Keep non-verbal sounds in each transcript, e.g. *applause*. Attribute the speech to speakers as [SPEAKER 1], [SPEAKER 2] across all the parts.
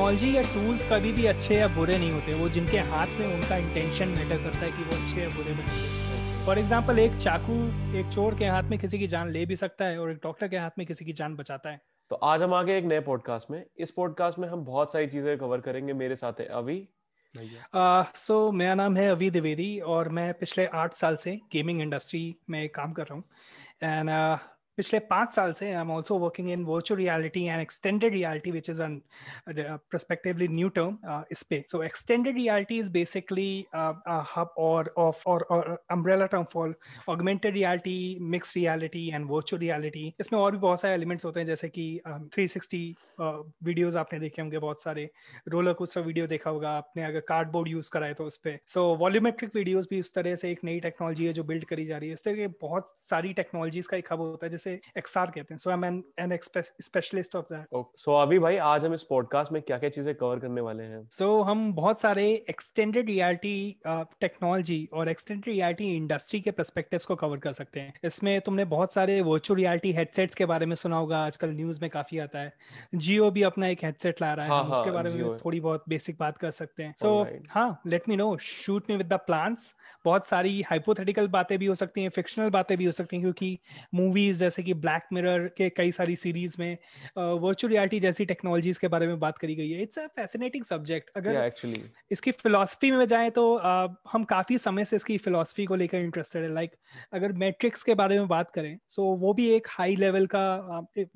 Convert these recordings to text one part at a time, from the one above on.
[SPEAKER 1] Technology या tools कभी भी अच्छे या बुरे नहीं होते वो जिनके हाथ में उनका इंटेंशन मैटर करता है कि वो अच्छे या बुरे बने फॉर एग्जाम्पल एक चाकू एक चोर के हाथ में किसी की
[SPEAKER 2] जान ले भी सकता है और एक डॉक्टर के हाथ में किसी की जान बचाता है तो आज हम आगे एक नए पॉडकास्ट में इस पॉडकास्ट में हम बहुत सारी चीजें कवर करेंगे मेरे
[SPEAKER 1] साथ
[SPEAKER 2] है अभी
[SPEAKER 1] सो uh, so, मेरा नाम है अवि द्विवेदी और मैं पिछले आठ साल से गेमिंग इंडस्ट्री में काम कर रहा हूँ एंड पिछले पांच साल से I am also working in virtual reality and extended reality which is prospectively new term इस पे so extended reality is basically hub और ऑफ और umbrella term for augmented reality mix reality and virtual reality इसमें और भी बहुत सारे elements होते हैं जैसे कि थ्री सिक्सटी वीडियोज आपने देखे होंगे बहुत सारे रोलर कोस्टर वीडियो देखा होगा आपने अगर कार्डबोर्ड यूज कराए तो उस पर सो वॉल्यूमेट्रिक वीडियोज भी उस तरह से एक नई टेक्नोलॉजी है जो बिल्ड करी जा रही है इस तरह के बहुत सारी टेक्नोलॉजीज का एक हब होता है जैसे उसे एक्सआर कहते हैं so I am an an
[SPEAKER 2] specialist of that so अभी भाई आज हम इस पॉडकास्ट में क्या क्या चीजें कवर करने वाले
[SPEAKER 1] हैं सो so, हम बहुत सारे एक्सटेंडेड रियलिटी टेक्नोलॉजी और एक्सटेंडेड रियलिटी इंडस्ट्री के परस्पेक्टिव्स को कवर कर सकते हैं इसमें तुमने बहुत सारे वर्चुअल रियलिटी हेडसेट्स के बारे में सुना होगा आजकल न्यूज में काफी आता है जियो भी अपना एक हेडसेट ला रहा है हाँ, उसके हाँ, बारे में थोड़ी बहुत बेसिक बात कर सकते हैं सो so, हाँ let me know shoot me with the plans बहुत सारी हाइपोथेटिकल बातें भी हो सकती हैं फिक्शनल बातें भी हो सकती हैं क्योंकि मूवीज जैसे कि ब्लैक मिरर के कई सारी सीरीज में वर्चुअल रियलिटी जैसी टेक्नोलॉजीज के बारे में बात करी गई है इट्स अ फैसिनेटिंग सब्जेक्ट अगर एक्चुअली yeah, इसकी फिलोसफी में जाएं तो uh, हम काफी समय से इसकी फिलोसफी को लेकर इंटरेस्टेड है लाइक like, अगर मैट्रिक्स के बारे में बात करें सो so वो भी एक हाई लेवल का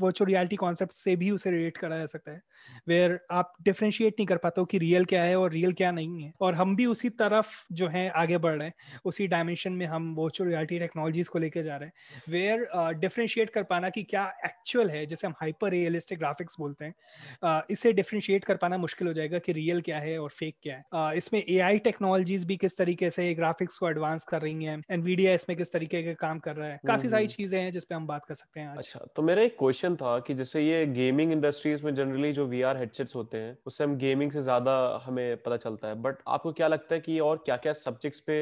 [SPEAKER 1] वर्चुअल रियलिटी कॉन्सेप्ट से भी उसे रिलेट करा जा सकता है वेयर आप डिफ्रेंशिएट नहीं कर पाते हो कि रियल क्या है और रियल क्या नहीं है और हम भी उसी तरफ जो है आगे बढ़ रहे हैं उसी डायमेंशन में हम वर्चुअल रियलिटी टेक्नोलॉजीज को लेकर जा रहे हैं वेयर डिफरेंट डिफ्रेंशिएट कर पाना कि क्या एक्चुअल है जैसे हम हाइपर रियलिस्टिक ग्राफिक्स बोलते हैं इसे डिफ्रेंशिएट कर पाना मुश्किल हो जाएगा कि रियल क्या है और फेक क्या है इसमें ए आई टेक्नोलॉजीज भी किस तरीके से ग्राफिक्स को एडवांस कर रही है एनवीडिया इसमें किस तरीके का काम कर रहा है हम्म, काफी सारी हम्म। चीजें हैं जिसपे हम बात
[SPEAKER 2] कर सकते हैं आज अच्छा तो मेरा एक क्वेश्चन था कि जैसे ये गेमिंग इंडस्ट्रीज में जनरली जो वी हेडसेट्स होते हैं उससे हम गेमिंग से ज्यादा हमें पता चलता है बट आपको क्या लगता है कि और क्या क्या सब्जेक्ट्स पे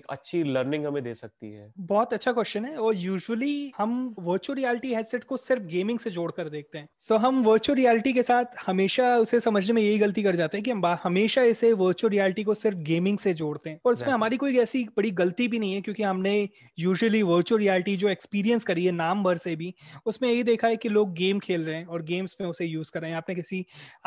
[SPEAKER 2] एक अच्छी लर्निंग हमें दे सकती है
[SPEAKER 1] बहुत अच्छा क्वेश्चन है और यूजुअली हम हम वर्चुअल रियलिटी हेडसेट को सिर्फ गेमिंग से जोड़कर देखते हैं सो so, हम वर्चुअल रियलिटी के साथ हमेशा उसे समझने में यही गलती कर जाते हैं कि हम हमेशा इसे वर्चुअल रियलिटी को सिर्फ गेमिंग से जोड़ते हैं और इसमें हमारी कोई ऐसी बड़ी गलती भी नहीं है क्योंकि हमने यूजली वर्चुअल रियलिटी जो एक्सपीरियंस करी है नाम भर से भी उसमें यही देखा है कि लोग गेम खेल रहे हैं और गेम्स में उसे यूज कर रहे हैं आपने किसी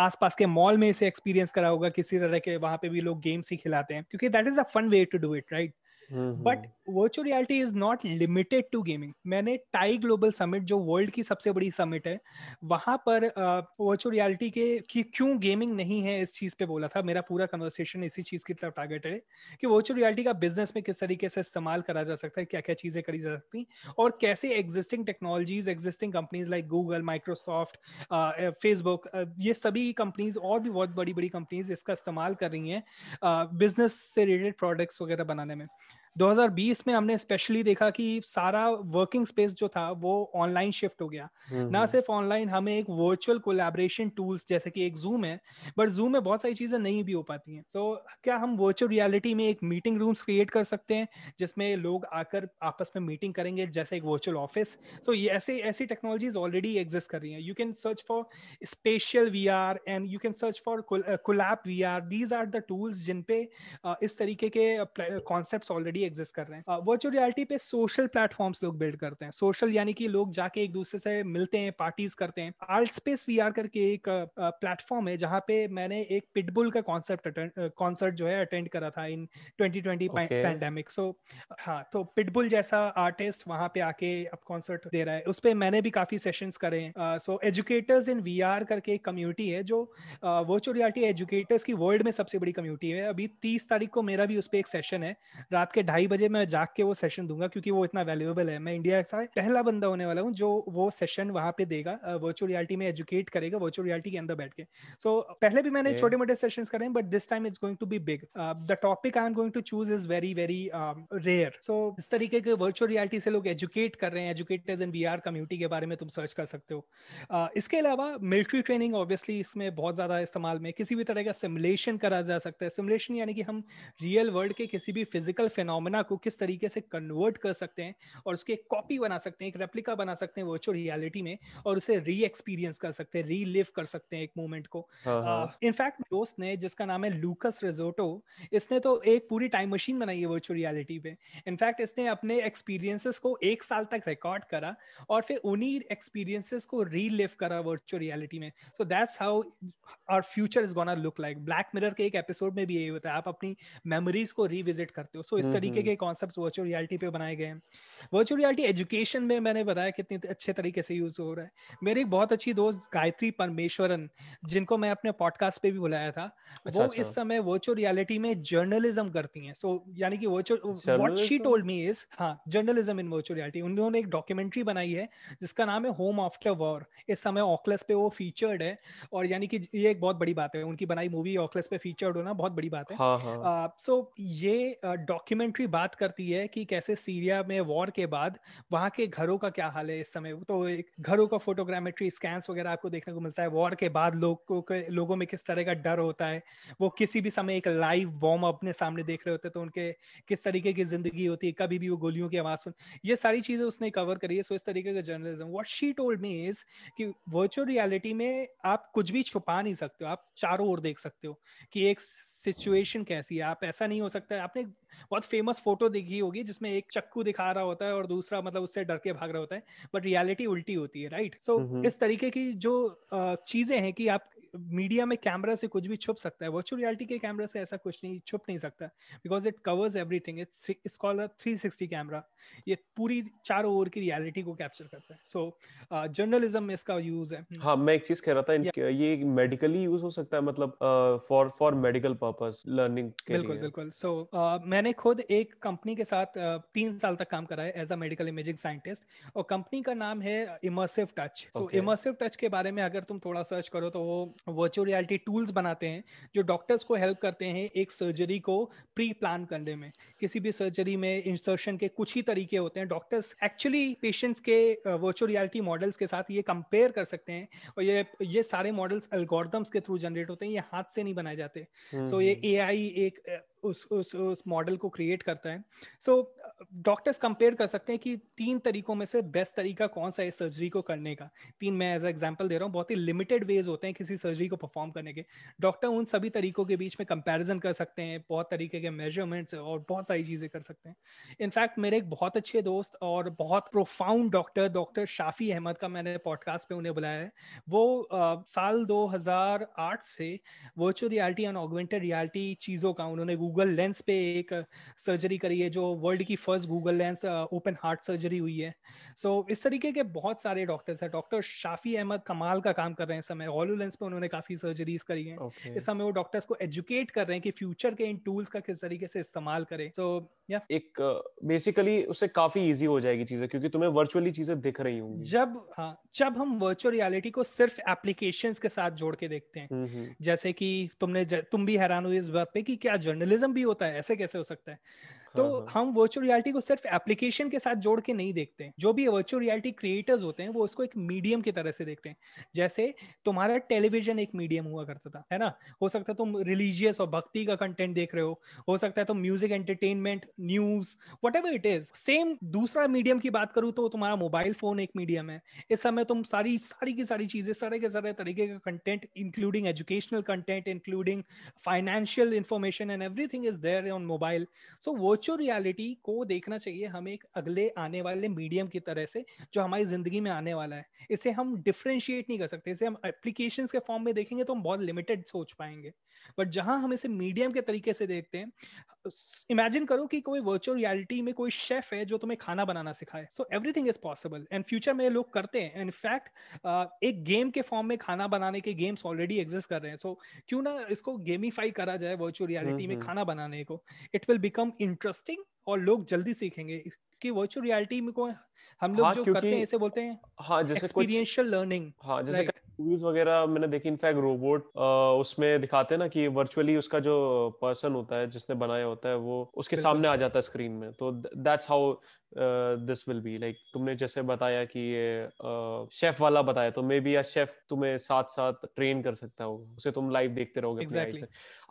[SPEAKER 1] आसपास के मॉल में इसे एक्सपीरियंस करा होगा किसी तरह के वहां पे भी लोग गेम्स ही खिलाते हैं क्योंकि that is a fun way to do it right but virtual reality is not limited to gaming मैंने टाई ग्लोबल समिट जो वर्ल्ड की सबसे बड़ी समिट है वहां पर वर्चुअल रियलिटी के कि क्यों गेमिंग नहीं है इस चीज पे बोला था मेरा पूरा कन्वर्सेशन इसी चीज की तरफ टारगेट है कि वर्चुअल रियलिटी का बिजनेस में किस तरीके से इस्तेमाल करा जा सकता है क्या क्या चीजें करी जा सकती और कैसे existing technologies existing companies like Google Microsoft Facebook ये सभी कंपनीज और भी बहुत बड़ी बड़ी कंपनीज इसका इस्तेमाल कर रही हैं बिजनेस से रिलेटेड प्रोडक्ट्स वगैरह बनाने में 2020 में हमने स्पेशली देखा कि सारा वर्किंग स्पेस जो था वो ऑनलाइन शिफ्ट हो गया हम्म, ना हम्म। सिर्फ ऑनलाइन हमें एक वर्चुअल कोलैबोरेशन टूल्स जैसे कि एक जूम है बट जूम में बहुत सारी चीजें नहीं भी हो पाती हैं सो so, क्या हम वर्चुअल रियलिटी में एक मीटिंग रूम्स क्रिएट कर सकते हैं जिसमें लोग आकर आपस में मीटिंग करेंगे जैसे एक वर्चुअल ऑफिस सो ये ऐसे ऐसी टेक्नोलॉजीज ऑलरेडी एग्जिस्ट कर रही हैं you can search for special V R and you can search for collab V R these are the tools जिनपे इस तरीके के कॉन्सेप्ट uh, ऑलरेडी एग्जिस्ट कर रहे हैं वर्चुअल रियलिटी पे सोशल प्लेटफॉर्म्स लोग बिल्ड करते हैं सोशल यानी कि लोग जाके एक दूसरे से मिलते हैं पार्टीज करते हैं आर्ट स्पेस वी करके एक प्लेटफॉर्म है जहाँ पे मैंने एक पिटबुल का कॉन्सेप्ट कॉन्सर्ट जो है अटेंड करा था इन ट्वेंटी पैंडेमिक सो हाँ तो पिटबुल जैसा आर्टिस्ट वहां पे आके अब कॉन्सर्ट दे रहा है उस पर मैंने भी काफी सेशन करे हैं सो एजुकेटर्स इन वी करके एक कम्युनिटी है जो वर्चुअल रियालिटी एजुकेटर्स की वर्ल्ड में सबसे बड़ी कम्युनिटी है अभी तीस तारीख को मेरा भी उस पर एक सेशन है रात के ढाई ढाई बजे मैं जाग के वो सेशन दूंगा क्योंकि वो इतना वैल्यूएबल है मैं इंडिया का पहला बंदा होने वाला हूँ जो वो सेशन वहाँ पे देगा वर्चुअल रियलिटी में एजुकेट करेगा वर्चुअल रियलिटी के अंदर बैठ के सो so, पहले भी मैंने छोटे मोटे सेशन करे but this time is going to be big the topic I am going to choose is very very rare so इस तरीके के वर्चुअल रियलिटी से लोग एजुकेट कर रहे हैं एजुकेटर्स इन वी कम्युनिटी के बारे में तुम सर्च कर सकते हो uh, इसके अलावा मिलिट्री ट्रेनिंग ऑब्वियसली इसमें बहुत ज़्यादा इस्तेमाल में किसी भी तरह का सिमुलेशन करा जा सकता है सिमुलेशन यानी कि हम रियल वर्ल्ड के किसी भी फिजिकल फिनोम फिनोमिना को किस तरीके से कन्वर्ट कर सकते हैं और उसके एक कॉपी बना सकते हैं एक रेप्लिका बना सकते हैं वर्चुअल रियलिटी में और उसे री एक्सपीरियंस कर सकते हैं रीलिव कर सकते हैं एक मोमेंट को इनफैक्ट हाँ, हाँ। uh, दोस्त ने जिसका नाम है लूकस रिजोटो इसने तो एक पूरी टाइम मशीन बनाई है वर्चुअल रियालिटी पे इनफैक्ट इसने अपने एक्सपीरियंसेस को एक साल तक रिकॉर्ड करा और फिर उन्हीं एक्सपीरियंसेस को रीलिव करा वर्चुअल रियालिटी में so that's how our future is gonna look like Black Mirror के एक एपिसोड में भी यही होता है आप अपनी मेमोरीज को रिविजिट करते हो सो so, इस हम्म, तरीके तरीके के कॉन्सेप्ट वर्चुअल रियलिटी पे बनाए गए हैं वर्चुअल रियलिटी एजुकेशन में मैंने बताया कितनी अच्छे तरीके से यूज हो रहा है मेरी एक बहुत अच्छी दोस्त गायत्री परमेश्वरन जिनको मैं अपने पॉडकास्ट पे भी बुलाया था अच्छा, वो अच्छा। इस समय वर्चुअल रियलिटी में जर्नलिज्म करती हैं सो यानी कि what she told me is हाँ जर्नलिज्म इन वर्चुअल रियलिटी उन्होंने एक डॉक्यूमेंट्री बनाई है जिसका नाम है होम आफ्टर वॉर इस समय ऑकलस पे वो फीचर्ड है और यानी कि ये एक बहुत बड़ी बात है उनकी बनाई मूवी ऑकलस पे फीचर्ड होना बहुत बड़ी बात है सो हाँ, हाँ। ये डॉक्यूमेंट्री भी बात करती है कि कैसे सीरिया में वॉर के बाद वहां के घरों का क्या हाल है इस समय तो एक घरों का फोटोग्रामेट्री स्कैंस वगैरह आपको देखने को मिलता है वॉर के बाद लोगों के लोगों में किस तरह का डर होता है वो किसी भी समय एक लाइव बॉम्ब अपने सामने देख रहे होते हैं तो उनके किस तरीके की जिंदगी होती है कभी भी वो गोलियों की आवाज सुन ये सारी चीजें उसने कवर करी है सो इस तरीके का journalism what she told me is कि वर्चुअल रियलिटी में आप कुछ भी छुपा नहीं सकते हो आप चारों ओर देख सकते हो कि एक सिचुएशन कैसी है आप ऐसा नहीं हो सकता आपने बहुत फेमस फोटो दिखी होगी जिसमें एक चक्कू दिखा रहा होता है और दूसरा मतलब उससे डर के भाग रहा होता है बट रियलिटी उल्टी होती है राइट सो so, हम्म, हम्म। इस तरीके की जो चीजें हैं कि आप मीडिया में कैमरा से कुछ भी छुप सकता है वर्चुअल रियलिटी के कैमरा से ऐसा कुछ नहीं छुप नहीं सकता because it covers everything it's call three sixty camera ये पूरी चारों ओर की रियलिटी को कैप्चर करता है सो so, जर्नलिज्म uh, में इसका यूज
[SPEAKER 2] है हम्म। हाँ मैं एक चीज कह रहा था yeah. ये मेडिकली यूज हो सकता है मतलब
[SPEAKER 1] for for medical purpose learning बिल्कुल बिल्कुल सो मैंने मैंने खुद एक कंपनी के साथ तीन साल तक काम करा है as a medical imaging scientist और कंपनी का नाम है immersive touch so immersive touch के बारे में अगर तुम थोड़ा सर्च करो तो वो वर्चुअल रियलिटी टूल्स बनाते हैं जो डॉक्टर्स को हेल्प करते हैं एक सर्जरी को प्री प्लान करने में किसी भी सर्जरी में इंसर्शन के कुछ ही तरीके होते हैं डॉक्टर्स एक्चुअली पेशेंट्स के वर्चुअल रियलिटी मॉडल्स के साथ ये कंपेयर कर सकते हैं और ये ये सारे मॉडल्स एल्गोरिदम्स के थ्रू जनरेट होते हैं ये हाथ से नहीं बनाए जाते सो हम्म, so ये ए हम्म। एक उस उस उस मॉडल को क्रिएट करता है सो डॉक्टर्स कंपेयर कर सकते हैं कि तीन तरीकों में से बेस्ट तरीका कौन सा है सर्जरी को करने का तीन मैं एज एग्जाम्पल दे रहा हूँ बहुत ही लिमिटेड वेज होते हैं किसी सर्जरी को परफॉर्म करने के डॉक्टर उन सभी तरीकों के बीच में कंपेरिजन कर सकते हैं बहुत तरीके के मेजरमेंट्स और बहुत सारी चीज़ें कर सकते हैं इनफैक्ट मेरे एक बहुत अच्छे दोस्त और बहुत profound doctor doctor Shafi Ahmad का मैंने पॉडकास्ट पर उन्हें बुलाया है वो आ, साल दो से virtual reality and augmented reality चीज़ों का उन्होंने गूगल गूगल लेंस पे एक सर्जरी करी है जो वर्ल्ड की first Google lens open heart surgery हुई है सो so, इस तरीके के बहुत सारे डॉक्टर्स हैं डॉक्टर शाफी अहमद कमाल का काम कर रहे हैं इस समय हॉलो लेंस पे उन्होंने काफी सर्जरीज करी है okay. इस समय वो डॉक्टर्स को एजुकेट कर रहे हैं कि फ्यूचर के इन टूल्स का किस तरीके से इस्तेमाल करें सो so, या yeah.
[SPEAKER 2] एक बेसिकली uh, उससे काफी इजी हो जाएगी चीजें क्योंकि तुम्हें वर्चुअली चीजें दिख रही होंगी
[SPEAKER 1] जब हाँ जब हम वर्चुअल रियलिटी को सिर्फ एप्लीकेशन के साथ जोड़ के देखते हैं हम्म, हम्म। जैसे कि तुमने तुम भी हैरान हुए इस बात पे कि क्या जर्नलिज्म भी होता है ऐसे कैसे हो सकता है तो हाँ, हाँ। हम वर्चुअल रियलिटी को सिर्फ एप्लीकेशन के साथ जोड़ के नहीं देखते हैं जो भी वर्चुअल रियलिटी क्रिएटर्स होते हैं वो उसको एक मीडियम की तरह से देखते हैं जैसे तुम्हारा टेलीविजन एक मीडियम हुआ करता था है ना हो सकता है तुम रिलीजियस और भक्ति का कंटेंट देख रहे हो हो सकता है तुम music entertainment news what it is same दूसरा मीडियम की बात करूँ तो तुम्हारा मोबाइल फोन एक मीडियम है इस समय तुम सारी सारी की सारी चीजें सारे के सारे तरीके का content including educational content including financial information and everything is there on mobile so वर्च वर्चुअल रियलिटी को देखना चाहिए हमें एक अगले आने वाले मीडियम की तरह से जो हमारी जिंदगी में आने वाला है इसे हम डिफ्रेंशिएट नहीं कर सकते इसे हम एप्लीकेशन के फॉर्म में देखेंगे तो हम बहुत लिमिटेड सोच पाएंगे बट जहाँ हम इसे मीडियम के तरीके से देखते हैं इमेजिन करो कि कोई वर्चुअल रियलिटी में कोई शेफ है जो तुम्हें खाना बनाना सिखाए so everything is possible and future में लोग करते हैं एंड इनफैक्ट एक गेम के फॉर्म में खाना बनाने के गेम्स ऑलरेडी एग्जिस्ट कर रहे हैं सो so, क्यों ना इसको गेमिफाई करा जाए वर्चुअल हम्म, रियलिटी में हम्म। खाना बनाने को इट विल बिकम इंटरेस्टिंग और लोग जल्दी सीखेंगे कि वर्चुअल रियलिटी में को हम लोग हाँ, जो करते हैं इसे बोलते हैं हाँ जैसे एक्सपीरियंशियल लर्निंग हाँ जैसे
[SPEAKER 2] मूवीज वगैरह मैंने
[SPEAKER 1] देखी इनफैक्ट रोबोट
[SPEAKER 2] उसमें दिखाते हैं ना कि वर्चुअली उसका जो पर्सन होता है जिसने बनाया होता है वो उसके सामने आ जाता है स्क्रीन में तो that's how this will be like तुमने जैसे बताया कि ये शेफ वाला बताया तो मे बी या शेफ तुम्हें साथ साथ ट्रेन कर सकता होगा उसे तुम लाइव देखते रहोगे exactly.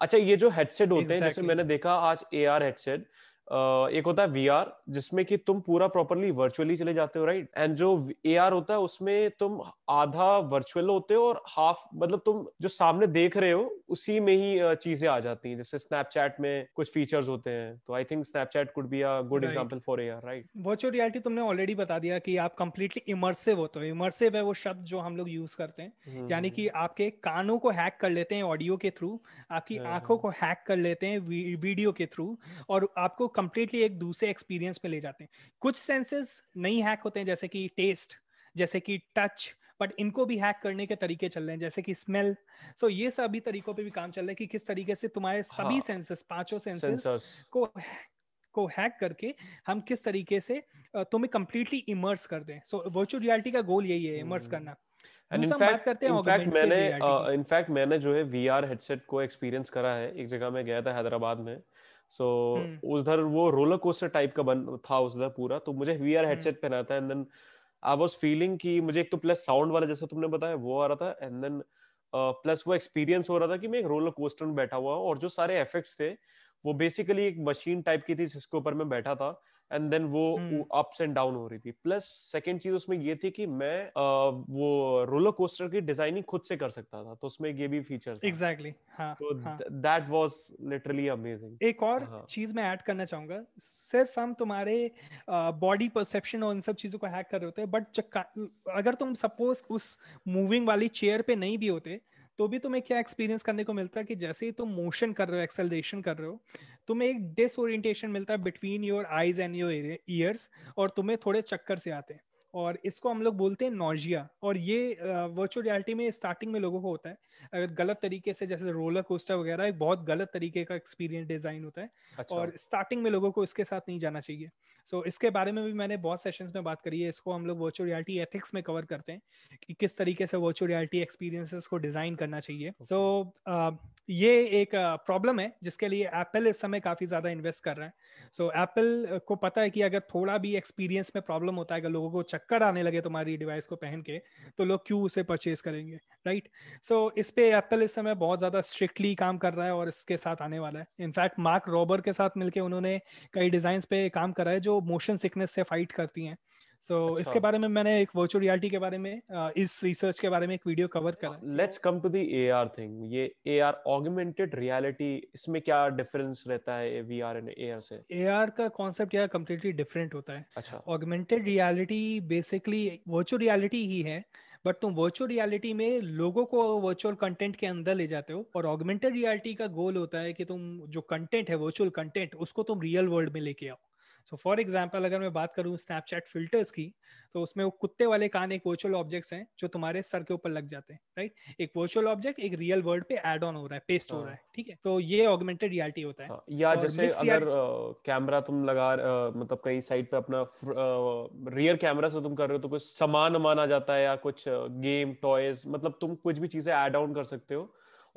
[SPEAKER 2] अच्छा ये जो हेडसेट होते exactly. हैं जैसे मैंने देखा आज ए आर हेडसेट एक होता है वी आर जिसमें कि तुम पूरा प्रॉपरली वर्चुअली चले जाते हो राइट एंड जो ए आर होता है उसमें तुम आधा वर्चुअल होते हो और हाफ मतलब तुम जो सामने देख रहे हो उसी में ही चीजें आ जाती हैं जैसे स्नैपचैट में कुछ फीचर्स होते हैं तो I think Snapchat could be a good example for A right
[SPEAKER 1] virtual reality तुमने ऑलरेडी बता दिया कि आप कंप्लीटली इमर्सिव होते हो इमर्सिव है वो शब्द जो हम लोग यूज करते हैं हम्म, हम्म, यानी हम्म। कि आपके कानों को हैक कर लेते हैं ऑडियो के थ्रू आपकी हाँ, आंखों हाँ। को हैक कर लेते हैं वीडियो के थ्रू और आपको कंप्लीटली एक दूसरे एक्सपीरियंस पे ले जाते हैं कुछ सेंसेस नहीं हैक होते हैं जैसे कि टेस्ट जैसे कि टच बट इनको भी हैक करने के तरीके चल रहे हैं जैसे कि स्मेल सो ये सभी तरीकों पे भी काम चल रहा है कि किस तरीके से तुम्हारे सभी सेंसेस हाँ। पांचों सेंसेस को को हैक करके हम किस तरीके से तुम्हें कंप्लीटली इमर्स कर दें सो वर्चुअल रियलिटी का गोल यही है इमर्स हम्म। करना
[SPEAKER 2] इनफैक्ट मैंने इनफैक्ट मैंने जो है वीआर हेडसेट को एक्सपीरियंस करा है एक जगह मैं गया था हैदराबाद में सो so, हम्म। उधर वो रोलर कोस्टर टाइप का बन था उधर पूरा तो मुझे वी आर हेडसेट पहना था and then I was feeling कि मुझे एक तो प्लस साउंड वाला जैसा तुमने बताया वो आ रहा था एंड देन प्लस वो एक्सपीरियंस हो रहा था कि मैं एक रोलर कोस्टर में बैठा हुआ हूँ और जो सारे इफेक्ट्स थे वो बेसिकली एक मशीन टाइप की थी जिसके ऊपर मैं बैठा था एंड देन वो अप्स एंड डाउन हो रही थी प्लस सेकेंड चीज उसमें ये थी कि मैं आ, वो रोलर कोस्टर की डिजाइनिंग खुद से कर सकता था तो उसमें ये भी feature exactly
[SPEAKER 1] that was literally amazing एक और हाँ. चीज मैं ऐड करना चाहूंगा सिर्फ हम तुम्हारे बॉडी परसेप्शन और इन सब चीजों को हैक कर रहे होते हैं बट अगर तुम सपोज उस मूविंग वाली चेयर पे नहीं भी होते तो भी तुम्हें क्या एक्सपीरियंस करने को मिलता है कि जैसे ही तुम मोशन कर रहे हो एक्सेलरेशन कर रहे हो तुम्हें एक डिसोरिएंटेशन मिलता है between your eyes and your ears और तुम्हें थोड़े चक्कर से आते हैं और इसको हम लोग बोलते हैं नोजिया और ये वर्चुअल रियलिटी में स्टार्टिंग में लोगों को होता है अगर गलत तरीके से जैसे रोलर कोस्टर वगैरह एक बहुत गलत तरीके का एक्सपीरियंस डिजाइन होता है अच्छा। और स्टार्टिंग में लोगों को इसके साथ नहीं जाना चाहिए सो so, इसके बारे में भी मैंने बहुत सेशंस में बात करी है इसको हम लोग वर्चुअल रियलिटी एथिक्स में कवर करते हैं कि किस तरीके से वर्चुअल रियलिटी एक्सपीरियंसिस को डिजाइन करना चाहिए सो ये एक प्रॉब्लम है जिसके लिए एप्पल इस समय काफी ज्यादा इन्वेस्ट कर रहा है सो so, एप्पल को पता है कि अगर थोड़ा भी एक्सपीरियंस में प्रॉब्लम होता है अगर लोगों को चक चक्कर आने लगे तुम्हारी डिवाइस को पहन के तो लोग क्यों उसे परचेज करेंगे राइट सो so, इस पे एप्पल इस समय बहुत ज़्यादा स्ट्रिक्टली काम कर रहा है और इसके साथ आने वाला है इनफैक्ट मार्क रॉबर के साथ मिलकर उन्होंने कई डिजाइन पे काम करा है जो मोशन सिकनेस से फाइट करती हैं सो so, अच्छा। इसके बारे में मैंने एक वर्चुअल रियलिटी के बारे में इस रिसर्च के बारे में एक वीडियो कवर करा
[SPEAKER 2] let's come to the AR thing ये एआर ऑगमेंटेड रियलिटी इसमें
[SPEAKER 1] क्या डिफरेंस रहता है वीआर एंड एआर से एआर का कांसेप्ट यार कंप्लीटली डिफरेंट होता है अच्छा augmented reality basically virtual reality ही है बट तुम वर्चुअल रियलिटी में लोगों को वर्चुअल कंटेंट के अंदर ले जाते हो और ऑगमेंटेड रियलिटी का गोल होता है कि तुम जो कंटेंट है वर्चुअल कंटेंट उसको तुम रियल वर्ल्ड में लेके आओ सो फॉर एग्जाम्पल अगर मैं बात करूँ स्नैपचैट फिल्टर्स की तो उसमें वो कुत्ते वाले कान एक वर्चुअल ऑब्जेक्ट्स हैं जो तुम्हारे सर के ऊपर लग जाते हैं राइट right? एक वर्चुअल ऑब्जेक्ट एक रियल वर्ल्ड पे एड ऑन हो रहा है पेस्ट हो रहा हाँ। है ठीक है तो ये ऑगमेंटेड रियलिटी होता है हाँ, या जैसे अगर
[SPEAKER 2] कैमरा तुम लगा मतलब कहीं साइड पे अपना रियर कैमरा से तुम कर रहे हो तो कुछ सामान आ जाता है या कुछ गेम टॉयज मतलब तुम कुछ भी चीजें एड ऑन कर सकते हो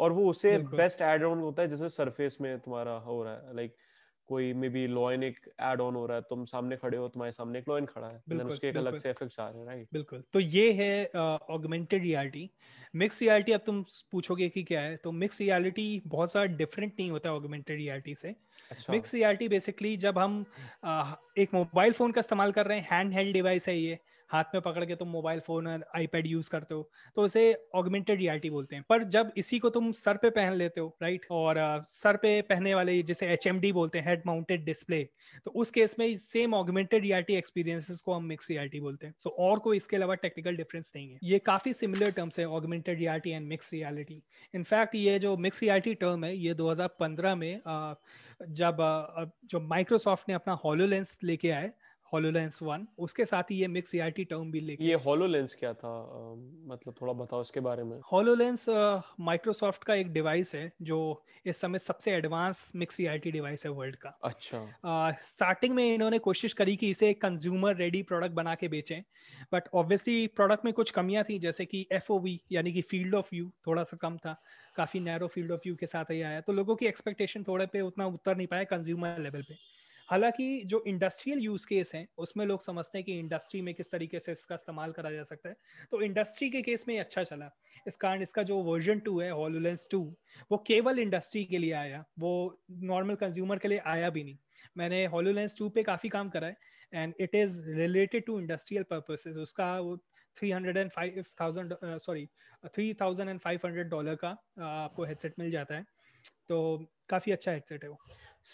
[SPEAKER 2] और वो उसे बेस्ट एड ऑन होता है जैसे सरफेस में तुम्हारा हो रहा है लाइक like, कोई मे बी लॉइन एक एड ऑन हो रहा है तुम सामने खड़े हो तुम्हारे सामने एक लॉइन खड़ा
[SPEAKER 1] है बिल्कुल, उसके एक अलग से इफेक्ट्स आ रहे हैं राइट बिल्कुल तो ये है ऑगमेंटेड रियलिटी मिक्स रियलिटी अब तुम पूछोगे कि क्या है तो मिक्स रियलिटी बहुत सारा डिफरेंट नहीं होता ऑगमेंटेड रियलिटी से मिक्स रियलिटी बेसिकली जब हम uh, एक मोबाइल फोन का इस्तेमाल कर रहे हैं हैंड हेल्ड डिवाइस है ये है, हाथ में पकड़ के तुम मोबाइल फोन और आईपैड यूज करते हो तो उसे ऑगमेंटेड रियलिटी बोलते हैं पर जब इसी को तुम सर पे पहन लेते हो राइट और सर पे पहनने वाले जिसे एच बोलते हैं हेड माउंटेड डिस्प्ले तो उस केस में सेम ऑगमेंटेड रियलिटी एक्सपीरियंसिस को हम मिक्स रियलिटी बोलते हैं सो और कोई इसके अलावा टेक्निकल डिफरेंस नहीं है ये काफी सिमिलर टर्म्स है augmented reality and mix reality in fact ये जो मिक्स रियलिटी टर्म है ये 2015 में जब जो माइक्रोसॉफ्ट ने अपना लेंस लेके आए हॉलोलेंस वन उसके साथ ही ये मिक्स ART टर्म भी लेके ये हॉलोलेंस क्या था uh, मतलब थोड़ा बताओ इसके बारे में हॉलोलेंस माइक्रोसॉफ्ट uh, का एक डिवाइस है जो इस समय सबसे एडवांस मिक्स ART डिवाइस है वर्ल्ड का अच्छा स्टार्टिंग uh, में इन्होंने कोशिश करी कि इसे एक कंज्यूमर रेडी प्रोडक्ट बना के बेचें बट ऑब्वियसली प्रोडक्ट में कुछ कमियां थी जैसे कि एफ यानी कि फील्ड ऑफ व्यू थोड़ा सा कम था काफ़ी नैरो फील्ड ऑफ व्यू के साथ ही आया तो लोगों की एक्सपेक्टेशन थोड़े पे उतना उतर नहीं पाया कंज्यूमर लेवल पे हालांकि जो इंडस्ट्रियल यूज केस हैं उसमें लोग समझते हैं कि इंडस्ट्री में किस तरीके से इसका इस्तेमाल करा जा सकता है तो इंडस्ट्री के केस में अच्छा चला इस कारण इसका जो वर्जन टू है हॉलोलेंस टू वो केवल इंडस्ट्री के लिए आया वो नॉर्मल कंज्यूमर के लिए आया भी नहीं मैंने हॉलोलेंस टू पे काफ़ी काम करा है and it is related to industrial purposes उसका वो three hundred and five thousand sorry three thousand and five hundred dollar का आपको हेडसेट मिल जाता है तो काफ़ी अच्छा हेडसेट है वो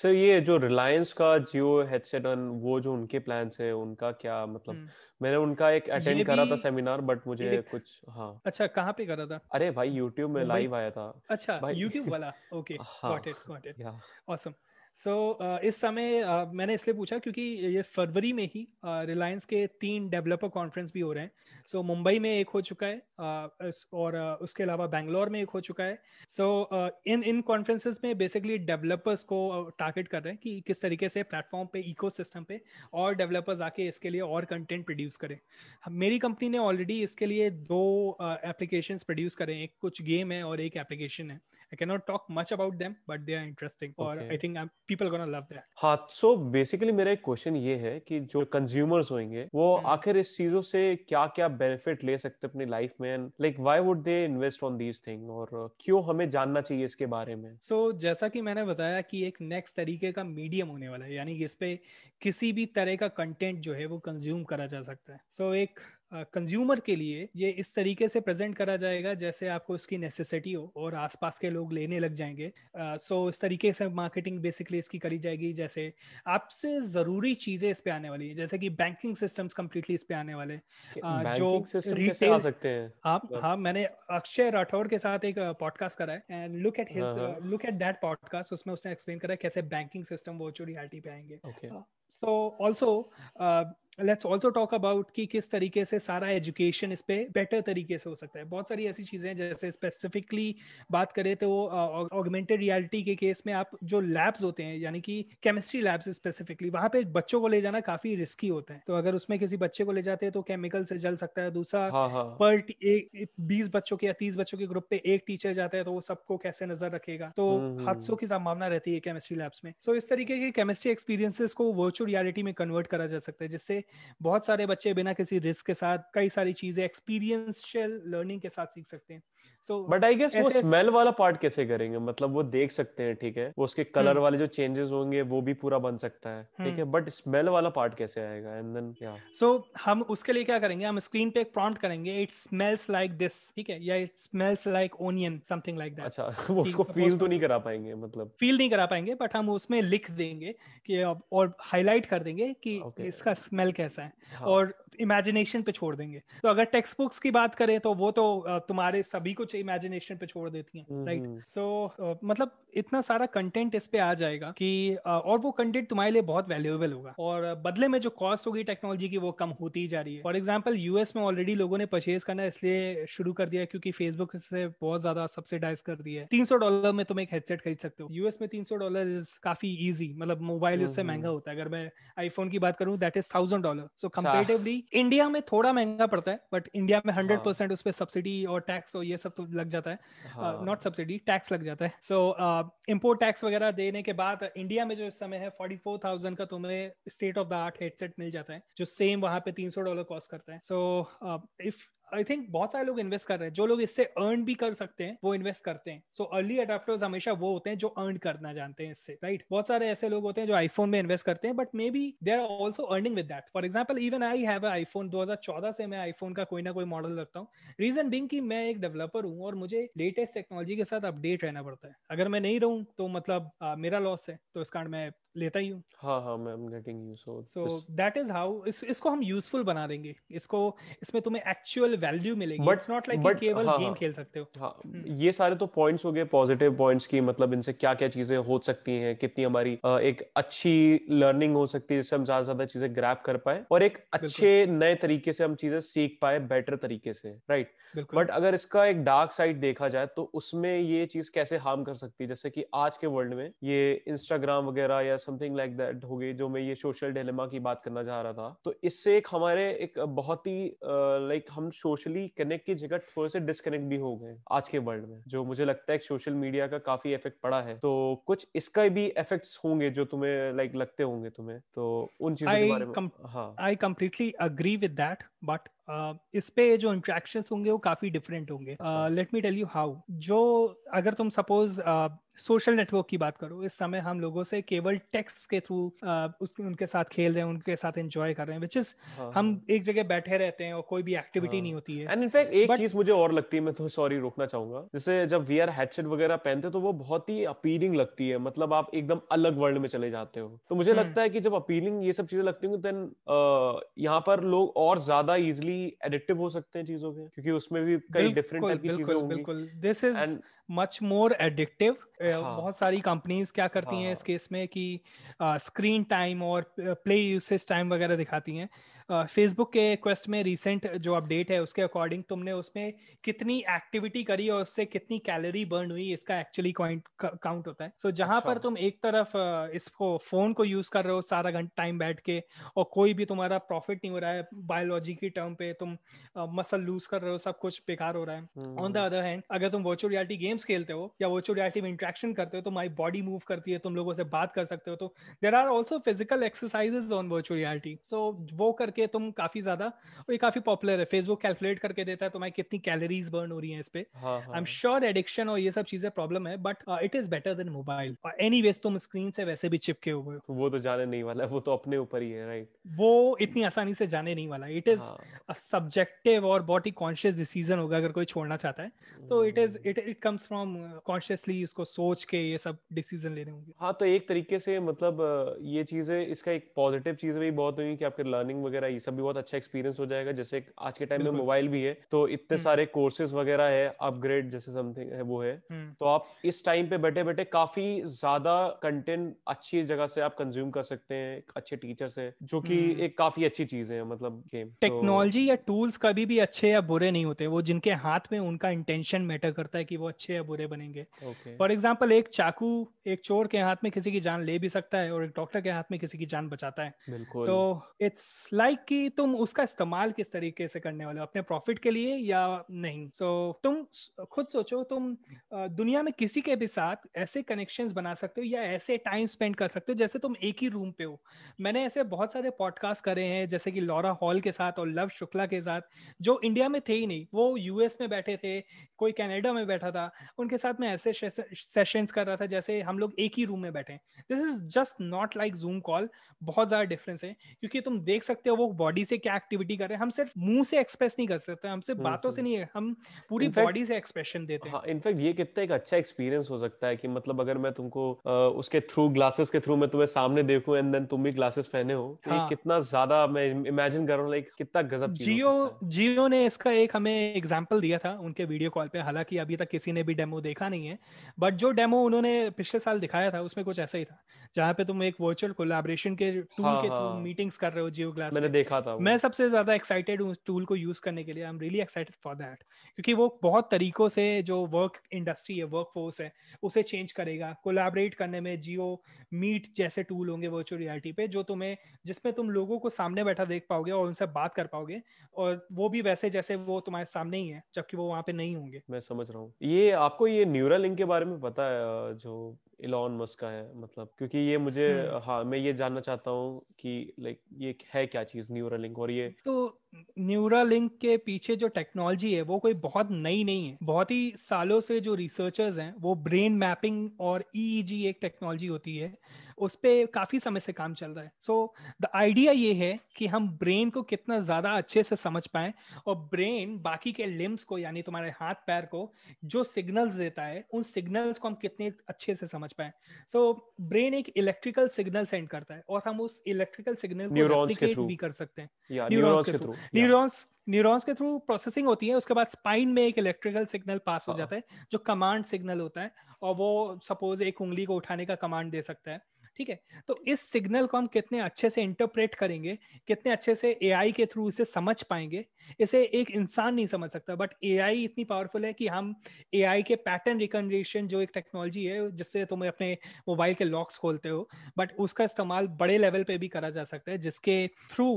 [SPEAKER 1] सर ये जो रिलायंस का जियो हेडसेट और वो जो उनके प्लान है उनका क्या मतलब हम्म। मैंने उनका एक अटेंड करा था सेमिनार बट मुझे कुछ हाँ अच्छा कहाँ पे करा था अरे भाई यूट्यूब में लाइव आया था अच्छा यूट्यूब वाला okay got it got it awesome so so, uh, इस समय uh, मैंने इसलिए पूछा क्योंकि ये फरवरी में ही रिलायंस uh, के तीन डेवलपर कॉन्फ्रेंस भी हो रहे हैं सो so, मुंबई में एक हो चुका है uh, और uh, उसके अलावा बैंगलोर में एक हो चुका है सो so, uh, इन इन कॉन्फ्रेंसेस में बेसिकली डेवलपर्स को टारगेट कर रहे हैं कि किस तरीके से प्लेटफॉर्म पे इको पे और डेवलपर्स आके इसके लिए और कंटेंट प्रोड्यूस करें मेरी कंपनी ने ऑलरेडी इसके लिए दो एप्लीकेशन प्रोड्यूस करें एक कुछ गेम है और एक एप्लीकेशन है I cannot talk much about them, but they are interesting. Or okay. I think I'm, people are gonna love that. हाँ, so basically मेरा एक question ये है कि जो consumers होंगे वो आखिर इस चीजों से क्या क्या benefit ले सकते अपनी life में and like why would they invest on these thing और क्यों हमें जानना चाहिए इसके बारे में so, जैसा कि मैंने बताया कि एक next तरीके का medium होने वाला है यानी इस पे किसी भी तरह का content जो है वो consume करा जा सकता है so, एक कंज्यूमर के लिए ये इस तरीके से प्रेजेंट करा जाएगा जैसे आपको इसकी नेसेसिटी हो और आसपास के लोग लेने लग जाएंगे सो uh, so इस तरीके से मार्केटिंग बेसिकली इसकी करी जाएगी जैसे आपसे ज़रूरी चीज़ें इस पे आने वाली है जैसे कि बैंकिंग सिस्टम्स कम्प्लीटली इस पे आने वाले uh, जो रिटेल सकते हैं आप हाँ, हाँ मैंने अक्षय राठौर के साथ एक पॉडकास्ट करा है and look at his look at that podcast उसमें उसने एक्सप्लेन करा है कैसे बैंकिंग सिस्टम वर्चुअल रियलिटी पे आएंगे okay. uh, so let's also talk about कि किस तरीके से सारा एजुकेशन इस पर बेटर तरीके से हो सकता है बहुत सारी ऐसी चीज़ें हैं जैसे स्पेसिफिकली बात करें तो ऑगमेंटेड रियलिटी के केस में आप जो लैब्स होते हैं यानी कि केमिस्ट्री लैब्स स्पेसिफिकली वहाँ पे बच्चों को ले जाना काफ़ी रिस्की होता है तो अगर उसमें किसी बच्चे को ले जाते हैं तो केमिकल से जल सकता है दूसरा पर हाँ, हाँ। बीस बच्चों के या तीस बच्चों के ग्रुप पे एक टीचर जाता है तो वो सबको कैसे नजर रखेगा तो हम्म, हम्म। हादसों की संभावना रहती है केमिस्ट्री
[SPEAKER 3] लैब्स में सो इस तरीके के केमिस्ट्री एक्सपीरियंसेस को वर्चुअल रियलिटी में कन्वर्ट करा जा सकता है जिससे बहुत सारे बच्चे बिना किसी रिस्क के साथ कई सारी चीजें एक्सपीरियंशियल लर्निंग के साथ सीख सकते हैं सो बट आई गेस वो स्मेल वाला पार्ट कैसे करेंगे मतलब वो देख सकते हैं ठीक है वो उसके कलर हम्म। वाले जो चेंजेस होंगे वो भी पूरा बन सकता है ठीक है बट स्मेल हम्म। वाला पार्ट कैसे आएगा एंड देन या सो हम उसके लिए क्या करेंगे हम स्क्रीन पे एक प्रॉम्प्ट करेंगे इट स्मेल्स लाइक दिस ठीक है या it smells like onion something like that अच्छा *laughs* वो उसको फील तो नहीं करा पाएंगे मतलब फील नहीं करा पाएंगे बट हम उसमें लिख देंगे कि और हाईलाइट कर देंगे कि इसका स्मेल कैसा है हाँ। और इमेजिनेशन पे छोड़ देंगे तो अगर टेक्स्ट बुक्स की बात करें तो वो तो तुम्हारे सभी कुछ इमेजिनेशन पे छोड़ देती हैं राइट हम्म, सो हम्म। मतलब इतना सारा कंटेंट इस पे आ जाएगा कि और वो कंटेंट तुम्हारे लिए बहुत वैल्यूएबल होगा और बदले में जो कॉस्ट होगी टेक्नोलॉजी की वो कम होती ही जा रही है फॉर एग्जाम्पल यूएस में ऑलरेडी लोगों ने परचेज करना इसलिए शुरू कर दिया क्योंकि फेसबुक से बहुत ज्यादा सब्सिडाइज कर दिया है तीन डॉलर में तुम एक हेडसेट खरीद सकते हो यूएस में तीन डॉलर इज काफी ईजी मतलब मोबाइल हम्म, उससे महंगा होता है अगर मैं आईफोन की बात करूँ that is thousand dollar so competitively India में थोड़ा महंगा पड़ता है बट इंडिया में हंड्रेड परसेंट उस पर सब्सिडी और टैक्स और ये सब तो लग जाता है नॉट सब्सिडी टैक्स लग जाता है सो इम्पोर्ट टैक्स वगैरह देने के बाद इंडिया में जो इस समय है फोर्टी फोर थाउजेंड का तुम्हें state of the art headset मिल जाता है जो सेम वहाँ पे तीन सौ डॉलर कॉस्ट करता है so if uh, I think बहुत सारे लोग इन्वेस्ट कर रहे हैं जो लोग इससे अर्न भी कर सकते हैं वो इन्वेस्ट करते हैं सो अर्ली अडाप्टर्स हमेशा वो होते हैं जो अर्न करना जानते हैं इससे राइट right? बहुत सारे ऐसे लोग होते हैं जो आईफोन में इन्वेस्ट करते हैं but maybe they are also earning with that for example even I have iPhone दो हजार चौदह से मैं आईफोन का कोई ना कोई मॉडल रखता हूँ रीजन बिंग की मैं एक डेवलपर हूँ और मुझे लेटेस्ट टेक्नोलॉजी के साथ अपडेट रहना पड़ता है अगर मैं नहीं रहूँ तो मतलब आ, मेरा लॉस है तो इस कारण मैं लेता ही हूँ हाँ हाँ मैं am getting you so so that is how इसको हम यूजफुल बना देंगे इसको इसमें तुम्हें एक्चुअल वैल्यू मिलेगी इट्स नॉट लाइक यू केवल गेम हाँ, हाँ। खेल सकते हो हाँ, हम्म। ये सारे तो पॉइंट्स हो गए पॉजिटिव पॉइंट्स की मतलब इनसे क्या क्या चीजें हो सकती हैं कितनी हमारी एक अच्छी लर्निंग हो सकती है जिससे हम ज्यादा ज्यादा चीजें ग्रैप कर पाए और एक अच्छे नए तरीके से हम चीजें सीख पाए बेटर तरीके से राइट बट अगर इसका एक डार्क साइड देखा जाए तो उसमें ये चीज कैसे हार्म कर सकती है जैसे कि आज के वर्ल्ड में ये इंस्टाग्राम वगैरह या समथिंग लाइक दैट हो गई जो मैं ये सोशल डिलेमा की बात करना चाह रहा था तो इससे एक हमारे एक बहुत ही लाइक हम सोशली कनेक्ट की जगह थोड़े से डिसकनेक्ट भी हो गए आज के वर्ल्ड में जो मुझे लगता है सोशल मीडिया का काफी इफेक्ट पड़ा है तो कुछ इसका भी इफेक्ट्स होंगे जो तुम्हें लाइक लगते होंगे तुम्हें तो उन चीजों के बारे में हाँ I completely agree with that but Uh, इस पे जो इंट्रैक्शन होंगे वो काफी डिफरेंट होंगे let me tell you how जो अगर तुम सपोज uh, सोशल नेटवर्क की बात करो इस समय हम लोगों से केवल टेक्स्ट के थ्रू उनके साथ खेल रहे हैं उनके साथ एंजॉय कर रहे हैं विच इज हाँ, हम हाँ। एक जगह बैठे रहते हैं और कोई भी एक्टिविटी हाँ. नहीं होती है एंड इनफैक्ट एक चीज मुझे और लगती है मैं तो सॉरी रोकना चाहूंगा जैसे जब वी आर हैचेट वगैरह पहनते तो वो बहुत ही अपीलिंग लगती है मतलब आप एकदम अलग वर्ल्ड में चले जाते हो तो मुझे हम्म। लगता है कि जब अपीलिंग ये सब चीजें लगती हूँ देन यहाँ पर लोग और ज्यादा इजिली एडिक्टिव हो सकते हैं चीजों के क्योंकि उसमें भी कई डिफरेंट टाइप की चीजें होंगी
[SPEAKER 4] this is much more addictive बहुत सारी कंपनीज क्या करती हाँ. हैं इस केस में कि स्क्रीन uh, टाइम और प्ले यूसेज टाइम वगैरह दिखाती हैं फेसबुक के क्वेस्ट में रिसेंट जो अपडेट है उसके अकॉर्डिंग तुमने उसमें कितनी एक्टिविटी करी और उससे कितनी कैलोरी बर्न हुई इसका एक्चुअली काउंट होता है सो so, जहां अच्छा। पर तुम एक तरफ इसको फोन को यूज कर रहे हो सारा घंटा टाइम बैठ के और कोई भी तुम्हारा प्रॉफिट नहीं हो रहा है बायोलॉजी की टर्म पे तुम मसल लूज कर रहे हो सब कुछ बेकार हो रहा है ऑन द अदर हैंड अगर तुम वर्चुअल रियलिटी गेम्स खेलते हो या वर्चुअल रियलिटी में इंट्रेक्शन करते हो तो माई बॉडी मूव करती है तुम लोगों से बात कर सकते हो तो there are also physical exercises on virtual reality so वो कर करके तुम काफी ज्यादा ये काफी पॉपुलर है फेसबुक कैलकुलेट करके देता है तुम्हारी कितनी कैलोरीज बर्न हो रही है इस पे आई एम श्योर एडिक्शन और ये सब चीजें प्रॉब्लम है but it is better than mobile anyways तुम स्क्रीन से वैसे भी चिपके हुए हो वो
[SPEAKER 3] तो जाने नहीं वाला वो तो अपने ऊपर ही है राइट वो इतनी आसानी से जाने नहीं वाला इट इज सब्जेक्टिव
[SPEAKER 4] और बहुत ही कॉन्शियस डिसीजन होगा अगर कोई छोड़ना चाहता है तो it is it it comes from consciously उसको
[SPEAKER 3] सोच के ये सब डिसीजन लेने होंगे हाँ तो एक तरीके से मतलब uh, ये चीजें इसका एक पॉजिटिव चीज भी बहुत हुई कि आपके लर्निंग वगैरह वगैरह ये सब भी बहुत अच्छा एक्सपीरियंस हो जाएगा जैसे आज के टाइम में मोबाइल भी है तो इतने हम्म। सारे कोर्सेज वगैरह है अपग्रेड जैसे समथिंग है वो है हम्म। तो आप इस टाइम पे बैठे बैठे काफी ज्यादा कंटेंट अच्छी जगह से आप कंज्यूम कर सकते हैं अच्छे टीचर से जो कि हम्म। एक काफी अच्छी चीज है मतलब गेम
[SPEAKER 4] टेक्नोलॉजी
[SPEAKER 3] तो
[SPEAKER 4] या टूल्स कभी भी अच्छे या बुरे नहीं होते वो जिनके हाथ में उनका इंटेंशन मैटर करता है कि वो अच्छे या बुरे बनेंगे फॉर एग्जाम्पल एक चाकू एक चोर के हाथ में किसी की जान ले भी सकता है और एक डॉक्टर के हाथ में किसी की जान बचाता है तो इट्स लाइक लाइक like कि तुम उसका इस्तेमाल किस तरीके से करने वाले हो अपने प्रॉफिट के लिए या नहीं सो so, तुम खुद सोचो तुम दुनिया में किसी के भी साथ ऐसे कनेक्शन बना सकते हो या ऐसे टाइम स्पेंड कर सकते हो जैसे तुम एक ही रूम पे हो मैंने ऐसे बहुत सारे पॉडकास्ट करे हैं जैसे कि लॉरा हॉल के साथ और लव शुक्ला के साथ जो इंडिया में थे ही नहीं वो यूएस में बैठे थे कोई कैनेडा में बैठा था उनके साथ मैं ऐसे सेशंस कर रहा था जैसे हम लोग एक ही रूम में बैठे this is just not like Zoom call बहुत ज्यादा डिफरेंस है क्योंकि तुम देख सकते हो वो बॉडी से क्या एक्टिविटी कर रहे हैं हम सिर्फ मुंह से एक्सप्रेस नहीं कर सकते हम सिर्फ हम्म, बातों से हम्म। नहीं हम पूरी बॉडी से एक्सप्रेशन देते हैं इनफैक्ट हाँ, ये कितना एक अच्छा एक्सपीरियंस हो सकता है कि
[SPEAKER 3] मतलब अगर मैं तुमको उसके थ्रू ग्लासेस के थ्रू मैं तुम्हें सामने देखू एंड देन तुम भी ग्लासेस पहने हो तो हाँ. कितना ज्यादा मैं इमेजिन कर रहा हूँ लाइक कितना गजब जियो
[SPEAKER 4] जियो ने इसका एक हमें एग्जाम्पल दिया था उनके वीडियो कॉल पे हालांकि अभी तक किसी ने भी डेमो देखा नहीं है बट जो डेमो उन्होंने पिछले साल दिखाया था उसमें कुछ ऐसा ही था जहाँ पे तुम एक वर्चुअल कोलाब्रेशन के टूल हाँ, के थ्रू मीटिंग्स हाँ। कर रहे हो जियो ग्लास मैंने देखा
[SPEAKER 3] था मैं सबसे ज्यादा एक्साइटेड हूँ टूल को यूज करने के लिए I am really excited for that क्योंकि वो बहुत
[SPEAKER 4] तरीकों से जो वर्क इंडस्ट्री है वर्क फोर्स है उसे चेंज करेगा कोलैबोरेट करने में जियो मीट जैसे टूल होंगे वर्चुअल रियलिटी पे जो तुम्हें जिसमें तुम लोगों को सामने बैठा देख पाओगे और उनसे बात कर पाओगे और वो भी वैसे जैसे वो तुम्हारे सामने ही है जबकि वो वहाँ पे नहीं होंगे
[SPEAKER 3] मैं समझ रहा हूँ ये आपको ये न्यूरा लिंक के बारे में पता है जो इलॉन मस्क का है मतलब क्योंकि ये मुझे हम्म। हाँ मैं ये जानना चाहता हूँ कि लाइक ये है क्या चीज न्यूरा लिंक और ये
[SPEAKER 4] तो न्यूरा लिंक के पीछे जो टेक्नोलॉजी है वो कोई बहुत नई नहीं है बहुत ही सालों से जो रिसर्चर्स हैं वो ब्रेन मैपिंग और ईईजी e e एक टेक्नोलॉजी होती है उस पर काफ़ी समय से काम चल रहा है सो द आइडिया ये है कि हम ब्रेन को कितना ज़्यादा अच्छे से समझ पाए और ब्रेन बाकी के लिम्स को यानी तुम्हारे हाथ पैर को जो सिग्नल्स देता है उन सिग्नल्स को हम कितने अच्छे से समझ पाए सो so, ब्रेन एक इलेक्ट्रिकल सिग्नल सेंड करता है और हम उस इलेक्ट्रिकल सिग्नल भी कर सकते हैं न्यूरॉन्स के थ्रू न्यूरॉन्स के थ्रू प्रोसेसिंग होती है उसके बाद स्पाइन में एक इलेक्ट्रिकल सिग्नल पास हो uh-huh। जाता है जो कमांड सिग्नल होता है और वो सपोज एक उंगली को उठाने का कमांड दे सकता है ठीक है तो इस सिग्नल को हम कितने अच्छे से इंटरप्रेट करेंगे कितने अच्छे से ए के थ्रू इसे समझ पाएंगे इसे एक इंसान नहीं समझ सकता बट ए इतनी पावरफुल है कि हम ए के पैटर्न रिकनेशन जो एक टेक्नोलॉजी है जिससे तुम अपने मोबाइल के लॉक्स खोलते हो बट उसका इस्तेमाल बड़े लेवल पे भी करा जा सकता है जिसके थ्रू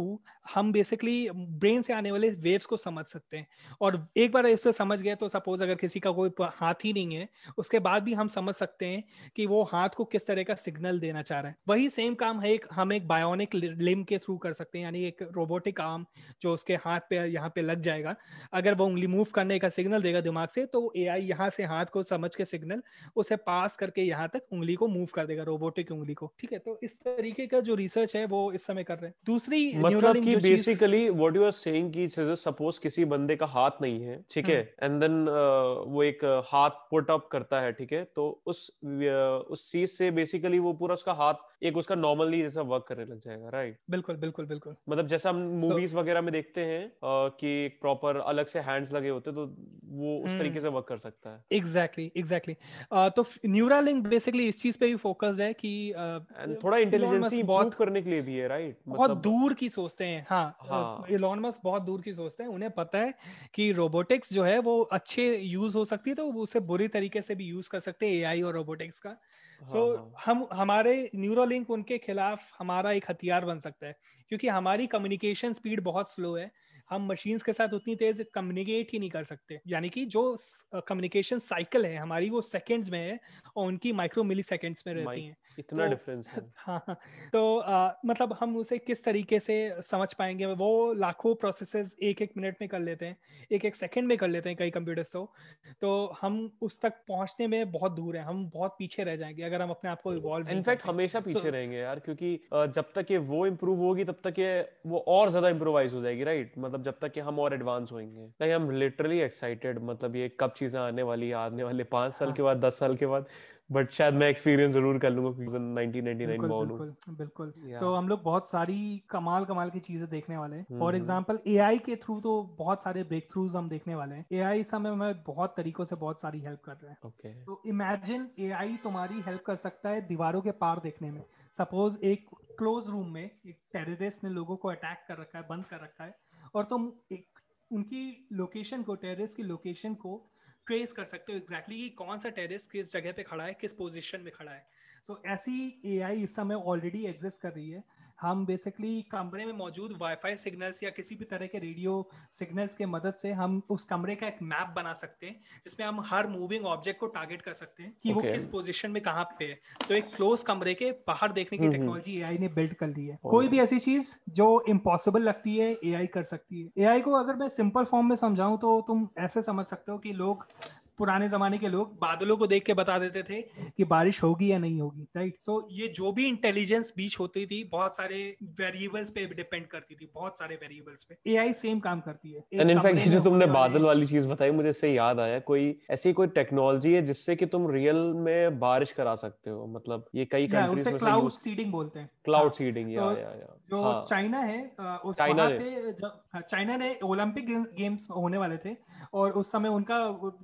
[SPEAKER 4] हम बेसिकली ब्रेन से आने वाले वेव्स को समझ सकते हैं और एक बार उससे समझ गए तो सपोज अगर किसी का कोई हाथ ही नहीं है उसके बाद भी हम समझ सकते हैं कि वो हाथ को किस तरह का सिग्नल देना चाह रहा है वही सेम काम है एक हम एक बायोनिक लिम के थ्रू कर सकते हैं यानी एक रोबोटिक आर्म जो उसके हाथ पे यहाँ पे लग जाएगा अगर वो उंगली मूव करने का सिग्नल देगा दिमाग से तो ए आई यहाँ से हाथ को समझ के सिग्नल उसे पास करके यहाँ तक उंगली को मूव कर देगा रोबोटिक उंगली को ठीक है तो इस तरीके का जो रिसर्च है वो इस समय कर रहे हैं
[SPEAKER 3] दूसरी मतलब basically what you are saying कि सपोज किसी बंदे का हाथ नहीं है ठीक है एंड हम्म। देन वो एक हाथ पुट अप करता है ठीक है तो उस उस चीज से बेसिकली वो पूरा उसका हाथ एक उसका नॉर्मली जैसा वर्क करने लग जाएगा राइट बिल्कुल बिल्कुल बिल्कुल मतलब जैसा हम मूवीज so, वगैरह में देखते हैं आ, कि प्रॉपर अलग से हैंड्स लगे होते तो वो उस hmm. तरीके से वर्क कर सकता है exactly exactly, exactly exactly.
[SPEAKER 4] uh, तो न्यूरा लिंक बेसिकली इस चीज पे भी फोकस है कि
[SPEAKER 3] uh, थोड़ा इंटेलिजेंस बहुत करने के लिए भी है राइट right?
[SPEAKER 4] बहुत मतलब... दूर की सोचते हैं हाँ इलॉन मस्क हाँ। बहुत दूर की सोचते हैं उन्हें पता है कि रोबोटिक्स जो है वो अच्छे यूज हो सकती है तो उसे बुरी तरीके से भी यूज कर सकते हैं एआई और रोबोटिक्स का सो so, हाँ, हाँ। हम हमारे लिंक उनके खिलाफ हमारा एक हथियार बन सकता है क्योंकि हमारी कम्युनिकेशन स्पीड बहुत स्लो है हम मशीन्स के साथ उतनी तेज कम्युनिकेट ही नहीं कर सकते यानी कि जो कम्युनिकेशन साइकिल है हमारी वो सेकेंड्स में है और उनकी माइक्रो मिली सेकेंड्स में रहती है
[SPEAKER 3] इतना डिफरेंस तो है *laughs* हाँ तो आ,
[SPEAKER 4] मतलब हम
[SPEAKER 3] उसे किस तरीके से समझ पाएंगे वो लाखों
[SPEAKER 4] प्रोसेसेस एक एक मिनट में कर लेते हैं एक एक सेकंड में कर लेते हैं कई कंप्यूटर्स तो तो हम उस तक पहुंचने में बहुत दूर है हम बहुत पीछे रह जाएंगे अगर हम अपने आप को
[SPEAKER 3] इवॉल्व इनफैक्ट हमेशा पीछे so, रहेंगे यार क्योंकि जब तक ये वो इम्प्रूव होगी तब तक ये वो और ज्यादा इम्प्रोवाइज हो जाएगी राइट मतलब जब तक हम और एडवांस होंगे like I am literally excited मतलब ये कब चीजें आने वाली आने वाले पांच साल हाँ। के बाद दस साल के बाद बट शायद मैं एक्सपीरियंस जरूर कर लूंगा 1999
[SPEAKER 4] बिल्कुल बिल्कुल बिल्कुल सो हम लोग बहुत सारी कमाल कमाल की चीजें देखने वाले हैं फॉर एग्जांपल एआई के थ्रू तो बहुत सारे ब्रेक थ्रूज हम देखने वाले हैं एआई इस समय हमें बहुत तरीकों से बहुत सारी हेल्प कर रहे हैं ओके तो इमेजिन एआई तुम्हारी हेल्प कर सकता है दीवारों के पार देखने में सपोज एक क्लोज रूम में एक टेररिस्ट ने लोगों को अटैक कर रखा है बंद कर रखा है और तुम एक उनकी लोकेशन को टेररिस्ट की लोकेशन को ट्रेस कर सकते हो एग्जैक्टली exactly कि कौन सा टेरिस किस जगह पे खड़ा है किस पोजीशन में खड़ा है सो so, ऐसी आई इस समय ऑलरेडी एग्जिस्ट कर रही है हम बेसिकली कमरे में मौजूद वाईफाई सिग्नल्स या किसी भी तरह के रेडियो सिग्नल्स के मदद से हम उस कमरे का एक मैप बना सकते हैं जिसमें हम हर मूविंग ऑब्जेक्ट को टारगेट कर सकते हैं कि okay. वो किस पोजिशन में कहाँ पे है तो एक क्लोज कमरे के बाहर देखने की टेक्नोलॉजी हम्म, ए हम्म। ने बिल्ड कर ली है oh. कोई भी ऐसी चीज जो इम्पॉसिबल लगती है ए कर सकती है ए को अगर मैं सिंपल फॉर्म में समझाऊं तो तुम ऐसे समझ सकते हो कि लोग पुराने जमाने के लोग बादलों को देख के बता देते थे कि बारिश होगी या नहीं होगी राइट सो ये जो भी इंटेलिजेंस बीच होती थी बहुत सारे वेरिएबल्स पे डिपेंड करती थी बहुत सारे वेरिएबल्स पे एआई सेम काम करती है एंड
[SPEAKER 3] इनफैक्ट जो तुमने बादल वाली चीज बताई मुझे इससे याद आया कोई ऐसी कोई टेक्नोलॉजी है जिससे कि तुम रियल में बारिश करा सकते हो मतलब
[SPEAKER 4] ये कई कंट्रीज में क्लाउड सीडिंग बोलते हैं
[SPEAKER 3] क्लाउड सीडिंग या या
[SPEAKER 4] या जो हाँ। चाइना है उस चाइना पे जब हाँ, चाइना ने ओलंपिक गेम्स होने वाले थे और उस समय उनका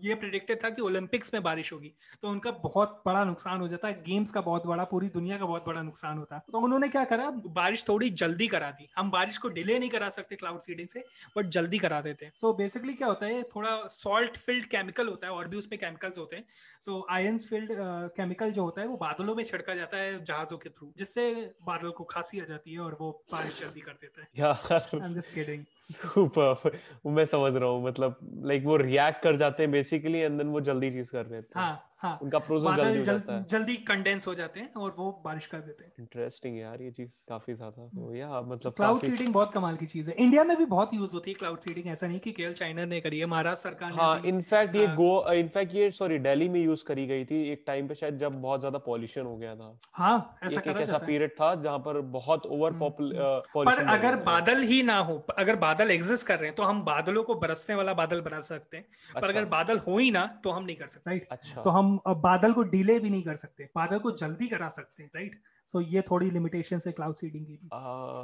[SPEAKER 4] ये प्रिडिक्टेड था कि ओलंपिक्स में बारिश होगी तो उनका बहुत बड़ा नुकसान हो जाता है गेम्स का बहुत बड़ा पूरी दुनिया का बहुत बड़ा नुकसान होता तो उन्होंने क्या करा बारिश थोड़ी जल्दी करा दी हम बारिश को डिले नहीं करा सकते क्लाउड सीडिंग से बट जल्दी करा देते हैं सो बेसिकली क्या होता है थोड़ा सॉल्ट फिल्ड केमिकल होता है और भी उसमें केमिकल्स होते हैं सो आयंस फील्ड केमिकल जो होता है वो बादलों में छिड़का जाता है जहाजों के थ्रू जिससे बादल को खांसी आ जाती है और वो
[SPEAKER 3] मैं समझ रहा हूँ मतलब लाइक वो रिएक्ट कर जाते हैं बेसिकली एंड देन वो जल्दी चीज कर रहे थे
[SPEAKER 4] हाँ हाँ उनका
[SPEAKER 3] जल्दी जल, हो जल्दी कंडेंस हो जाते हैं और वो बारिश कर देते हैं इंटरेस्टिंग यार ये चीज काफी ज्यादा हम्म। तो या
[SPEAKER 4] मतलब क्लाउड सीडिंग
[SPEAKER 3] बहुत कमाल
[SPEAKER 4] की चीज है इंडिया में भी बहुत यूज होती है क्लाउड सीडिंग ऐसा नहीं कि केवल चाइना ने करी है महाराष्ट्र सरकार हाँ
[SPEAKER 3] इनफैक्ट ये गो हाँ। इनफैक्ट ये सॉरी
[SPEAKER 4] दिल्ली में यूज करी गई थी
[SPEAKER 3] एक टाइम पे शायद जब बहुत ज्यादा पॉल्यूशन हो गया था हाँ ऐसा एक, ऐसा पीरियड था जहाँ पर बहुत ओवर
[SPEAKER 4] हम्म, हम्म। पॉपुलर अगर बादल ही ना हो अगर बादल एग्जिस्ट कर रहे हैं तो हम बादलों को बरसने वाला बादल बना सकते हैं पर अच्छा। अगर बादल हो ही ना तो हम नहीं कर सकते अच्छा तो हम बादल को डिले भी नहीं कर सकते बादल को जल्दी करा सकते हैं राइट सो ये थोड़ी लिमिटेशन है क्लाउड सीडिंग
[SPEAKER 3] की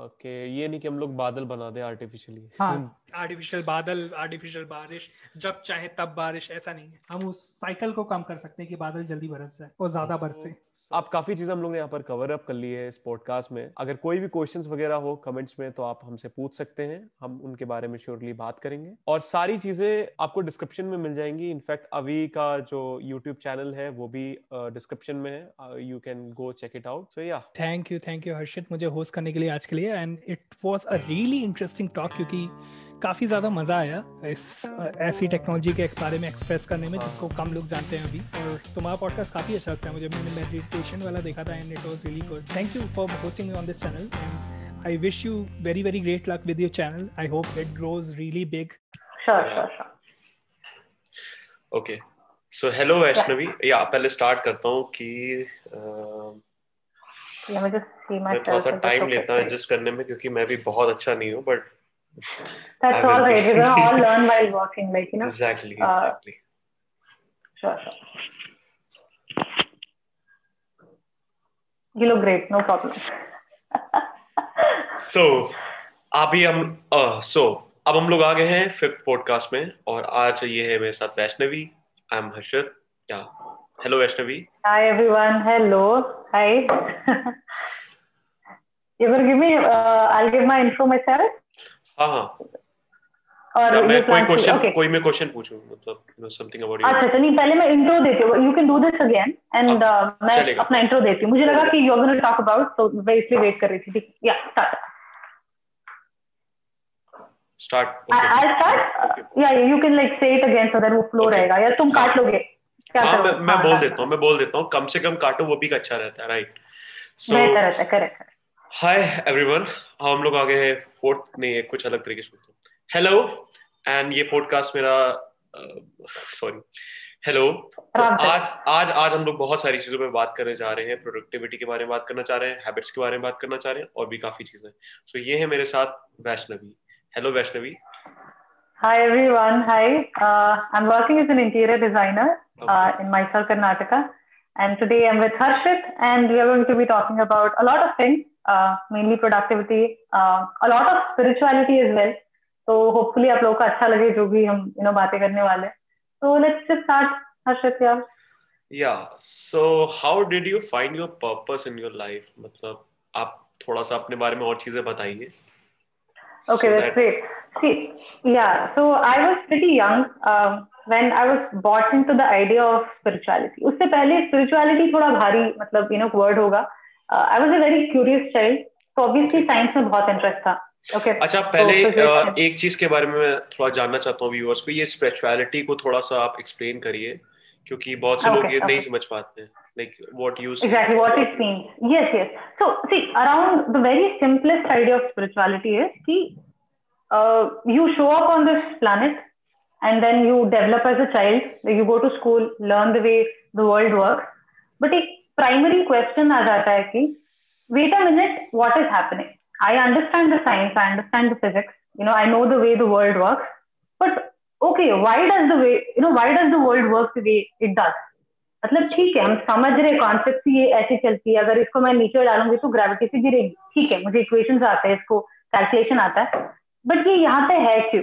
[SPEAKER 3] ओके ये नहीं कि हम लोग बादल बना दें आर्टिफिशियली हाँ
[SPEAKER 4] आर्टिफिशियल *laughs* बादल आर्टिफिशियल बारिश जब चाहे तब बारिश ऐसा नहीं है हम उस साइकिल को कम कर सकते हैं कि बादल जल्दी बरस जाए और ज्यादा बरसे
[SPEAKER 3] आप काफी चीज हम लोग ने यहाँ पर कवर अप कर ली है इस पॉडकास्ट में अगर कोई भी क्वेश्चंस वगैरह हो कमेंट्स में तो आप हमसे पूछ सकते हैं हम उनके बारे में श्योरली बात करेंगे और सारी चीजें आपको डिस्क्रिप्शन में मिल जाएंगी इनफैक्ट अभी का जो यूट्यूब चैनल है वो भी डिस्क्रिप्शन में है you can go check it out
[SPEAKER 4] so या thank you thank you Harshit मुझे होस्ट करने के लिए आज के लिए and it was a really interesting talk क्योंकि काफ़ी ज़्यादा मज़ा आया इस ऐसी टेक्नोलॉजी के बारे में एक्सप्रेस करने में हाँ। जिसको कम लोग जानते हैं अभी और तुम्हारा पॉडकास्ट काफ़ी अच्छा लगता है मुझे मैंने मेडिटेशन वाला देखा था and it was really good thank you for hosting on this channel and I wish you very very great luck with your channel I hope it grows really big
[SPEAKER 3] okay so hello Vaishnavi या पहले start करता हूँ कि uh... मैं थोड़ा सा time लेता है एडजस्ट करने में क्योंकि मैं भी बहुत अच्छा नहीं हूँ but
[SPEAKER 5] That's all right. We will all learn while working, like you know.
[SPEAKER 3] Exactly.
[SPEAKER 5] Uh, Exactly. sure. Sure. You look great. No
[SPEAKER 3] problem. so, अभी हम uh, so
[SPEAKER 5] अब हम लोग
[SPEAKER 3] आ गए हैं फिफ्थ पॉडकास्ट में और आज ये है मेरे साथ Vaishnavi I am Harshad yeah hello
[SPEAKER 5] Vaishnavi hi everyone hello hi You will give me, uh, I'll give my intro myself. हाँ हाँ
[SPEAKER 3] और मैं कोई क्वेश्चन okay. कोई मैं क्वेश्चन पूछूं मतलब समथिंग अबाउट यू अच्छा नहीं
[SPEAKER 5] पहले मैं इंट्रो देती हूं you can do this again and मैं अपना इंट्रो देती हूं मुझे लगा कि you are gonna talk about so मैं इसलिए वेट कर रही थी ठीक yeah start start I start yeah you can like say it again so that वो फ्लो रहेगा या तुम हाँ। काट लोगे क्या
[SPEAKER 3] हाँ, मैं, हाँ, मैं बोल देता हूं मैं बोल देता हूं कम से कम काटो वो भी अच्छा रहता है राइट
[SPEAKER 5] बेहतर रहता है करेक्ट हाय
[SPEAKER 3] एवरीवन हम लोग आगे हैं फोर्थ नहीं है कुछ अलग तरीके से हेलो एंड ये पॉडकास्ट मेरा सॉरी हेलो तो आज आज आज हम लोग बहुत सारी चीजों पे बात करने जा रहे हैं प्रोडक्टिविटी के बारे में बात करना चाह रहे हैं हैबिट्स के बारे में बात करना चाह रहे हैं और भी काफी चीजें सो ये है मेरे साथ Vaishnavi hello
[SPEAKER 5] Vaishnavi hi everyone hi I am working as an interior designer in Mysore Karnataka today I am with Harshit and we are going to be talking about a lot of things mainly productivity a lot of spirituality is well तो hopefully आप लोगों को अच्छा लगे जो भी हम you know बातें करने
[SPEAKER 3] वाले तो let's start Harshit yeah so how did you find your purpose in your life मतलब आप थोड़ा सा अपने बारे में और चीजें बताइए okay that's great see yeah so I was pretty young when I
[SPEAKER 5] was bot into the idea of spirituality उससे पहले स्पिरिचुअलिटी थोड़ा भारी मतलब यू नो वर्ड होगा I was a very curious child तो ऑब्वियसली साइंस में बहुत interest था
[SPEAKER 3] Okay. अच्छा पहले तो आ, uh, एक चीज के बारे में मैं थोड़ा जानना चाहता हूँ व्यूअर्स को ये स्पिरिचुअलिटी को थोड़ा
[SPEAKER 5] सा आप एक्सप्लेन करिए क्योंकि बहुत
[SPEAKER 3] से okay, लोग ये okay. नहीं समझ पाते हैं like what you see. exactly what it means
[SPEAKER 5] yes yes so see around the very simplest idea of spirituality is ki, uh, you show up on this planet and then you develop as a child you go to school learn the way the world works but primary question आ जाता है कि wait a minute what is happening I understand the science I understand the physics you know I know the way the world works but okay why does the way you know why does the world work way it does मतलब ठीक है हम समझ रहे concept ये ऐसी चलती है अगर इसको मैं नीचे डालूंगी तो ग्रेविटी से गिरेगी ठीक है मुझे इक्वेशन आते हैं इसको कैलकुलेशन आता है बट ये यहाँ पे है क्यों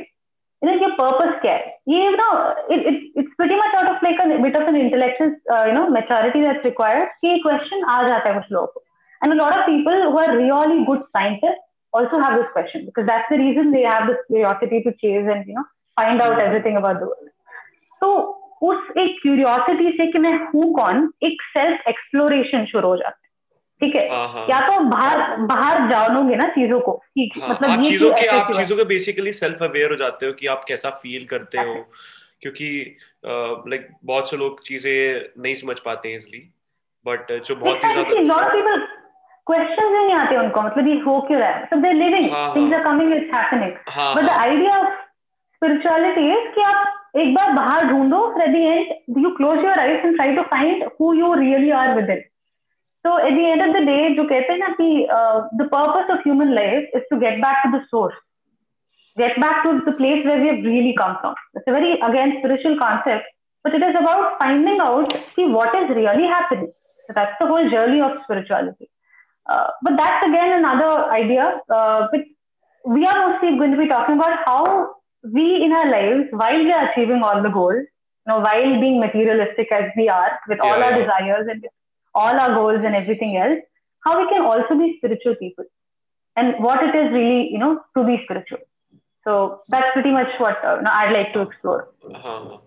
[SPEAKER 5] इनके पर्पस क्या है ये ना it's pretty much out of like bit of an intellectual you know maturity that's required कि क्वेश्चन आ जाता है कुछ लोगों को and lot of people who are really good scientist also have this question because that's the reason they have this curiosity to chase and you know find out everything about the world तो उस एक curiosity से कि मैं हूं कौन एक self exploration शुरू हो जाता है ठीक है हाँ, हाँ। या तो बाहर बाहर जानोगे ना चीजों को
[SPEAKER 3] कि हाँ, मतलब आप चीजों के आप चीजों के बेसिकली सेल्फ अवेयर हो जाते हो कि आप कैसा फील करते हो अच्छा। क्योंकि लाइक बहुत से लोग चीजें नहीं समझ पाते हैं इसलिए बट जो बहुत ही
[SPEAKER 5] ज्यादा लॉट ऑफ पीपल क्वेश्चंस नहीं आते उनको मतलब ये हो क्यों रहा है मतलब they living things are coming it's happening but the idea of spirituality is कि आप एक बार बाहर ढूंढो at the end you close your eyes and try to find who you really are with it So at the end of the day, जो कहते हैं ना कि uh, the purpose of human life is to get back to the source, get back to the place where we have really come from. It's a very again spiritual concept, but it is about finding out see what is really happening. So that's the whole journey of spirituality. Uh, but that's again another idea. Uh, but we are mostly going to be talking about how we in our lives, while we are achieving all the goals, you know, while being materialistic as we are with yeah, all our yeah. desires and all our goals and everything else, how we can also be spiritual people and what it is really, you know, to be spiritual. So that's pretty much what uh, I'd like to explore. Uh-huh.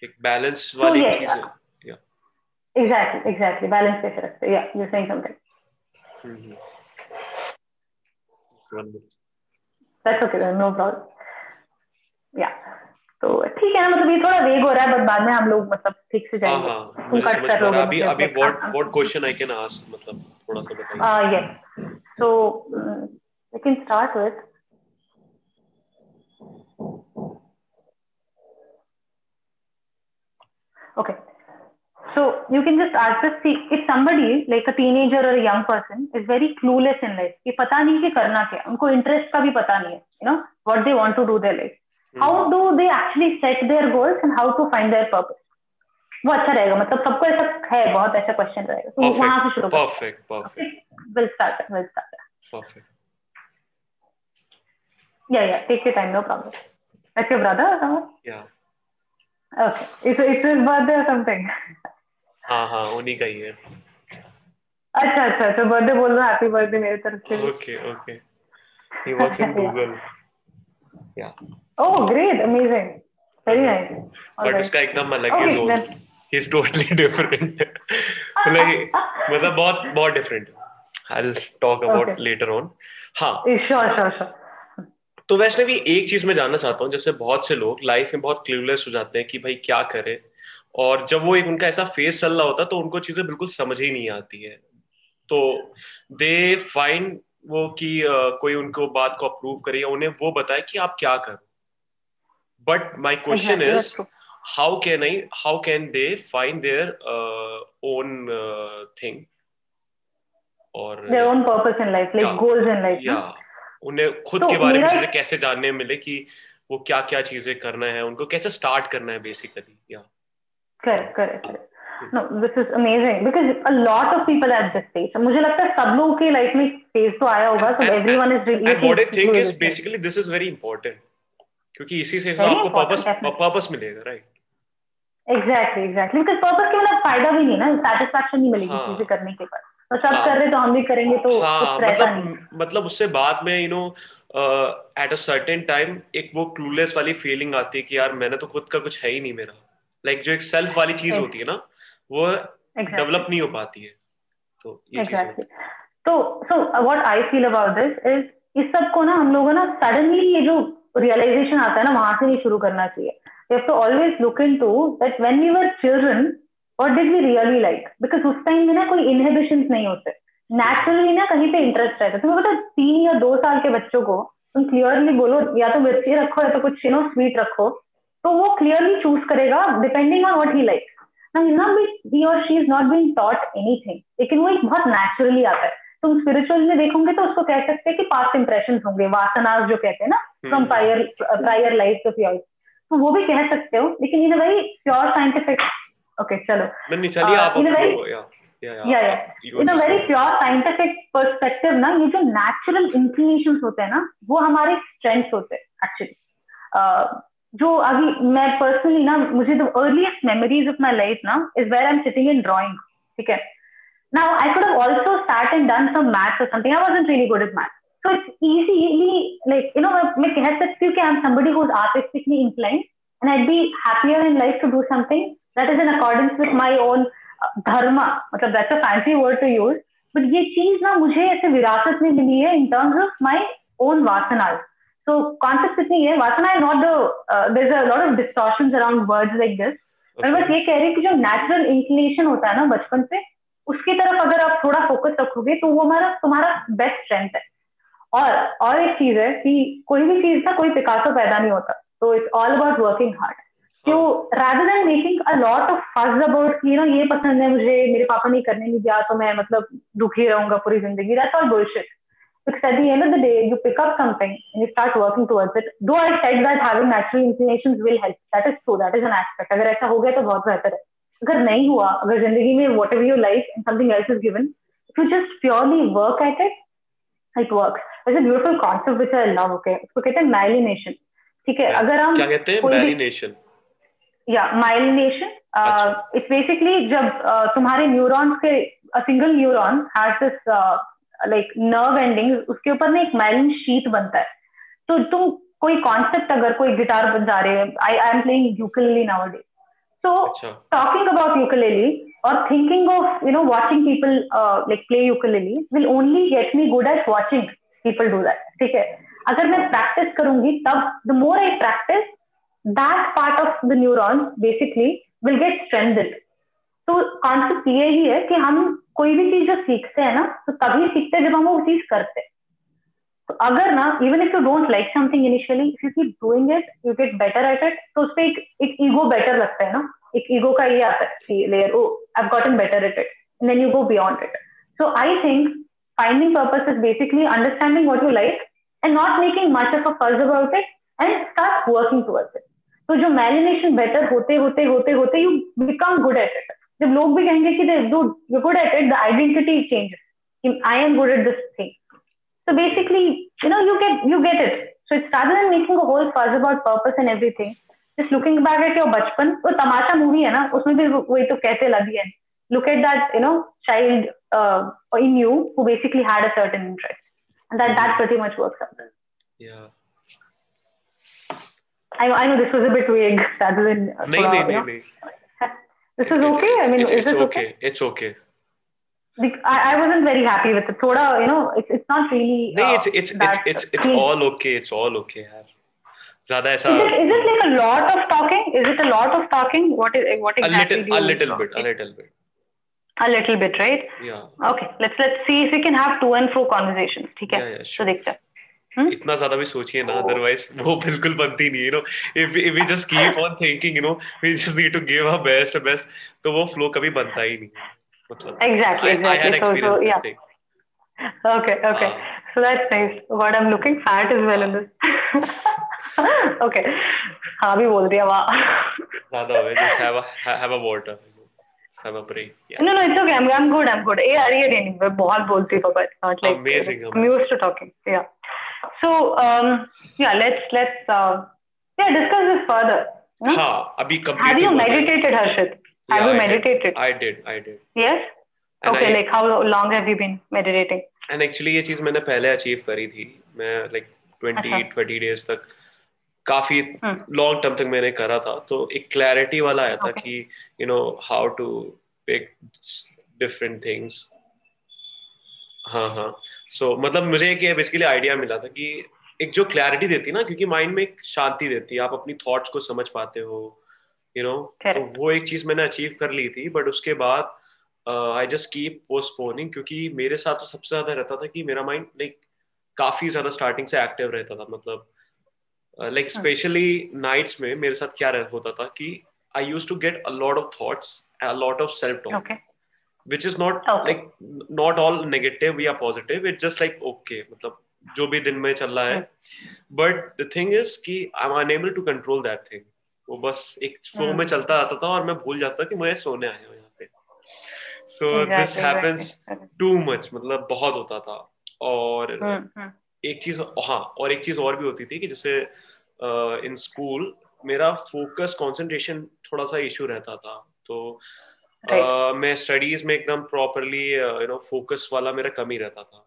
[SPEAKER 3] Like balance so, yeah, yeah.
[SPEAKER 5] yeah. Exactly, exactly. Balance pe Yeah, you're saying something. Mm-hmm. That's okay, no problem. Yeah. तो ठीक है ना मतलब ये थोड़ा वेग हो रहा है बट बाद में हम लोग मतलब ठीक से जाएंगे हाँ, हाँ। तुम कट कर लोगे अभी अभी what what question I can ask मतलब थोड़ा सा बताइए हां yes so I can start with okay so you can just ask this see if somebody like a teenager or a young person is very clueless in life कि पता नहीं कि करना क्या उनको इंटरेस्ट का भी पता नहीं है you know what they want to do their life hmm. how do they actually set their goals and how to find their purpose वो अच्छा रहेगा मतलब सबको ऐसा है बहुत ऐसा क्वेश्चन रहेगा
[SPEAKER 3] तो वहां से शुरू करो perfect perfect
[SPEAKER 5] will start will start perfect yeah yeah take your time no problem that's your brother or someone it's okay it's it's his birthday हां something हाँ,
[SPEAKER 3] हाँ, उन्हीं का ही है
[SPEAKER 5] अच्छा अच्छा तो बर्थडे बोल दो हैप्पी बर्थडे मेरे तरफ
[SPEAKER 3] से okay okay he works in Google yeah Oh, great! Amazing. Very nice. All but right. उसका एकदम अलग okay, zone. Then... He's totally *laughs* different. तो like, मतलब बहुत बहुत different. I'll talk about okay. later on. हाँ. Sure, sure, sure. तो वैसे भी एक चीज मैं जानना चाहता हूँ जैसे बहुत से लोग लाइफ में बहुत क्लियरलेस हो जाते हैं कि भाई क्या करें और जब वो एक उनका ऐसा फेस चल रहा होता है तो उनको चीजें बिल्कुल समझ ही नहीं आती है तो दे फाइंड वो कि कोई उनको बात को अप्रूव करे या उन्हें वो बताए कि आप क्या करो but my question is is how can i how can they find their uh, own uh,
[SPEAKER 5] thing or uh, their own purpose in life like yeah, goals in
[SPEAKER 3] life yeah उन्हें खुद so, तो के बारे में चीजें कैसे जानने मिले कि वो क्या क्या चीजें करना है उनको कैसे स्टार्ट करना है basically yeah
[SPEAKER 5] correct correct correct no this is amazing because a lot of people at this stage मुझे लगता है सब लोगों की लाइफ में फेज तो आया होगा so everyone is really what I think is basically
[SPEAKER 3] this is very important क्योंकि इसी से आपको पर्पस पर्पस मिलेगा
[SPEAKER 5] right exactly exactly
[SPEAKER 3] because purpose
[SPEAKER 5] के मतलब फायदा भी नहीं ना सेटिस्फेक्शन नहीं मिलेगी चीजें हाँ। करने के बाद तो सब हाँ। कर रहे तो हम भी करेंगे
[SPEAKER 3] तो हाँ, मतलब मतलब उससे बाद
[SPEAKER 5] में you know at a certain time
[SPEAKER 3] एक वो क्लूलेस वाली फीलिंग आती है कि यार मैंने तो खुद का कुछ है ही नहीं मेरा लाइक जो एक सेल्फ वाली चीज होती है ना वो डेवलप नहीं हो पाती है तो ये exactly. तो so
[SPEAKER 5] what I feel about this is इस सब को ना हम लोगों ना सडनली ये जो रियलाइजेशन आता है ना वहां से ही शुरू करना चाहिए you have to always look into that when you are children what did we really like because उस टाइम में ना कोई इनहिबिशन नहीं होते नेचुरली ना कहीं पे इंटरेस्ट रहता तुम्हें पता तीन या दो साल के बच्चों को तुम क्लियरली बोलो या तो मिर्ची रखो या तो कुछ यू नो स्वीट रखो तो वो क्लियरली चूज करेगा depending on what he like ना ही और she is not being taught anything लेकिन वो एक बहुत नेचुरली आता है तुम स्पिरिचुअल में देखोगे तो उसको कह सकते हैं कि पास्ट इंप्रेशन होंगे वासनाज जो कहते हैं ना from prior prior life of your तो वो भी कह सकते हो लेकिन in very pure scientific okay चलो
[SPEAKER 3] in very
[SPEAKER 5] very pure scientific perspective ना ये जो नेचुरल इंक्लिनेशन होते हैं ना वो हमारे स्ट्रेंथ होते हैं एक्चुअली uh, जो अभी मैं पर्सनली ना मुझे the earliest memories of my life ना is where I am sitting in drawing ठीक है Now, I could have also sat and done some maths or something. I wasn't really good at maths. So it's easily, like, you know, my head says, okay, I'm somebody who's artistically inclined and I'd be happier in life to do something that is in accordance with my own dharma uh, मतलब that's that's a fancy word to use, but चीज ना मुझे ऐसे विरासत में मिली है in terms of my own vasanas so concept इतनी है vasana is not the there is a lot of distortions around words like this मैं बस ये कह रही हूँ कि जो नेचुरल इंक्लिनेशन होता है ना बचपन से उसकी तरफ अगर आप थोड़ा फोकस रखोगे तो वो हमारा तुम्हारा बेस्ट स्ट्रेंथ है और और एक चीज है कि कोई भी चीज ना कोई पिकासो पैदा नहीं होता तो it's all about working hard तो rather than making a lot of fuss about you know ये पसंद है मुझे मेरे पापा नहीं करने नहीं दिया तो मैं मतलब दुखी रहूंगा पूरी जिंदगी that's all bullshit Because at the end of the day, you pick up something and you start working towards it. Though I said अगर ऐसा हो गया तो बहुत बेहतर है अगर नहीं हुआ अगर जिंदगी में whatever your life and something else is given to just purely work at it it work as a beautiful concept which I love okay उसको कहते हैं माइलिनेशन ठीक है अगर
[SPEAKER 3] हम क्या कहते हैं
[SPEAKER 5] या माइलिनेशन इट्स बेसिकली जब uh, तुम्हारे न्यूरॉन्स के single neuron has this like nerve ending उसके ऊपर ना एक माइलिन शीट बनता है तो तुम कोई कॉन्सेप्ट अगर कोई गिटार बजा रहे हो I I am playing ukulele now day so talking about ukulele और thinking of you know watching people like play you ukulele will only get me good at watching people do that ठीक है अगर मैं practice करूंगी तब the more I practice that part of the neurons basically will get strength it तो concept ये ही है कि हम कोई भी चीज जो सीखते हैं ना तो तभी सीखते हैं जब हम वो चीज करते हैं तो अगर ना even if you don't like something initially if you keep doing it you get better at it तो उसपे एक एक ईगो बेटर लगता है ना एक ईगो का ये आता है layer oh I got gotten better at it and then you go beyond it so I think finding purpose is basically understanding what you like and not making much of a fuss about it and start working towards it तो जो marination better होते होते होते होते you become good at it जब लोग भी कहेंगे कि good at it the identity change I am good at this thing So basically, you know, you get you get it. So it's rather than making a whole fuss about purpose and everything, just looking back at your बचपन वो तमाशा movie, है ना उसमें भी वही तो कहते लगी है look at that you know child uh, in you who basically had a certain interest and that that pretty much works out yeah I, I know this was a bit vague
[SPEAKER 3] rather than uh, nahin, this is okay I mean it's, okay. okay it's okay
[SPEAKER 5] like, I, I wasn't very happy with it. Thoda, you know, it's it's not really. Uh,
[SPEAKER 3] no, it's it's it's it's, it's all okay. It's all okay. यार. ज्यादा
[SPEAKER 5] ऐसा is it, is it like a lot of talking is it a lot of talking what is
[SPEAKER 3] what exactly a little a
[SPEAKER 5] little
[SPEAKER 3] bit a little
[SPEAKER 5] bit a little bit right yeah okay let's let's see if we can have two and fro conversations ठीक है yeah, yeah, sure. तो देखते हैं इतना ज्यादा भी सोचिए ना अदरवाइज वो बिल्कुल बनती
[SPEAKER 3] नहीं you know if we just keep on thinking you know we just need to give our best best तो वो फ्लो कभी बनता ही नहीं
[SPEAKER 5] exactly, I, exactly. I had experience so, so, yeah. Thing. Okay, okay. Uh, so that's nice. What I'm looking fat as well in this. *laughs* okay. have a
[SPEAKER 3] water have a break
[SPEAKER 5] yeah. no no it's okay I'm I'm good I'm good ये यार ये नहीं मैं बहुत बोलती हूँ but not like amazing I'm used to talking yeah so um yeah let's let's uh, yeah discuss this further हाँ
[SPEAKER 3] hmm? अभी have
[SPEAKER 5] you meditated Harshit have yeah, you
[SPEAKER 3] meditated? I did. I did I did yes and
[SPEAKER 5] okay I, like how long have you been meditating
[SPEAKER 3] and actually ये चीज
[SPEAKER 5] मैंने पहले
[SPEAKER 3] achieve
[SPEAKER 5] करी थी
[SPEAKER 3] मैं like twenty अच्छा. 20 days तक काफी long term तक मैंने करा था तो एक clarity वाला आया था कि you know how to pick different things. हाँ हाँ सो so, मतलब मुझे एक बेसिकली आइडिया मिला था कि एक जो क्लैरिटी देती है ना क्योंकि माइंड में एक शांति देती है आप अपनी थॉट्स को समझ पाते हो यू नो तो वो एक चीज मैंने अचीव कर ली थी बट उसके बाद आई जस्ट कीप पोस्टपोनिंग क्योंकि मेरे साथ तो सबसे ज्यादा रहता था कि मेरा माइंड लाइक काफी ज्यादा स्टार्टिंग से एक्टिव रहता था मतलब लाइक स्पेशली नाइट्स में मेरे साथ क्या होता था कि I use to get a lot of thoughts a lot of self talk which is not like not all negative या positive it just like okay मतलब जो भी दिन में चल रहा है बट द थिंग इज कि I am unable to control that thing वो बस एक फ्लो में हाँ। चलता आता था और मैं भूल जाता कि मैं सोने आया हूँ यहाँ पे so this happens too much मतलब बहुत होता था और हम्म, हम्म। एक चीज हाँ और एक चीज और भी होती थी कि जैसे इन स्कूल मेरा फोकस कंसंट्रेशन थोड़ा सा इशू रहता था तो मैं स्टडीज में एकदम प्रॉपरली यू नो फोकस वाला मेरा कमी रहता था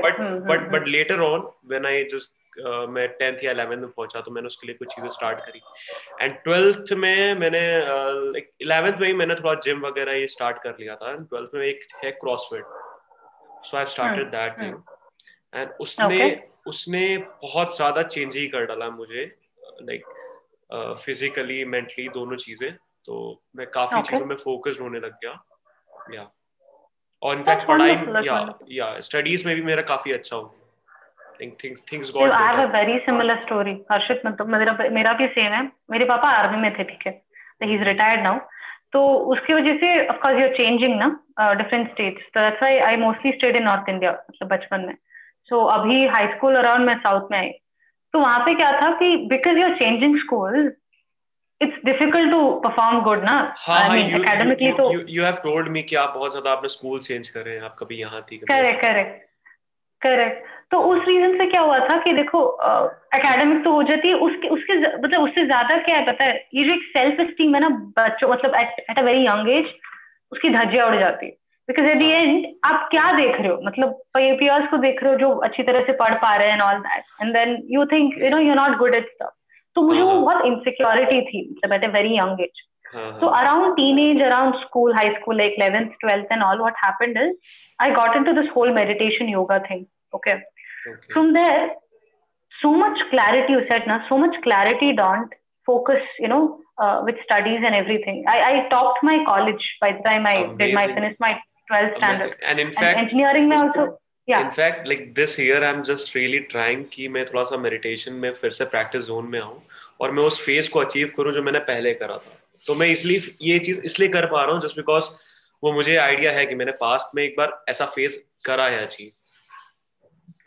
[SPEAKER 3] but but but later on when I just मैं टेंथ या इलेवेंथ में पहुंचा तो मैंने उसके लिए कुछ चीज़ें स्टार्ट करी एंड ट्वेल्थ में मैंने लाइक इलेवेंथ में ही मैंने थोड़ा जिम वगैरह ये स्टार्ट कर लिया था एंड ट्वेल्थ में एक है CrossFit so I started that thing and उसने okay. उसने बहुत ज़्यादा चेंज ही कर डाला मुझे लाइक फिजिकली मेंटली दोनों चीज़ें तो मैं काफ़ी okay. चीज़ों में फोकस्ड होने लग गया या और इनफैक्ट पढ़ाई या या स्टडीज में भी मेरा काफ़ी अच्छा हो गया think things things got so I have a very similar story हर्षित मतलब मेरा मेरा भी सेम है मेरे पापा आर्मी में थे ठीक है ही इज रिटायर्ड नाउ तो
[SPEAKER 5] उसकी वजह से of course you are changing ना डिफरेंट स्टेट्स तो that's why I mostly stayed in north India मतलब बचपन में सो अभी हाई स्कूल अराउंड मैं साउथ में आई तो वहां पे क्या था कि because you are changing school it's difficult to perform good
[SPEAKER 3] ना एकेडमिकली हाँ, हाँ,
[SPEAKER 5] तो यू हैव टोल्ड मी कि आप बहुत ज्यादा आपने स्कूल चेंज करे हैं आप कभी यहां थी करेक्ट करेक्ट करेक्ट तो उस रीजन से क्या हुआ था कि देखो एकेडमिक तो हो जाती है उसके उसके मतलब उससे ज्यादा क्या है पता है ये जो एक सेल्फ स्टीम है ना बच्चों मतलब at a very young age उसकी धज्जिया उड़ जाती है बिकॉज एट दी एंड आप क्या देख रहे हो मतलब पीपीआर को देख रहे हो जो अच्छी तरह से पढ़ पा रहे हैं all that and then you think you know you not good at stuff तो मुझे वो हाँ। बहुत इनसिक्योरिटी थी मतलब at a very young age So around teenage, around school, school school, like 11th, 12th, and all, what happened is I got into this whole meditation yoga thing. Okay. Okay. From there, so much clarity you said, na so much clarity don't focus, you know, uh, with studies and everything. I, I topped my college by the time I Amazing. did my finish my 12th standard.
[SPEAKER 3] And in fact, and engineering mein also yeah in fact like this year i'm just really trying कि मैं थोड़ा सा meditation में फिर से practice zone में आऊँ और मैं उस फेज को अचीव करूँ जो मैंने पहले करा था तो मैं इसलिए ये चीज़ इसलिए कर पा रहा हूँ जस्ट बिकॉज वो मुझे आइडिया है कि मैंने पास्ट में एक बार ऐसा फेज करा है अचीव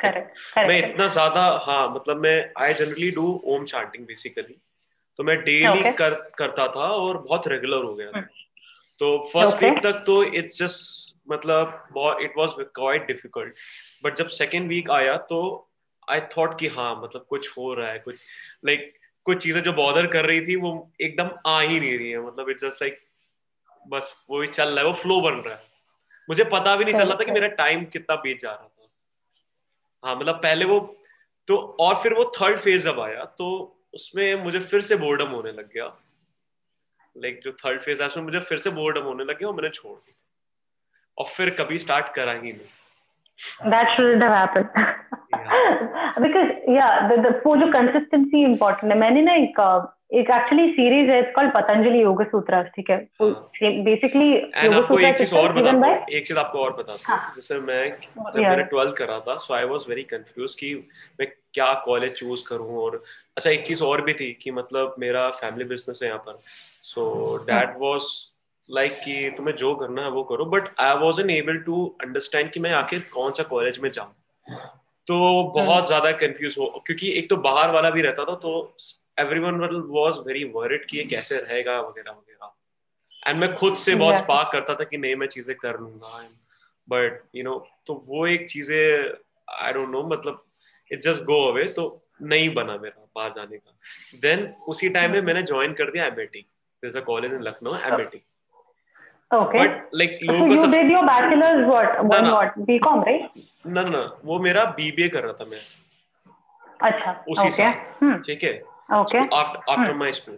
[SPEAKER 5] मैं
[SPEAKER 3] इतना ज्यादा हाँ मतलब मैं I generally do Om chanting basically तो मैं डेली okay. कर करता था और बहुत रेगुलर हो गया था हम्म। तो फर्स्ट वीक तक तो इट्स जस्ट मतलब it was quite difficult but जब सेकेंड वीक आया तो आई थॉट कि हाँ मतलब कुछ हो रहा है कुछ लाइक like, कुछ चीजें जो बॉदर कर रही थी वो एकदम आ ही नहीं रही है मतलब इट्स जस्ट लाइक बस वो चल रहा है वो फ्लो बन रहा है मुझे पता भी नहीं चल रहा था कि मेरा टाइम कितना बीत जा रहा था हाँ मतलब पहले वो तो और फिर वो थर्ड फेज जब आया तो उसमें मुझे फिर से बोर्डम होने लग गया लाइक जो थर्ड फेज आया उसमें मुझे फिर से बोर्डम होने लग गया और मैंने छोड़ दिया और फिर कभी स्टार्ट करा ही नहीं that shouldn't have happened
[SPEAKER 5] yeah. *laughs* because yeah the, the वो जो consistency important है मैंने ना एक एक एक्चुअली सीरीज है इट्स कॉल्ड पतंजलि योग सूत्र ठीक है बेसिकली योग सूत्र एक चीज और
[SPEAKER 3] बता एक चीज आपको और बता हूं हाँ। जैसे मैं हाँ। जब मैंने 12th करा था so I was very confuse कि मैं क्या कॉलेज चूज करूं और अच्छा एक चीज और भी थी कि मतलब मेरा फैमिली बिजनेस है यहां पर सो दैट वाज लाइक कि तुम्हें जो करना है वो करो but I was able to understand कि मैं आखिर कौन सा कॉलेज में जाऊं तो बहुत हाँ। ज्यादा कंफ्यूज हो क्योंकि एक तो बाहर वाला भी रहता था तो एवरीवन वाज वेरी वरिड कि ये कैसे रहेगा वगैरह वगैरह एंड मैं खुद से बहुत स्पार्क करता था कि नहीं मैं चीजें कर लूंगा बट यू नो तो वो एक चीजें आई डोंट नो मतलब इट जस्ट गो अवे तो नहीं बना मेरा बाहर जाने का देन उसी टाइम में hmm. मैंने ज्वाइन कर दिया MAT this a college in Lucknow
[SPEAKER 5] MAT okay but like so you सब... did your व्हाट what? ना, ना, what? ना ना वो मेरा बीबीए कर रहा था मैं अच्छा उसी okay. Hmm. ठीक है okay.
[SPEAKER 3] After my school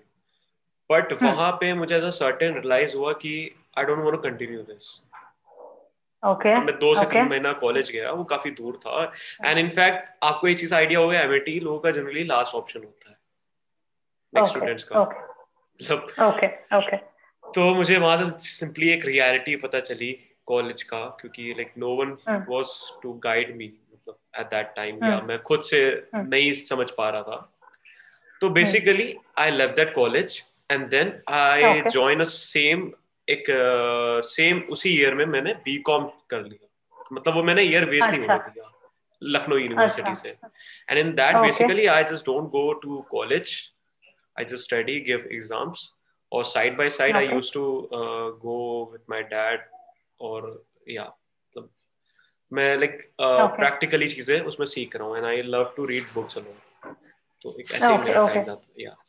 [SPEAKER 3] but वहां पे मुझे ऐसा सर्टेन रियलाइज हुआ कि I don't want
[SPEAKER 5] to continue this okay मैं दो से okay. तीन महीना कॉलेज गया वो काफी
[SPEAKER 3] दूर था एंड hmm. इनफैक्ट आपको ये चीज आइडिया होगा एमएटी लोगों का जनरली लास्ट ऑप्शन होता है लाइक स्टूडेंट्स का मतलब ओके ओके तो मुझे वहां से सिंपली एक रियलिटी पता चली कॉलेज का क्योंकि like no one was to guide me मतलब एट दैट टाइम या मैं खुद से hmm. नहीं समझ पा रहा था तो basically I love that college and then I join a same एक सेम uh, उसी ईयर में मैंने बी कॉम कर लिया मतलब वो मैंने ईयर वेस्ट नहीं होने अच्छा। दिया लखनऊ यूनिवर्सिटी अच्छा। से and in that basically I just don't go to college I just study give exams और side by side I used to go with my dad और या मतलब मैं लाइक प्रैक्टिकली uh, चीजें उसमें सीख रहा हूँ and I love to read books alone तो एक ऐसे okay, मेरा टाइम था या तो,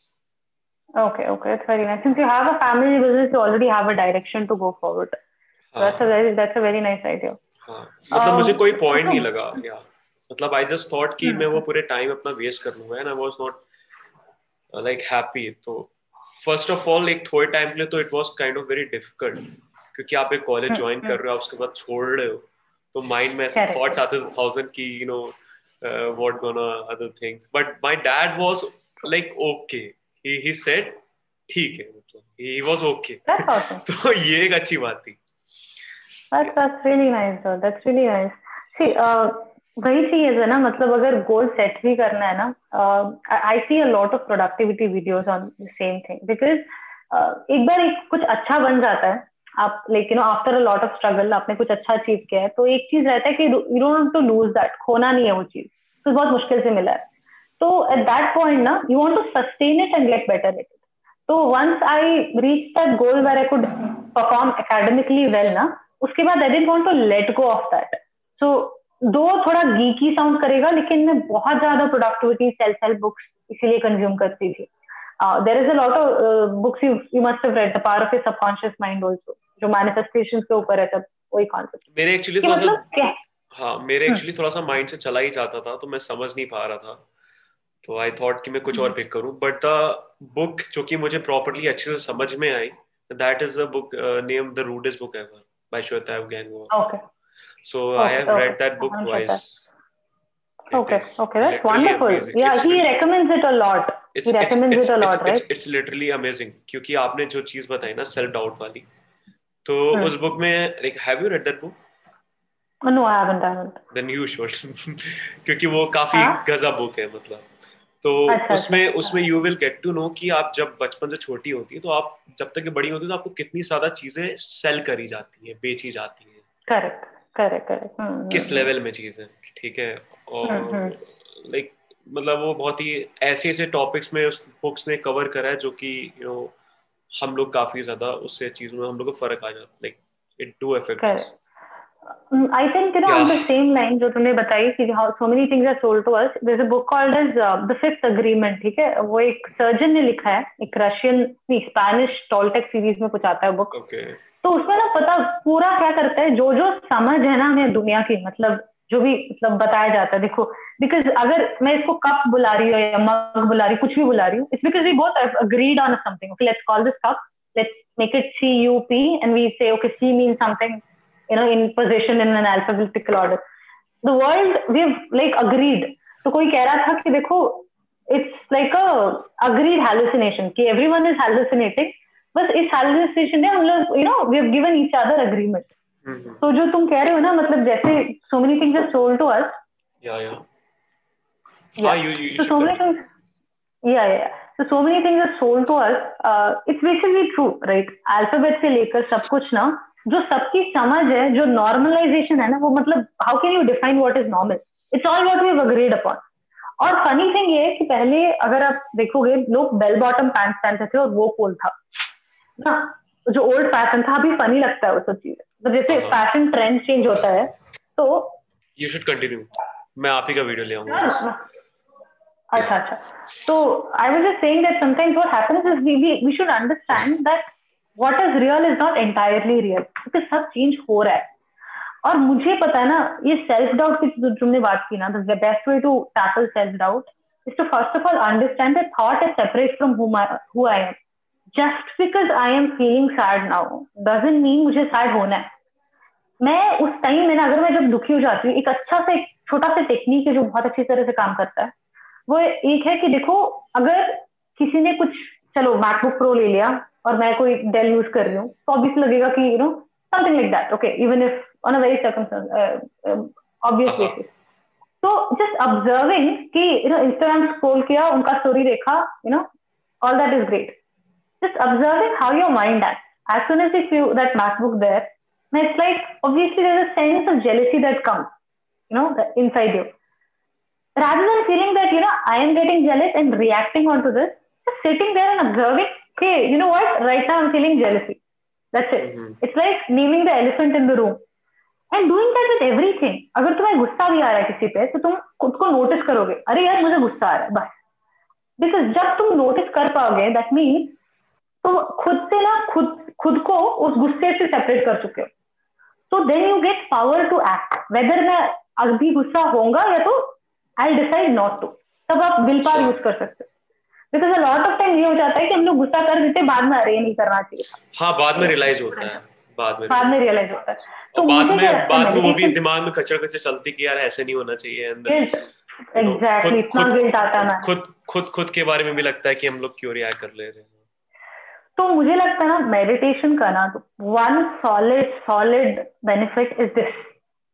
[SPEAKER 3] Okay, okay, that's very nice. Since you have a family business, you already have a direction to go forward. So that's a हाँ। very that's a very nice idea. हाँ मतलब um, मुझे कोई point नहीं लगा या मतलब आई जस्ट थॉट कि hmm. मैं वो पूरे टाइम अपना वेस्ट कर लूंगा and I was not like happy तो फर्स्ट ऑफ ऑल एक थोड़े टाइम के लिए तो it was kind of very difficult क्योंकि आप एक कॉलेज ज्वाइन hmm, कर hmm. रहे हो उसके बाद छोड़ रहे हो तो माइंड में ऐसे थॉट्स आते थे थाउजेंड की you know know, uh, what gonna other things. But my dad was like okay. He he said ठीक है मतलब
[SPEAKER 5] he was okay. तो ये एक अच्छी बात थी. That's that's really nice though. That's really nice. See, uh, वही चीज है ना मतलब अगर गोल सेट भी करना है ना I see a lot of productivity videos on same thing because एक बार एक कुछ अच्छा बन जाता है आप like you know after a lot of struggle आपने कुछ अच्छा अचीव किया है तो एक चीज रहता है कि you don't to lose that खोना नहीं है वो चीज तो बहुत मुश्किल से मिला है तो एट दैट पॉइंट ना you want to sustain it and get better it तो once I reach that goal where I could perform academically well ना उसके बाद I didn't want to let go of that so though थोड़ा geeky sound करेगा लेकिन मैं बहुत ज्यादा प्रोडक्टिविटी सेल्फ हेल्प बुक्स इसीलिए कंज्यूम करती थी there is a lot of books you must read the power of A subconscious mind also जो मैनिफेस्टेशन के ऊपर है सब वही कॉन्सेप्ट मेरे एक्चुअली
[SPEAKER 3] थोड़ा सा मतलब हाँ मेरे एक्चुअली हम्म। थोड़ा सा माइंड से चला ही जाता था तो मैं समझ नहीं पा रहा था तो आई थॉट कि मैं कुछ और पिक करूं बट द बुक जो कि मुझे प्रॉपरली अच्छे से समझ में आई that is the book name the rudest book ever by Shweta Gangwar okay so I have read that book twice okay okay that's wonderful yeah he recommends it a lot he recommends it a lot right it's literally amazing क्योंकि आपने जो चीज बताई ना self doubt वाली तो हाँ। उस बुक में like have you read that book no I haven't I haven't then you should क्योंकि वो काफी हाँ? गजब बुक है मतलब तो अच्छा, उसमें अच्छा। उसमें you will get to know कि आप जब बचपन से छोटी होती है तो आप जब तक बड़ी होती है तो आपको कितनी ज्यादा चीजें सेल करी जाती है बेची जाती है करेक्ट करेक्ट करेक्ट किस लेवल हम्म। में चीजें ठीक है और लाइक हम्म, हम्म। मतलब वो बहुत ही ऐसे ऐसे टॉपिक्स में उस बुक्स ने कवर करा है जो कि यू नो हम लोग काफी ज्यादा उससे चीज में हम लोग को फर्क आ जाता like it do affect
[SPEAKER 5] us I think you know yeah. on the
[SPEAKER 3] same जो तुमने
[SPEAKER 5] बताई कि how so many things are sold to us there is a book called as the fifth Agreement. ठीक है वो एक सर्जन ने लिखा है एक रशियन नहीं स्पैनिश टॉलटेक सीरीज में कुछ आता है
[SPEAKER 3] बुक okay.
[SPEAKER 5] तो उसमें ना पता पूरा क्या करता है जो जो समझ है ना हमें दुनिया की मतलब जो भी मतलब बताया जाता है देखो बिकॉज अगर मैं इसको कप बुला रही हूँ या मग बुला रही हूँ कुछ भी बुला रही हूँ it's because we both agreed on something okay let's call this cup let's make it C U P and we say okay C mean something you know in position in an alphabetical order the world we like agreed तो कोई कह रहा था कि देखो it's like a agreed hallucination every one is hallucinating बस इस hallucination में हम लोग you know we have given each other agreement हम्म। तो जो तुम कह रहे हो ना मतलब जैसे so many things are sold to us yeah yeah
[SPEAKER 3] yeah. Ah, you, you, you so so many things
[SPEAKER 5] yeah uh, yeah से लेकर सब कुछ ना जो सबकी समझ है जो नॉर्मलाइजेशन है ना वो मतलब how can you define what is normal it's all what we agreed upon और फनी थिंग ये है कि पहले अगर आप देखोगे लोग बेल बॉटम पैंट पहनते थे और वो कोल था ना जो ओल्ड फैशन था अभी फनी लगता है वो सब चीजें तो जैसे फैशन ट्रेंड चेंज होता है तो
[SPEAKER 3] यू शुड कंटिन्यू
[SPEAKER 5] मैं आप ही का वीडियो ले आऊंगा हाँ, हाँ। अच्छा अच्छा तो I was just saying that sometimes what happens is we we should understand that what is real is not entirely real क्योंकि सब चेंज हो रहा है और मुझे पता है ना ये सेल्फ डाउट की जो तुमने बात की ना the best way to tackle self doubt is to first of all understand that thought is separate from who I am just because I am feeling sad now doesn't mean मुझे sad होना है मैं उस time में ना अगर मैं जब दुखी हो जाती हूँ एक अच्छा सा एक छोटा सा टेक्निक है जो बहुत अच्छी तरह से काम करता है वो एक है कि देखो अगर किसी ने कुछ चलो मैकबुक प्रो ले लिया और मैं कोई डेल यूज कर रही हूँ तो ऑब्वियस लगेगा कि you know something like that okay even if on a very obvious basis तो जस्ट ऑब्जर्विंग कि यू नो इंस्टाग्राम स्क्रोल किया उनका स्टोरी देखा you know all that is great just observing how your mind acts. As soon as you see that MacBook there, and it's like obviously there's a sense of jealousy that comes, you know, inside you. Rather than feeling that, you know, I am getting jealous and reacting onto this, just sitting there and observing, okay, you know what? Right now I'm feeling jealousy. That's it. Mm-hmm. It's like naming the elephant in the room. And doing that with everything अगर तुम्हें गुस्सा भी आ रहा है किसी पे तो तुम खुद को नोटिस करोगे अरे यार मुझे गुस्सा आ रहा है बस बिकॉज जब तुम नोटिस कर पाओगे दैट मीन्स तो खुद से ना खुद खुद को उस गुस्से से सेपरेट कर चुके हो so then you get power to act whether मैं अभी गुस्सा होगा या तो आई डिसाइड नॉट टू तब आप विल पावर यूज कर सकते हो because a lot of time ये हो जाता है कि हम लोग गुस्सा कर देते बाद में अरे नहीं करना चाहिए
[SPEAKER 3] हाँ बाद में रियलाइज होता है हाँ बाद में बाद में रियलाइज होता है तो बाद में बाद में वो भी दिमाग में खचर खचर चलती कि यार ऐसे नहीं होना चाहिए अंदर एग्जैक्टली तो इतना गिल्ट आता ना खुद खुद खुद के बारे में भी लगता है कि हम लोग क्यों रिएक्ट कर ले रहे हैं
[SPEAKER 5] तो मुझे लगता है ना मेडिटेशन का ना one solid solid benefit is this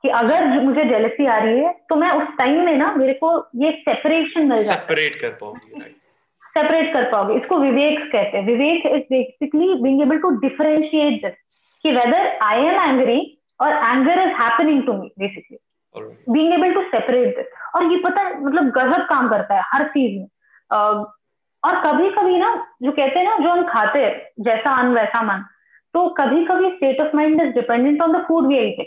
[SPEAKER 5] कि अगर मुझे जेलसी आ रही है तो मैं उस टाइम में ना मेरे को ये सेपरेशन मिल जाता
[SPEAKER 3] सेपरेट कर पाओगे
[SPEAKER 5] सेपरेट कर पाओगे इसको विवेक कहते हैं विवेक is basically being able to differentiate this कि वेदर आई एम एंग्री और anger is happening to me basically being able to separate this और ये पता मतलब गजब काम करता है हर चीज में और कभी कभी ना जो कहते हैं ना जो हम खाते हैं जैसा अन्न वैसा मन तो कभी कभी state of mind is dependent on the food we आई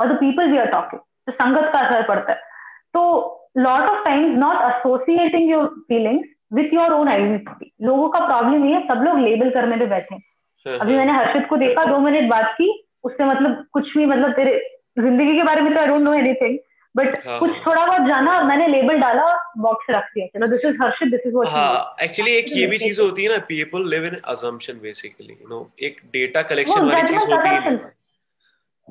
[SPEAKER 5] और the people we are talking तो संगत का असर पड़ता है तो lot of times not associating your feelings with your own identity लोगों का प्रॉब्लम ये है सब लोग लेबल करने पे बैठे हैं अभी मैंने हर्षित को देखा दो मिनट बात की उससे मतलब कुछ भी मतलब तेरे जिंदगी के बारे में तो I don't know anything but हाँ, कुछ थोड़ा बहुत जाना मैंने लेबल डाला
[SPEAKER 3] बॉक्स रख दिया चलो this is Harshit this is what हां एक्चुअली एक ये भी चीज होती है ना people live in assumption basically you know एक डेटा कलेक्शन वाली चीज होती है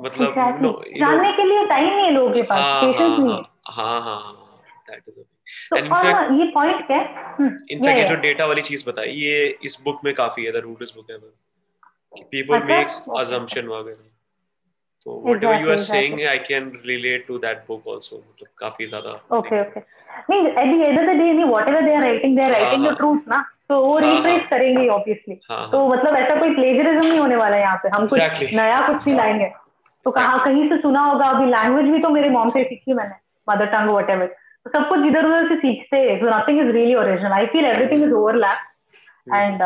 [SPEAKER 3] मतलब नो
[SPEAKER 5] जानने के लिए टाइम
[SPEAKER 3] नहीं है लोगों के पास पेशेंस हाँ, हाँ, नहीं हां हां दैट इज ये पॉइंट है हम्म, वाली चीज बताई ये इस बुक में काफी है द रूट इज बुक है पीपल मेक्स वगैरह तो whatever you are saying I can
[SPEAKER 5] relate to that book also मतलब काफी ज्यादा ओके ओके नहीं at the end of the day नहीं whatever they are writing they are writing the truth ना तो वो रिट्रेस हाँ, हाँ। करेंगे ऑब्वियसली हाँ, तो मतलब ऐसा कोई प्लेजरिज्म नहीं होने वाला यहाँ पे हम कुछ नया कुछ नहीं लाएंगे तो कहाँ कहीं से सुना होगा अभी लैंग्वेज भी तो मेरे मॉम से सीखी मैंने मदर टंग वट एवर तो सब कुछ इधर उधर से सीखते हैं so nothing is really original I feel everything is overlap and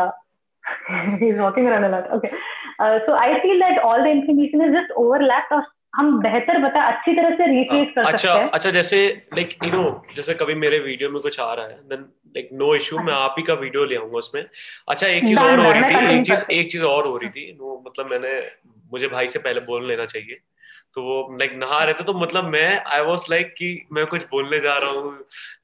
[SPEAKER 5] *laughs* he's walking around a lot. Okay. Uh, so I feel that all the information is just overlapped और हम बेहतर बता अच्छी तरह से रिट्रेस
[SPEAKER 3] हाँ, कर अच्छा, सकते हैं अच्छा जैसे लाइक यू नो जैसे कभी मेरे वीडियो में कुछ आ रहा है देन लाइक नो इशू मैं आप ही का वीडियो ले आऊंगा उसमें अच्छा एक चीज और हो रही थी एक चीज एक चीज और हो रही थी नो मतलब मैंने मुझे भाई से पहले बोल लेना चाहिए तो वो लाइक नहा रहे थे तो मतलब मैं आई वॉज लाइक कि मैं कुछ बोलने जा रहा हूँ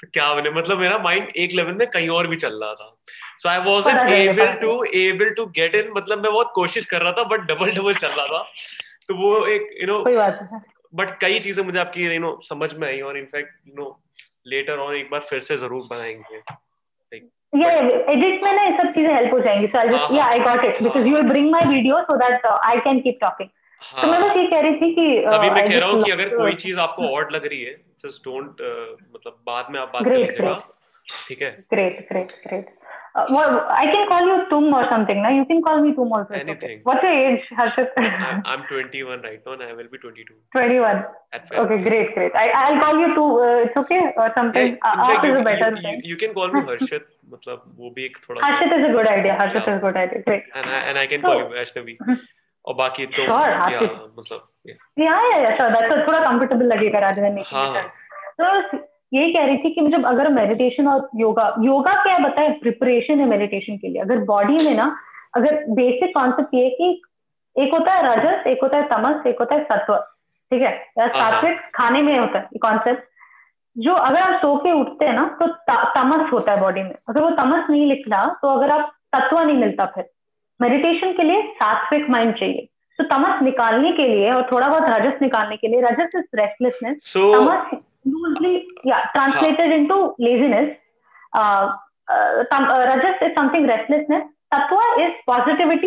[SPEAKER 3] तो क्या बने मतलब मेरा माइंड एक लेवल में कहीं और भी चल रहा था so I was in able to able to get in मतलब मैं बहुत कोशिश कर रहा था बट डबल डबल चल रहा था तो वो एक यू नो बट कई चीजें मुझे आपकी यू नो समझ में आई और इनफैक्ट यू नो लेटर और एक बार फिर से जरूर बनाएंगे ये एडिट
[SPEAKER 5] में ना ये सब चीजें हेल्प हो जाएंगी so I just yeah I got it because you will bring my video so that I can keep talking हाँ, तो मैं बस ये कह रही थी कि
[SPEAKER 3] तभी मैं कह रहा हूँ कि अगर कोई चीज आपको ऑड लग रही है जस्ट डोंट मतलब बाद में आप बात कर लीजिएगा ठीक है
[SPEAKER 5] great great great Uh, well, I can call you Tum or something. Now you can call me Tum also. Anything. Okay. What's your age, Harshit?
[SPEAKER 3] I'm, I'm 21 right now, and I will be 22.
[SPEAKER 5] 21. Okay, great, great. I, I'll call you Tum. Uh, it's okay or something. Yeah,
[SPEAKER 3] uh, you, is a better you, thing. You, you can call me Harshit. मतलब वो भी एक थोड़ा
[SPEAKER 5] Harshit is a good idea. Harshit yeah. is a good idea. Great.
[SPEAKER 3] And I, and I can so, call you Ashnavi. और बाकी तो sure, मतलब हाँ, या, मतलब
[SPEAKER 5] या हाँ, या या थोड़ा कंफर्टेबल लगेगा रादर
[SPEAKER 3] देन हाँ,
[SPEAKER 5] तो यही कह रही थी कि मतलब अगर मेडिटेशन और योगा योगा क्या बताए प्रिपरेशन है मेडिटेशन के लिए अगर बॉडी में ना अगर बेसिक कॉन्सेप्ट ये कि एक होता है रजस एक होता है तमस एक होता है सत्व ठीक है या सात्विक खाने में होता है कॉन्सेप्ट जो अगर आप सो के उठते हैं ना तो तमस होता है बॉडी में अगर वो तमस नहीं रहा तो अगर आप तत्व नहीं मिलता फिर मेडिटेशन के लिए सात्विक माइंड चाहिए तो तमस निकालने के लिए और थोड़ा बहुत रजस निकालने के लिए रजस is restlessness so, Tamas loosely या ट्रांसलेटेड टू लेजीनेस रजस इज समथिंग रेस्टलेसनेस तत्व is positivity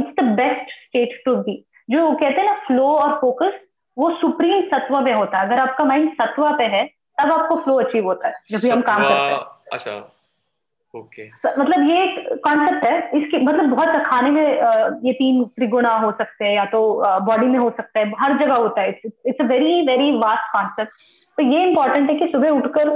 [SPEAKER 5] it's the best state to be जो कहते हैं ना फ्लो और फोकस वो सुप्रीम सत्व में होता है अगर आपका माइंड सत्व पे है तब आपको फ्लो अचीव होता है जब भी हम काम करते हैं अच्छा okay. मतलब ये एक कॉन्सेप्ट है इसके मतलब बहुत खाने में ये तीन त्रिगुणा हो सकते हैं या तो बॉडी में हो सकता है हर जगह होता है it's a very very vast concept तो ये इंपॉर्टेंट है कि सुबह उठकर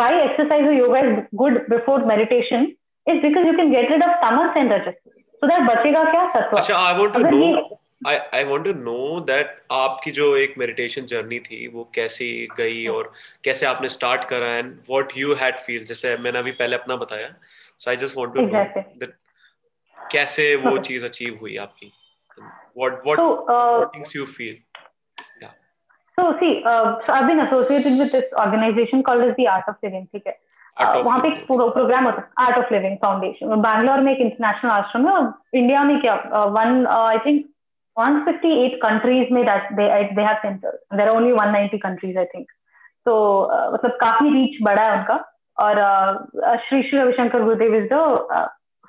[SPEAKER 5] why exercise yoga is good before meditation is because you can get rid of Tamas and रजस सो दैट बचेगा क्या सत्व अच्छा I want
[SPEAKER 3] to know I want to know that आपकी जो एक मेडिटेशन जर्नी थी वो कैसी गई और कैसे आपने स्टार्ट करा and what you had feel जैसे मैंने अभी पहले अपना बताया so I just want to know that कैसे वो चीज अचीव हुई आपकी what what things you feel so see uh, so i've been associated with this
[SPEAKER 5] organization called as the art of living ठीक है uh, वहाँ पे एक प्रोग्राम होता है art of living foundation Bangalore में एक इंटरनेशनल आश्रम है और इंडिया में क्या वन आई थिंक 158 countries में they uh, they have centers there are only 190 countries I think so uh, मतलब काफी reach बड़ा है उनका और Shri Shri Ravishankar Gurudev is the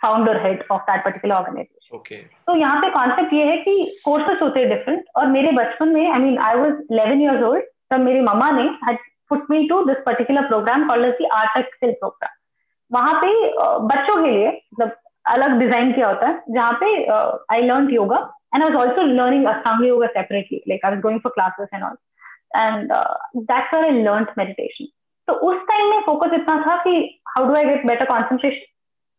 [SPEAKER 5] founder head of that particular organisation तो यहाँ पे कॉन्सेप्ट ये है कि कोर्सेस होते हैं डिफरेंट और मेरे बचपन में I mean I was eleven years old तब मेरी मम्मा ने had put me to this particular programme called as art Excel programme वहां पे uh, बच्चों के लिए मतलब अलग डिजाइन किया होता है जहाँ पे I learn yoga And I was also learning Ashtanga Yoga separately. Like I was going for classes and all. And uh, that's where I learned meditation. तो उस टाइम में फोकस इतना था कि how do I get better concentration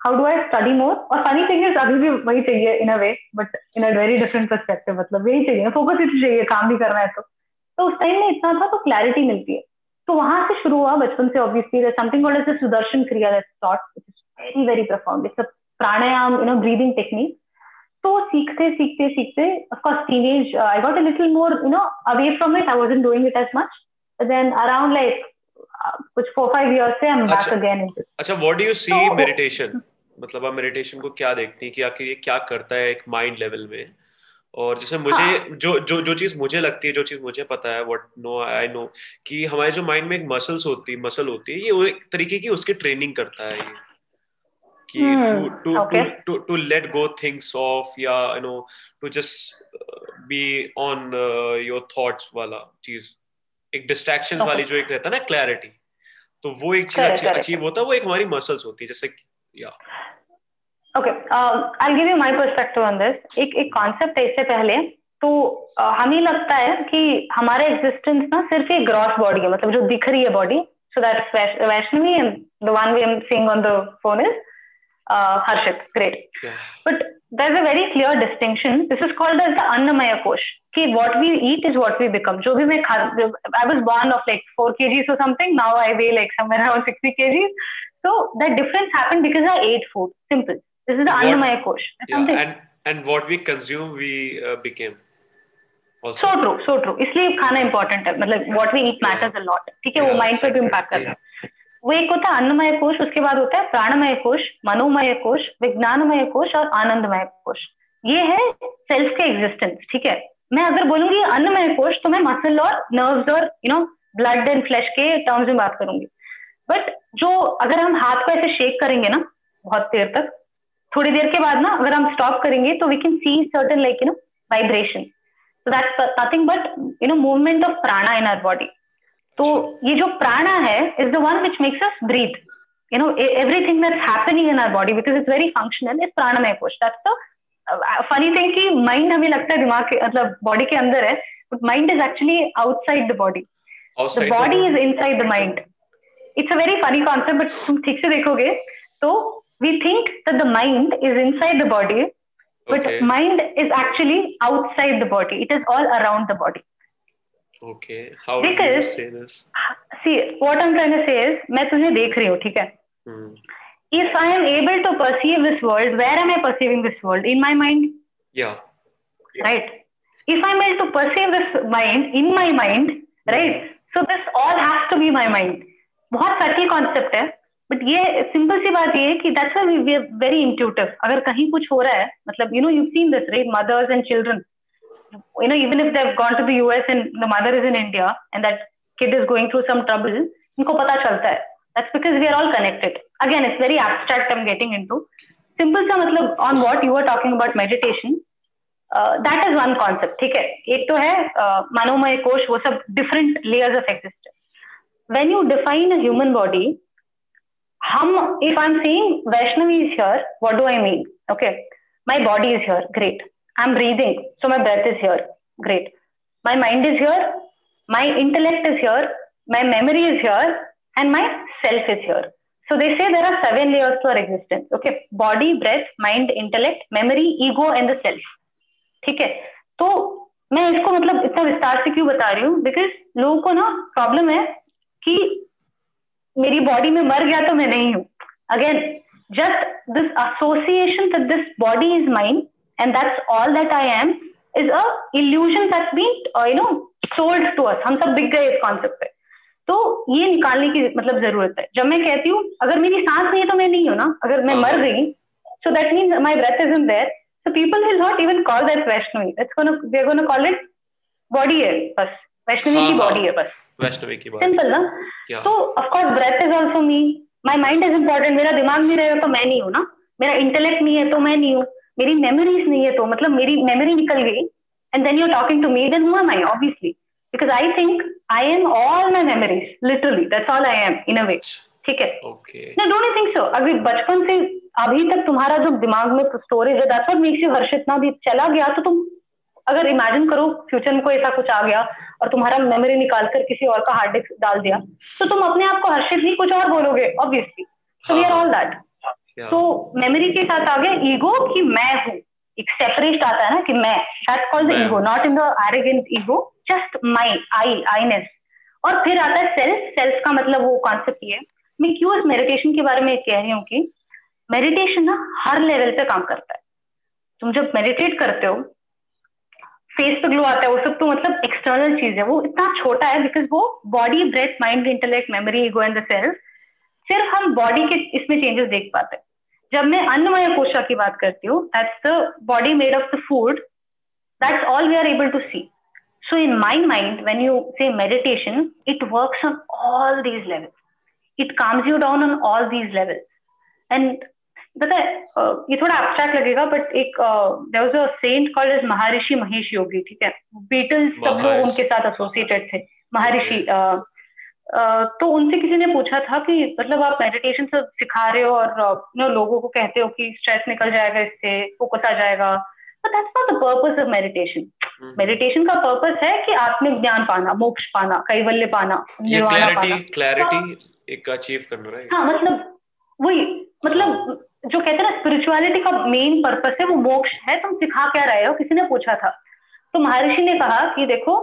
[SPEAKER 5] how do I study more और funny thing is अभी भी वही चाहिए in a way but in a very different perspective मतलब यही चाहिए फोकस ही चाहिए काम भी करना है तो तो उस टाइम में इतना था तो क्लैरिटी मिलती है तो वहां से शुरू हुआ बचपन से obviously something called as Sudarshan Kriya that thought it is very very perform it's a pranayama you know breathing technique तो सीखते सीखते सीखते of course teen age I got a little more you know away from it I was in doing it as much then around like कुछ four five years से I am
[SPEAKER 3] back again अच्छा what do you see meditation मतलब आप meditation को क्या देखती हैं कि आखिर ये क्या करता है एक माइंड लेवल में और जैसे मुझे हाँ. जो जो जो चीज मुझे लगती है जो चीज मुझे पता है व्हाट नो आई नो कि हमारे जो माइंड में एक मसल्स होती मसल होती है ये एक तरीके की उसकी ट्रेनिंग करता है ये कि to to to to let go things off या you know to just be on your thoughts वाला चीज एक डिस्ट्रैक्शन okay. वाली जो एक रहता है ना क्लैरिटी तो वो एक चीज अचीव होता है वो एक हमारी मसल्स होती है जैसे या okay I give you my perspective on this एक एक कांसेप्ट है इससे
[SPEAKER 5] पहले तो uh, हमें लगता है कि हमारा एग्जिस्टेंस ना सिर्फ एक ग्रॉस बॉडी है मतलब जो दिख रही है body so that's Vaishnavi and the one we am seeing on the phone is uh, Harshit. Great. Yeah. But there's a very clear distinction. This is called as the Annamaya Kosh. Okay, what we eat is what we become. So we make, I was born of like 4 kgs or something. Now I weigh like somewhere *laughs* around 60 kgs. So that difference happened because I ate food. Simple. This is the what, Annamaya Kosh. Yeah,
[SPEAKER 3] and, and what we
[SPEAKER 5] consume,
[SPEAKER 3] we uh, became.
[SPEAKER 5] Also. So true, so true. इसलिए खाना important है मतलब what we eat matters yeah. a lot. ठीक है वो mind पे भी impact कर है. वो एक होता है अन्नमय कोश उसके बाद होता है प्राणमय कोश मनोमय कोश विज्ञानमय कोश और आनंदमय कोश ये है सेल्फ के एग्जिस्टेंस ठीक है मैं अगर बोलूंगी अन्नमय कोश तो मैं मसल और नर्व्स और you know blood and flesh के टर्म्स में बात करूंगी बट जो अगर हम हाथ को ऐसे शेक करेंगे ना बहुत देर तक थोड़ी देर के बाद ना अगर हम स्टॉप करेंगे तो we can see certain like you know vibration so that's nothing but you know movement of prana in our body तो ये जो प्राणा है is the one which makes us breathe you know everything that's happening in our body because it's very functional is प्राणमय कोश that's the funny thing कि mind हमें लगता है दिमाग के मतलब बॉडी के अंदर है but mind is actually outside the body the body is inside the mind it's a very funny concept but तुम ठीक से देखोगे तो we think that the mind is inside the body but mind is actually outside the body it is all around the body
[SPEAKER 3] okay how do you say this see what I
[SPEAKER 5] am trying to say
[SPEAKER 3] is मैं
[SPEAKER 5] तुझे देख रही हूं ठीक है if I am able to perceive this world where am I perceiving this world in my mind या right if I am able
[SPEAKER 3] to perceive
[SPEAKER 5] this mind in my mind right so this all has to be my mind बहुत subtle concept है but ये simple सी बात ये है कि that's we very intuitive अगर कहीं कुछ हो रहा है मतलब you know you seen this right mothers and children you know, even if they've gone to the US and the mother is in India and that kid is going through some trouble, इनको पता चलता है. That's because we are all connected. Again, it's very abstract. I'm getting into simple सा मतलब on what you were talking about meditation. That is one concept ठीक है एक तो है uh, मनोमय कोश वो सब different layers of existence when you define a human body हम if I'm saying Vaishnavi is here what do I mean okay my body is here great I'm breathing, so my breath is here. Great. My mind is here, my intellect is here, my memory is here, and my self is here. So they say there are seven layers to our existence. Okay, body, breath, mind, intellect, memory, ego, and the self. ठीक है तो मैं इसको मतलब इतना विस्तार से क्यों बता रही हूँ बिकॉज लोगों को ना प्रॉब्लम है कि मेरी बॉडी में मर गया तो मैं नहीं हूँ again just this association that this body is mind and that's all that I am is a illusion that's been uh, you know sold to us हम सब दिख गए इस कॉन्सेप्ट पे तो ये निकालने की मतलब जरूरत है जब मैं कहती हूँ अगर मेरी सांस नहीं है तो मैं नहीं हूं ना अगर मैं मर हाँ। गई so that mean my breath is in there so people will not even call that Vaishnavi gonna call it body है बस वैष्णवी हाँ, की
[SPEAKER 3] बॉडी हाँ। है बस
[SPEAKER 5] वैष्णवी की बॉडी सिंपल ना तो of course breath is also me my mind is important मेरा दिमाग नहीं रहेगा तो मैं नहीं हूं ना मेरा इंटेलेक्ट नहीं है तो मैं नहीं हूँ मेरी मेमोरीज नहीं है तो मतलब मेरी मेमोरी निकल गई and then you are talking to me then हुआ my obviously because I think I am all my memories literally that's all I am in a way
[SPEAKER 3] ठीक है ना डोंट
[SPEAKER 5] आई थिंक सो अभी बचपन से अभी तक तुम्हारा जो दिमाग में स्टोरेज है that's what makes you Harsh इतना भी चला गया तो तुम अगर इमेजिन करो फ्यूचर में कोई ऐसा कुछ आ गया और तुम्हारा मेमोरी निकाल कर किसी और का हार्ड डिस्क डाल दिया तो तुम अपने आप को हर्षित ही कुछ और बोलोगे obviously so we are all that तो मेमोरी के साथ आ गया ईगो कि मैं हूँ एक सेपरेट आता है ना कि मैं that called ego not in the arrogant ego just my I Iness और फिर आता है सेल्फ सेल्फ का मतलब वो कॉन्सेप्ट ये मैं क्यों इस मेडिटेशन के बारे में कह रही हूँ कि मेडिटेशन ना हर लेवल पे काम करता है तुम जब मेडिटेट करते हो फेस पे ग्लो आता है वो सब तो मतलब एक्सटर्नल चीज है वो इतना छोटा है बिकॉज वो body breath mind intellect memory ego and the self सिर्फ हम बॉडी के इसमें चेंजेस देख पाते हैं जब मैं अन्नमय कोशा की बात करती हूँ that's the body made of the food that's all we are able to see so in my mind when you say meditation it works on all these levels it calms you down on all these levels and पता है ये थोड़ा abstract लगेगा but एक there was a saint called as Maharishi Mahesh योगी ठीक है Beatles सब लोग उनके साथ एसोसिएटेड थे महर्षि तो उनसे किसी ने पूछा था कि मतलब आप मेडिटेशन सब सिखा रहे हो और नो लोगों को कहते हो कि स्ट्रेस निकल जाएगा इससे फोकस आ जाएगा but that's not the purpose of meditation meditation का पर्पस है कि आत्मिक ज्ञान पाना मोक्ष पाना कैवल्य पाना
[SPEAKER 3] क्लैरिटी हाँ। एक अचीव
[SPEAKER 5] करना है हाँ मतलब वही मतलब हाँ। जो कहते हैं ना स्पिरिचुअलिटी का मेन पर्पस है वो मोक्ष है तुम सिखा क्या रहे हो किसी ने पूछा था तो महर्षि ने कहा कि देखो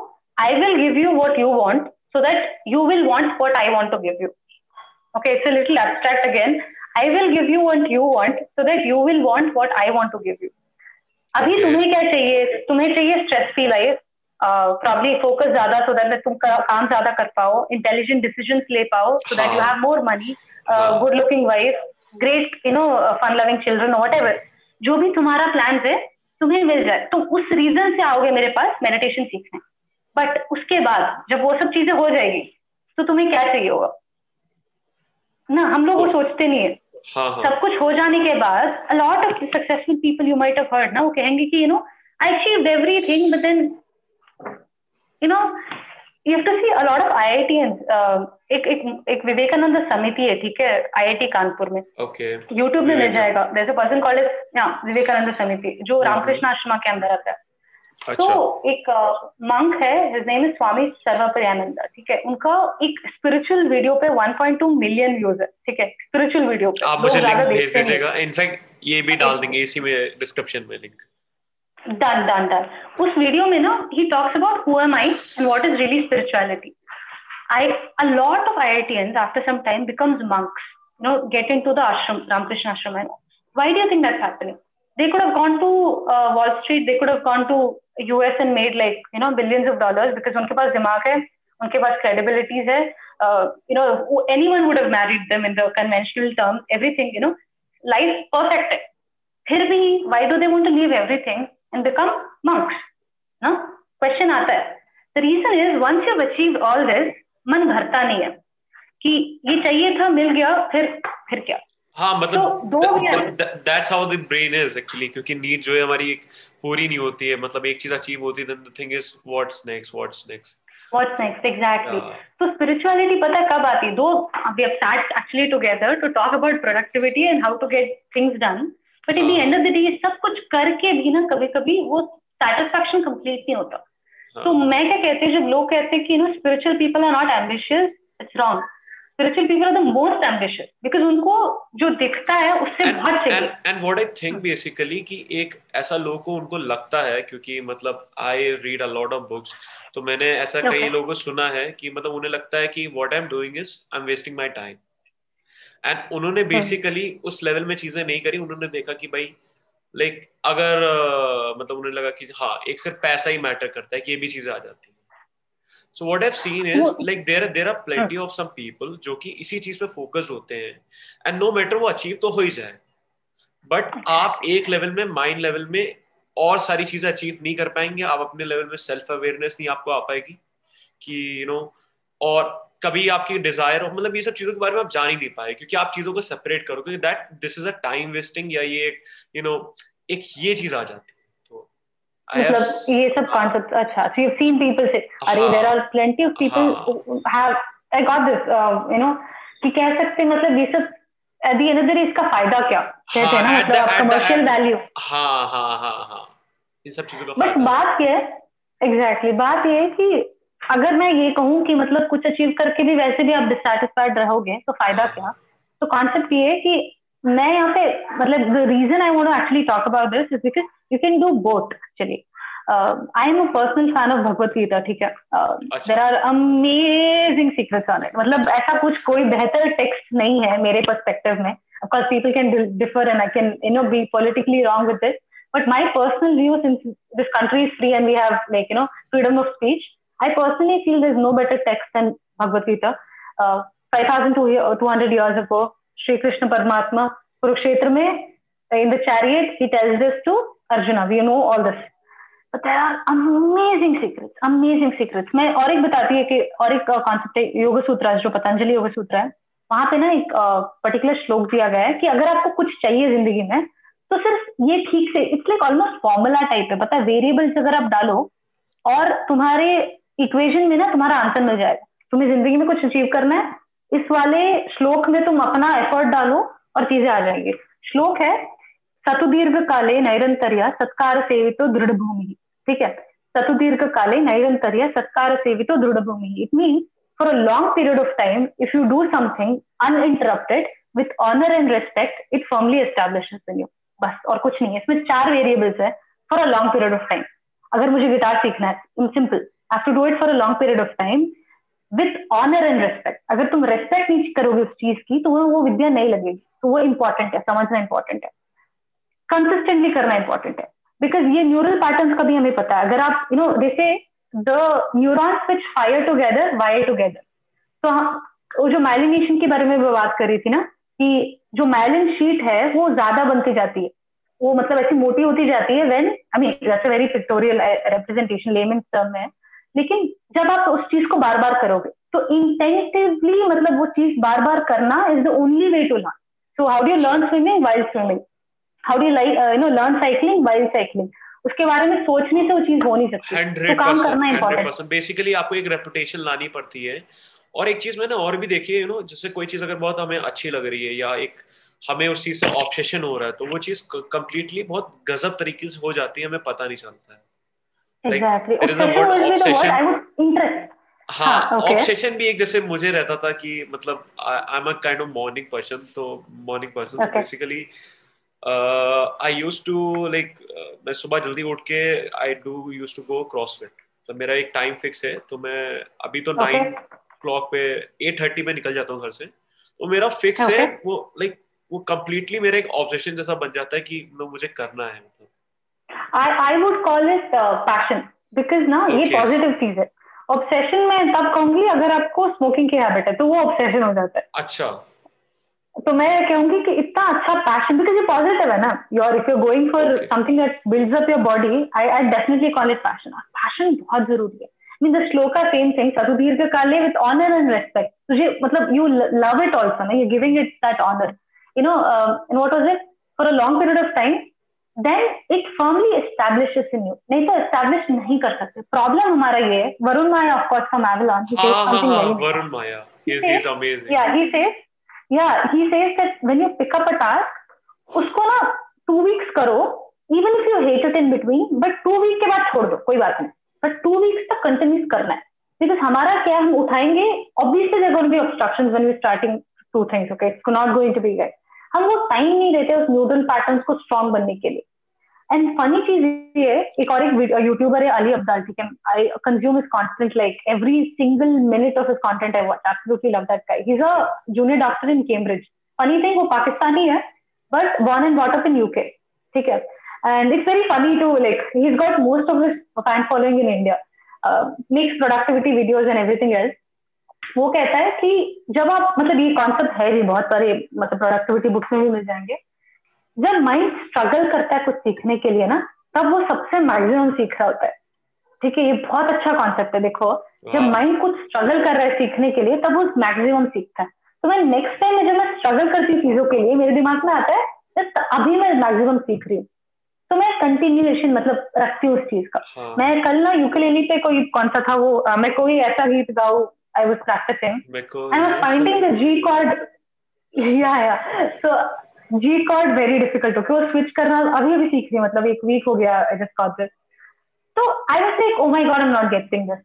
[SPEAKER 5] I will give you what you want so that you will want what I want to give you. Okay, it's a little abstract again. I will give you what you want so that you will want what I want to give you. अभी तुम्हें क्या चाहिए तुम्हें चाहिए stress free life probably focus ज्यादा so that तुम काम ज्यादा कर पाओ इंटेलिजेंट डिसीजन ले पाओ so that you have more money good looking wife great you know fun loving children what ever जो भी तुम्हारा प्लान है तुम्हें मिल जाए तुम उस रीजन से आओगे मेरे पास मेडिटेशन सीखने बट उसके बाद जब वो सब चीजें हो जाएगी तो तुम्हें क्या चाहिए होगा ना हम लोग वो तो सोचते नहीं है हाँ, हाँ. सब कुछ हो जाने के बाद a lot of successful people you might have heard ना वो कहेंगे कि you know I achieve everything but then you know you to see I I of IIT एक एक एक विवेकानंद समिति है ठीक है आई आई टी कानपुर में ओके okay. यूट्यूब
[SPEAKER 3] में
[SPEAKER 5] मिल जाएगा जैसे पर्सन कॉलेज विवेकानंद समिति जो रामकृष्ण आश्रमा के अंदर आता है तो अच्छा। तो एक मंक है his name is Swami Sarvapriyananda ठीक है उनका एक स्पिरिचुअल वीडियो पे 1.2 मिलियन व्यूज है ठीक है स्पिरिचुअल वीडियो पे आप मुझे लिंक भेज दीजिएगा इनफैक्ट ये भी डाल देंगे इसी में डिस्क्रिप्शन में लिंक डन डन डन उस वीडियो में ना ही talks about who am I and what is really spirituality I a lot of IITians after some time becomes monks you know get to the ashram Ramakrishna ashram and why do you think that's happening they could have gone to uh, Wall Street, they could have gone to US and made like you know billions of dollars because unke paas दिमाग hai, unke paas credibilities hai. Uh, you know anyone would have married them in the conventional term, Everything you know, life perfect. फिर भी why do they want to leave everything and become monks? No? question आता है. The reason is once you've achieved all this, मन भरता नहीं है कि ये चाहिए था मिल गया फिर फिर क्या
[SPEAKER 3] हाँ मतलब that's how the brain is actually क्योंकि नीड जो है हमारी एक पूरी नहीं होती है मतलब एक चीज अचीव होती है then the thing is what's next what's next
[SPEAKER 5] What's next? Exactly. Yeah. So spirituality पता कब आती है? Though we have sat actually together to talk about productivity and how to get things done, but at the end of the day सब कुछ करके भी ना कभी कभी वो satisfaction complete नहीं होता. तो मैं क्या कहती हूँ जब लोग कहते हैं कि you know spiritual people are not ambitious it's wrong spiritual people are the most ambitious because उनको जो दिखता है
[SPEAKER 3] उससे and, बहुत चाहिए and what I think basically कि एक ऐसा लोगों को उनको लगता है क्योंकि मतलब I read a lot of books तो मैंने ऐसा okay. कई लोगों को सुना है कि मतलब उन्हें लगता है कि what I am doing is I am wasting my time and उन्होंने बेसिकली हाँ। okay. उस लेवल में चीजें नहीं करी उन्होंने देखा कि भाई लाइक like, अगर uh, मतलब उन्हें लगा कि हाँ एक सिर्फ पैसा ही मैटर करता है कि ये भी चीजें आ जाती है so what have seen is like there there are plenty of some people जो कि इसी चीज पे फोकस्ड होते हैं एंड नो मैटर वो अचीव तो हो ही जाए बट आप एक लेवल में माइंड लेवल में और सारी चीजें अचीव नहीं कर पाएंगे आप अपने लेवल में सेल्फ अवेयरनेस नहीं आपको आ पाएगी कि यू you नो know, और कभी आपकी डिजायर मतलब ये सब चीजों के बारे में आप जान ही नहीं पाए क्योंकि आप चीजों को सेपरेट करोगे that this is a time wasting या ये यू नो एक ये चीज आ जाती है मतलब ये सब कॉन्सेप्ट हाँ। अच्छा सो यू सीन पीपल से
[SPEAKER 5] अरे are plenty of people have I got this you know कि कह सकते मतलब ये सब एट द एंड इसका फायदा क्या कहते हैं हाँ, ना मतलब कमर्शियल वैल्यू हां हां हां हां इन सब चीजों का बट बात है एग्जैक्टली बात ये है कि अगर मैं ये कहूँ कि मतलब कुछ अचीव करके भी वैसे भी आप डिसटिस्फाइड रहोगे तो फायदा हाँ। क्या तो कॉन्सेप्ट ये है कि मैं यहाँ पे मतलब the reason I want to actually talk about this is because you can do both actually I am a personal fan of Bhagavad Gita ठीक है there are amazing secret on it मतलब अच्छा। ऐसा कुछ कोई बेहतर टेक्स्ट नहीं है मेरे परस्पेक्टिव में of course people can differ and I can you know be politically wrong with this but my personal view since this country is free and we have like you know freedom of speech I personally feel this no better text than Bhagavad Gita five thousand two two hundred years ago Shri Krishna परमात्मा कुरुक्षेत्र में in the chariot he tells this to Arjuna we know all this but there are amazing secrets amazing secrets मैं और एक बताती है कि और एक कॉन्सेप्ट uh, है योग सूत्र जो पतंजलि योग सूत्र है वहां पे ना एक पर्टिकुलर uh, श्लोक दिया गया है कि अगर आपको कुछ चाहिए जिंदगी में तो सिर्फ ये ठीक से it's like almost formula type है पता है वेरिएबल्स अगर आप डालो और तुम्हारे इक्वेशन में ना तुम्हारा आंसर मिल जाएगा तुम्हें जिंदगी में कुछ अचीव करना है इस वाले श्लोक में तुम अपना एफर्ट डालो और चीजें आ जाएंगी श्लोक है सतुदीर्घ काले नैरंतर्य सत्कार सेवितो दृढ़ भूमि ठीक है सतुदीर्घ काले नैरंतर्य सत्कार सेवितो दृढ़ भूमि it mean for a long period of time if you do something uninterrupted with honour and respect it establishes in you बस और कुछ नहीं है इसमें चार वेरिएबल्स है for a long period of time अगर मुझे गिटार सीखना है simple have to do it for a long period of time with honour and respect अगर तुम रेस्पेक्ट नहीं करोगे उस चीज की तो वो विद्या नहीं लगेगी तो वो इंपॉर्टेंट है समझना इंपॉर्टेंट है कंसिस्टेंटली करना इंपॉर्टेंट है बिकॉज ये न्यूरल पैटर्न का भी हमें पता है अगर आप यू नो जैसे the neurons which fire together wire together तो हम वो जो माइलिनेशन के बारे में बात कर रही थी ना कि जो माइलिन शीट है वो ज्यादा बनती जाती है वो मतलब ऐसी मोटी होती जाती है वेन आई मीन जैसे very pictorial representation layman term है लेकिन जब आप उस चीज को बार बार करोगे तो इंटेंटिवली मतलब वो चीज बार बार करना is the only way to learn so how do learn swimming while swimming how do like you know learn cycling by cycling उसके
[SPEAKER 3] बारे में सोचने से वो चीज हो नहीं सकती तो काम करना इम्पोर्टेंट बेसिकली आपको एक रेपुटेशन लानी पड़ती है और एक चीज मैंने और भी देखी है यू नो जैसे कोई चीज अगर बहुत हमें अच्छी लग रही है या एक हमें उस चीज से ऑब्सेशन हो रहा है तो वो चीज कंप्लीटली बहुत गजब तरीके से हो जाती है हमें पता नहीं
[SPEAKER 5] चलता है ऑब्सेशन तो हाँ,
[SPEAKER 3] हाँ, भी एक जैसे मुझे रहता था कि मतलब I am a kind of morning person तो morning person basically I use to like मैं सुबह जल्दी उठ के I do use to go CrossFit तो मेरा एक टाइम फिक्स है तो मैं अभी तो नाइन क्लॉक पे एट थर्टी में निकल जाता हूँ घर से तो मेरा फिक्स है वो लाइक वो कम्प्लीटली मेरा एक
[SPEAKER 5] ऑब्जेक्शन जैसा
[SPEAKER 3] बन जाता है कि मुझे करना है मतलब I I would call it passion
[SPEAKER 5] because ना ये पॉजिटिव चीज है ऑब्सेशन में तब कहूंगी अगर आपको स्मोकिंग की हैबिट है तो वो ऑब्सेशन हो
[SPEAKER 3] जाता है अच्छा
[SPEAKER 5] तो मैं कहूंगी कि इतना अच्छा पैशन बिकॉज ये पॉजिटिव है ना your if you're going for something that builds up your body I I definitely call it passion passion बहुत जरूरी है mean the shloka same thing सतुदीर्घ काले विथ ऑनर एंड रेस्पेक्ट तुझे मतलब यू लव इट ऑल्सो ना you giving it that honour you know in what was it for a long period of time then it firmly establish in you नहीं तो establish नहीं कर सकते problem हमारा ये है वरुण माया ऑफकोर्स का from Varun Maya he is amazing या ही या he says that when you pick up a task उसको ना टू वीक्स करो even if you hate it in between but two week के बाद छोड़ दो कोई बात नहीं बट टू वीक्स तक कंटिन्यूस करना है बिकॉज हमारा क्या हम उठाएंगे obviously there be obstruction one we starting to things okay it's not going to be guide हम वो टाइम नहीं देते उस न्यूडल पैटर्न को स्ट्रांग बनने के लिए एंड फनी चीज ये है एक और एक यूट्यूबर है अली अब्दाल ठीक है I consume is content like every single minute of is content I love that guy is a junior doctor in Cambridge funny thing वो पाकिस्तानी है but born and what up in UK ठीक है and it's very funny to like he is got most of this fan following in India makes productivity videos and everything else वो कहता है कि जब आप मतलब ये कॉन्सेप्ट है भी बहुत सारे मतलब प्रोडक्टिविटी बुक्स में भी मिल जाएंगे जब माइंड स्ट्रगल करता है कुछ सीखने के लिए ना तब वो सबसे मैक्सिमम सीख रहा होता है ठीक है ये बहुत अच्छा कॉन्सेप्ट है देखो जब माइंड कुछ स्ट्रगल कर रहा है सीखने के लिए तब वो मैक्सिमम सीखता है तो मैं नेक्स्ट टाइम जब मैं स्ट्रगल करती हूँ चीजों के लिए मेरे दिमाग में आता है अभी मैं मैक्सिमम सीख रही हूँ तो मैं कंटिन्यूएशन मतलब रखती हूँ उस चीज का हाँ। मैं कल ना यूकेलेली पे कोई कौन सा था वो मैं कोई ऐसा गीत गाऊ I was
[SPEAKER 3] practising I was finding
[SPEAKER 5] the G chord या so G chord very difficult okay और स्विच करना अभी अभी सीख रही मतलब एक वीक हो गया आई जस्ट कॉट तो I was like oh my God am not getting this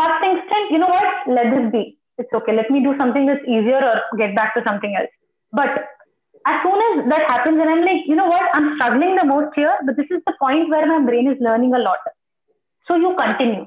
[SPEAKER 5] first instant you know what let this be it's okay let me do something this easier और get back to something else but as soon is that happens and am like you know what I am struggling the most here but this is the point where my brain is learning a lot so you continue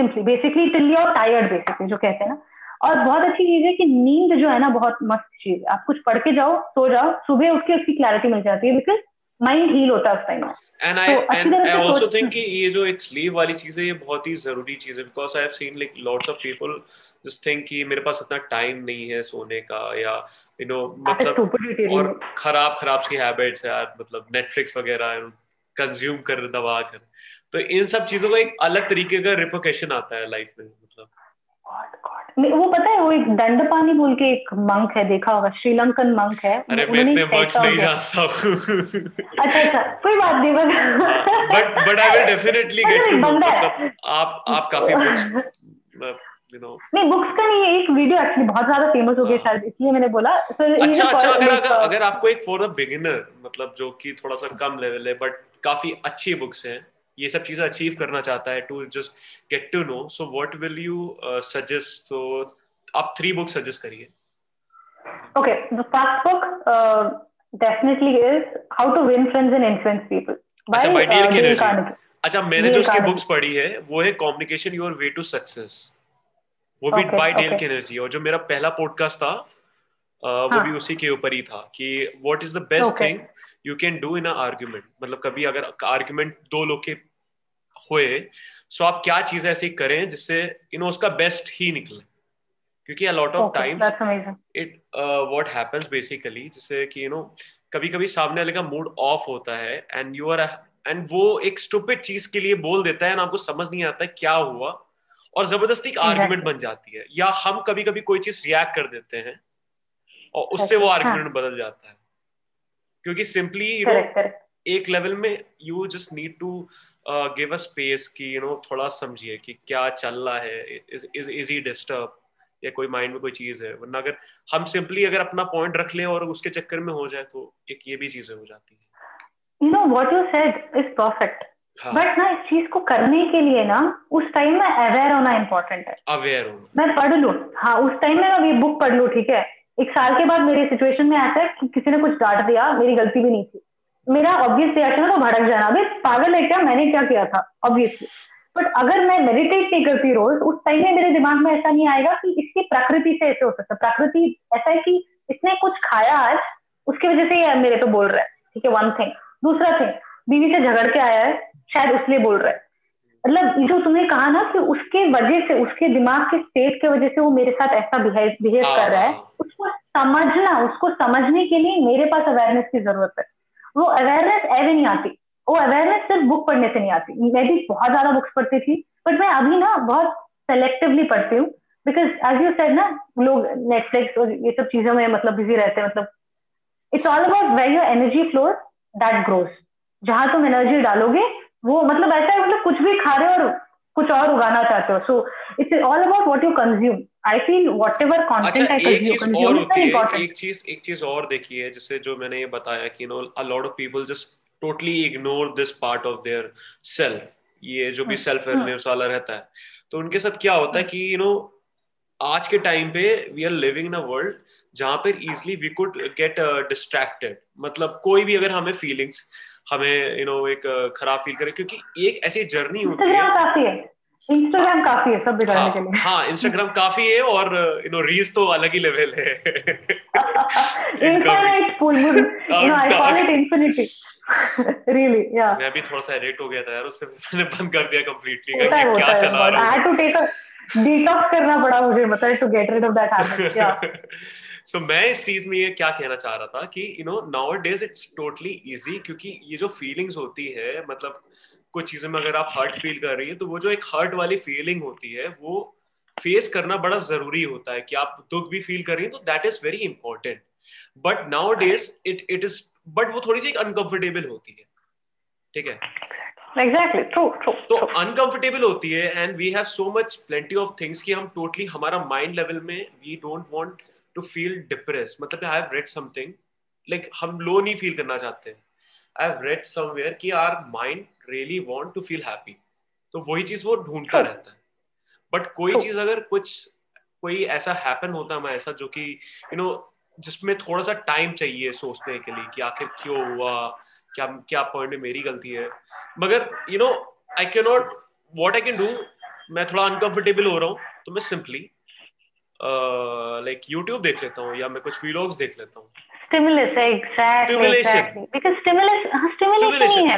[SPEAKER 5] simply basically till you are tired basically जो कहते हैं ना और बहुत अच्छी चीज है कि नींद जो है ना बहुत मस्त चीज है आप कुछ पढ़ के जाओ सो जाओ सुबह उठ के उसकी क्लैरिटी मिल जाती है बिकॉज माइंड हील होता है उस time and I and I also think कि
[SPEAKER 3] ये जो एक वाली चीज है ये बहुत ही जरूरी चीज है because I have seen like lots of people just think कि मेरे पास इतना टाइम नहीं है सोने का या यू नो मतलब और खराब खराब सी हैबिट्स यार मतलब नेटफ्लिक्स वगैरह कंज्यूम कर दबा कर तो इन सब चीजों का एक अलग तरीके का रिपोकेशन आता है लाइफ में मतलब God,
[SPEAKER 5] God. वो पता है वो एक दंड पानी बोल के एक मंक है देखा होगा श्रीलंकन मंक है
[SPEAKER 3] अरे मैं इतने मंक नहीं जानता अच्छा अच्छा कोई बात नहीं बस but but I will definitely get to know आप आप काफी बुक्स मतलब, You नहीं बुक्स का
[SPEAKER 5] नहीं है एक वीडियो एक्चुअली बहुत ज्यादा फेमस हो गया हाँ। शायद इसलिए
[SPEAKER 3] मैंने बोला अच्छा अच्छा अगर अगर अगर आपको एक फॉर द बिगिनर मतलब जो कि थोड़ा सा कम लेवल है बट काफी अच्छी बुक्स हैं ये सब चीज़ें अचीव करना चाहता है to just get to know so what will you suggest so आप थ्री बुक
[SPEAKER 5] सजेस्ट करिए okay the first book definitely is how to win friends and influence people अच्छा बाय डेल केनेडी अच्छा मैंने जो
[SPEAKER 3] उसकी बुक्स पढ़ी है वो है communication your way to success वो भी बाय डेल केनेडी और जो मेरा पहला पॉडकास्ट था Uh, वो हाँ. भी उसी के ऊपर ही था कि what is the best thing you can do in argument मतलब कभी अगर आर्ग्यूमेंट दो लोग के होए सो आप क्या चीज ऐसी करें जिससे यू नो उसका बेस्ट ही निकले क्योंकि a lot of time it what happens basically जैसे कि यू नो कभी कभी सामने वाले का मूड ऑफ होता है एंड यू आर एंड वो एक स्टूपिड चीज के लिए बोल देता है एंड आपको समझ नहीं आता क्या हुआ और जबरदस्ती एक आर्ग्यूमेंट बन जाती है या हम कभी कभी कोई चीज रिएक्ट कर देते हैं और उससे वो आर्ग्यूमेंट हाँ। बदल जाता है क्योंकि सिंपली यू नो एक लेवल में you just need to give a space कि यू नो थोड़ा समझिए कि क्या चल रहा है इज इज ही डिस्टर्ब या कोई माइंड में कोई चीज है वरना अगर हम सिंपली अगर अपना पॉइंट रख लें और उसके चक्कर में हो जाए तो एक ये भी चीजें हो जाती है
[SPEAKER 5] you know what you said is perfect but ना इस चीज को करने के लिए ना उस टाइम में अवेयर होना इम्पोर्टेंट है
[SPEAKER 3] अवेयर
[SPEAKER 5] होना मैं पढ़ लू हाँ उस टाइम में मैं बुक पढ़ लू ठीक है एक साल के बाद मेरे सिचुएशन में ऐसा है कि किसी ने कुछ डांट दिया मेरी गलती भी नहीं थी मेरा ऑब्वियस रिएक्शन तो भड़क जाना अभी पागल है क्या मैंने क्या किया था ऑब्वियसली बट अगर मैं मेडिटेट नहीं करती रोज उस टाइम में मेरे दिमाग में ऐसा नहीं आएगा कि इसकी प्रकृति से ऐसे हो सकता है प्रकृति ऐसा है कि इसने कुछ खाया आज उसकी वजह से मेरे तो बोल रहा है ठीक है वन थिंग दूसरा थिंग बीवी से झगड़ के आया है शायद उसलिए बोल रहा है मतलब जो तुमने कहा ना कि उसके वजह से उसके दिमाग के स्टेट के वजह से वो मेरे साथ ऐसा बिहेव बिहेव कर रहा है हाँ। उसको समझना उसको समझने के लिए मेरे पास अवेयरनेस की जरूरत है वो अवेयरनेस ऐसे नहीं आती वो अवेयरनेस सिर्फ बुक पढ़ने से नहीं आती मैं भी बहुत ज्यादा बुक्स पढ़ती थी बट मैं अभी ना बहुत सेलेक्टिवली पढ़ती हूँ बिकॉज एज यू सेड ना लोग नेटफ्लिक्स और ये सब चीजों में मतलब बिजी रहते हैं मतलब it's all about where your energy flows that grows जहां तुम एनर्जी डालोगे वो मतलब ऐसा है मतलब कुछ भी खा रहे हो और कुछ और उगाना चाहते हो so it's all about what you consume I feel ever content I consume एक चीज
[SPEAKER 3] एक चीज और देखी है जिसे जो मैंने ये बताया कि no a lot of people just totally ignore this part of their self ये जो भी सेल्फ hmm. Awareness hmm. वाला रहता है तो उनके साथ क्या होता है hmm. कि यू you नो know, आज के टाइम पे we are living in a world जहाँ पर easily we could get distracted मतलब कोई भी अगर हमें फीलिंग्स हमें यू you नो know, एक uh, खराब फील करे क्योंकि एक ऐसी जर्नी होती है
[SPEAKER 5] इंस्टाग्राम काफी है सब बिगाड़ने हाँ, के लिए हाँ
[SPEAKER 3] इंस्टाग्राम काफी है और यू नो रील्स तो अलग ही लेवल है
[SPEAKER 5] internet you know I call it infinity
[SPEAKER 3] really yeah मैं भी थोड़ा सा एडिक्ट हो गया था यार उससे मैंने बंद कर दिया कंप्लीटली
[SPEAKER 5] क्या चला रहा I to take a detox करना पड़ा मुझे मतलब to get rid
[SPEAKER 3] of that habit so मैं इस चीज में ये क्या कहना चाह रहा था कि you know nowadays it's totally easy क्योंकि ये जो फीलिंग्स होती है मतलब कुछ चीज़ें में अगर आप हर्ट फील कर रही है तो वो जो एक हर्ट वाली फीलिंग होती है वो फेस करना बड़ा ज़रूरी होता है कि आप दुख भी फील कर रही है तो that is very important but nowadays it it is but वो थोड़ी सी अनकंफर्टेबल होती है ठीक है Exactly. True, true, तो अनकंफर्टेबल होती है and we have so much plenty of things कि हम टोटली हमारा माइंड लेवल में we don't want to feel depress मतलब I have read something like हम लो नहीं फील करना चाहते हैं आई हैव रेड समवेयर कि our mind really want to feel happy तो वही चीज वो ढूंढता हाँ। रहता है बट कोई तो- चीज अगर कुछ कोई ऐसा हैपन होता है ऐसा जो कि यू नो जिसमें थोड़ा सा टाइम चाहिए सोचने के लिए कि आखिर क्यों हुआ क्या क्या पॉइंट में मेरी गलती है मगर you know I can not what I can do मैं थोड़ा अनकंफर्टेबल हो रहा हूँ तो मैं सिंपली लाइक यूट्यूब देख लेता हूँ या मैं कुछ वीलॉग्स देख लेता हूँ
[SPEAKER 5] स्टिमुलस हाँ है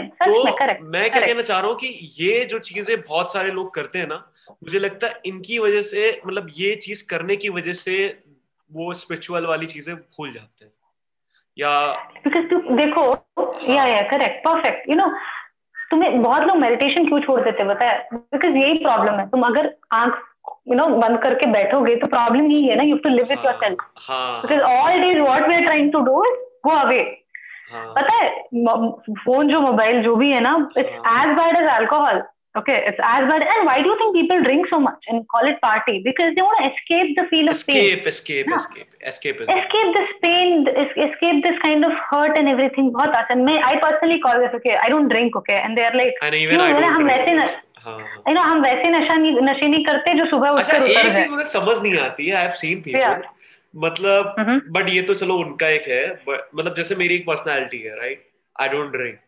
[SPEAKER 3] तो मैं क्या कहना चाह रहा हूँ कि ये जो चीजें बहुत सारे लोग करते हैं ना मुझे लगता है इनकी वजह से मतलब ये चीज करने की वजह से वो स्पिरिचुअल वाली चीजें भूल जाते हैं या
[SPEAKER 5] बिकॉज तू देखो हाँ। Yeah yeah correct perfect you know तुम्हें बहुत लोग मेडिटेशन क्यों छोड़ देते बताया बिकॉज यही प्रॉब्लम है तुम अगर आंख यू नो बंद करके बैठोगे तो प्रॉब्लम यही है ना you
[SPEAKER 3] to live with your self because all days what
[SPEAKER 5] we are trying to do go away पता है फोन जो मोबाइल जो भी है ना it's as bad as alcohol okay it's as bad and why do think people drink so much and call it party because
[SPEAKER 3] they want escape the feel of pain escape escape escape escape this pain escape
[SPEAKER 5] this kind of hurt and everything बहुत आसान मैं I personally call this okay I don't drink okay and they
[SPEAKER 3] are like हम
[SPEAKER 5] वैसे ना हाँ ना हाँ। हम वैसे नशा नहीं नशे नहीं करते जो सुबह अच्छा, उठकर अच्छा, एक
[SPEAKER 3] चीज मुझे समझ नहीं आती है आई हैव सीन पीपल मतलब बट mm-hmm. ये तो चलो उनका एक है मतलब जैसे मेरी एक पर्सनालिटी है राइट आई डोंट ड्रिंक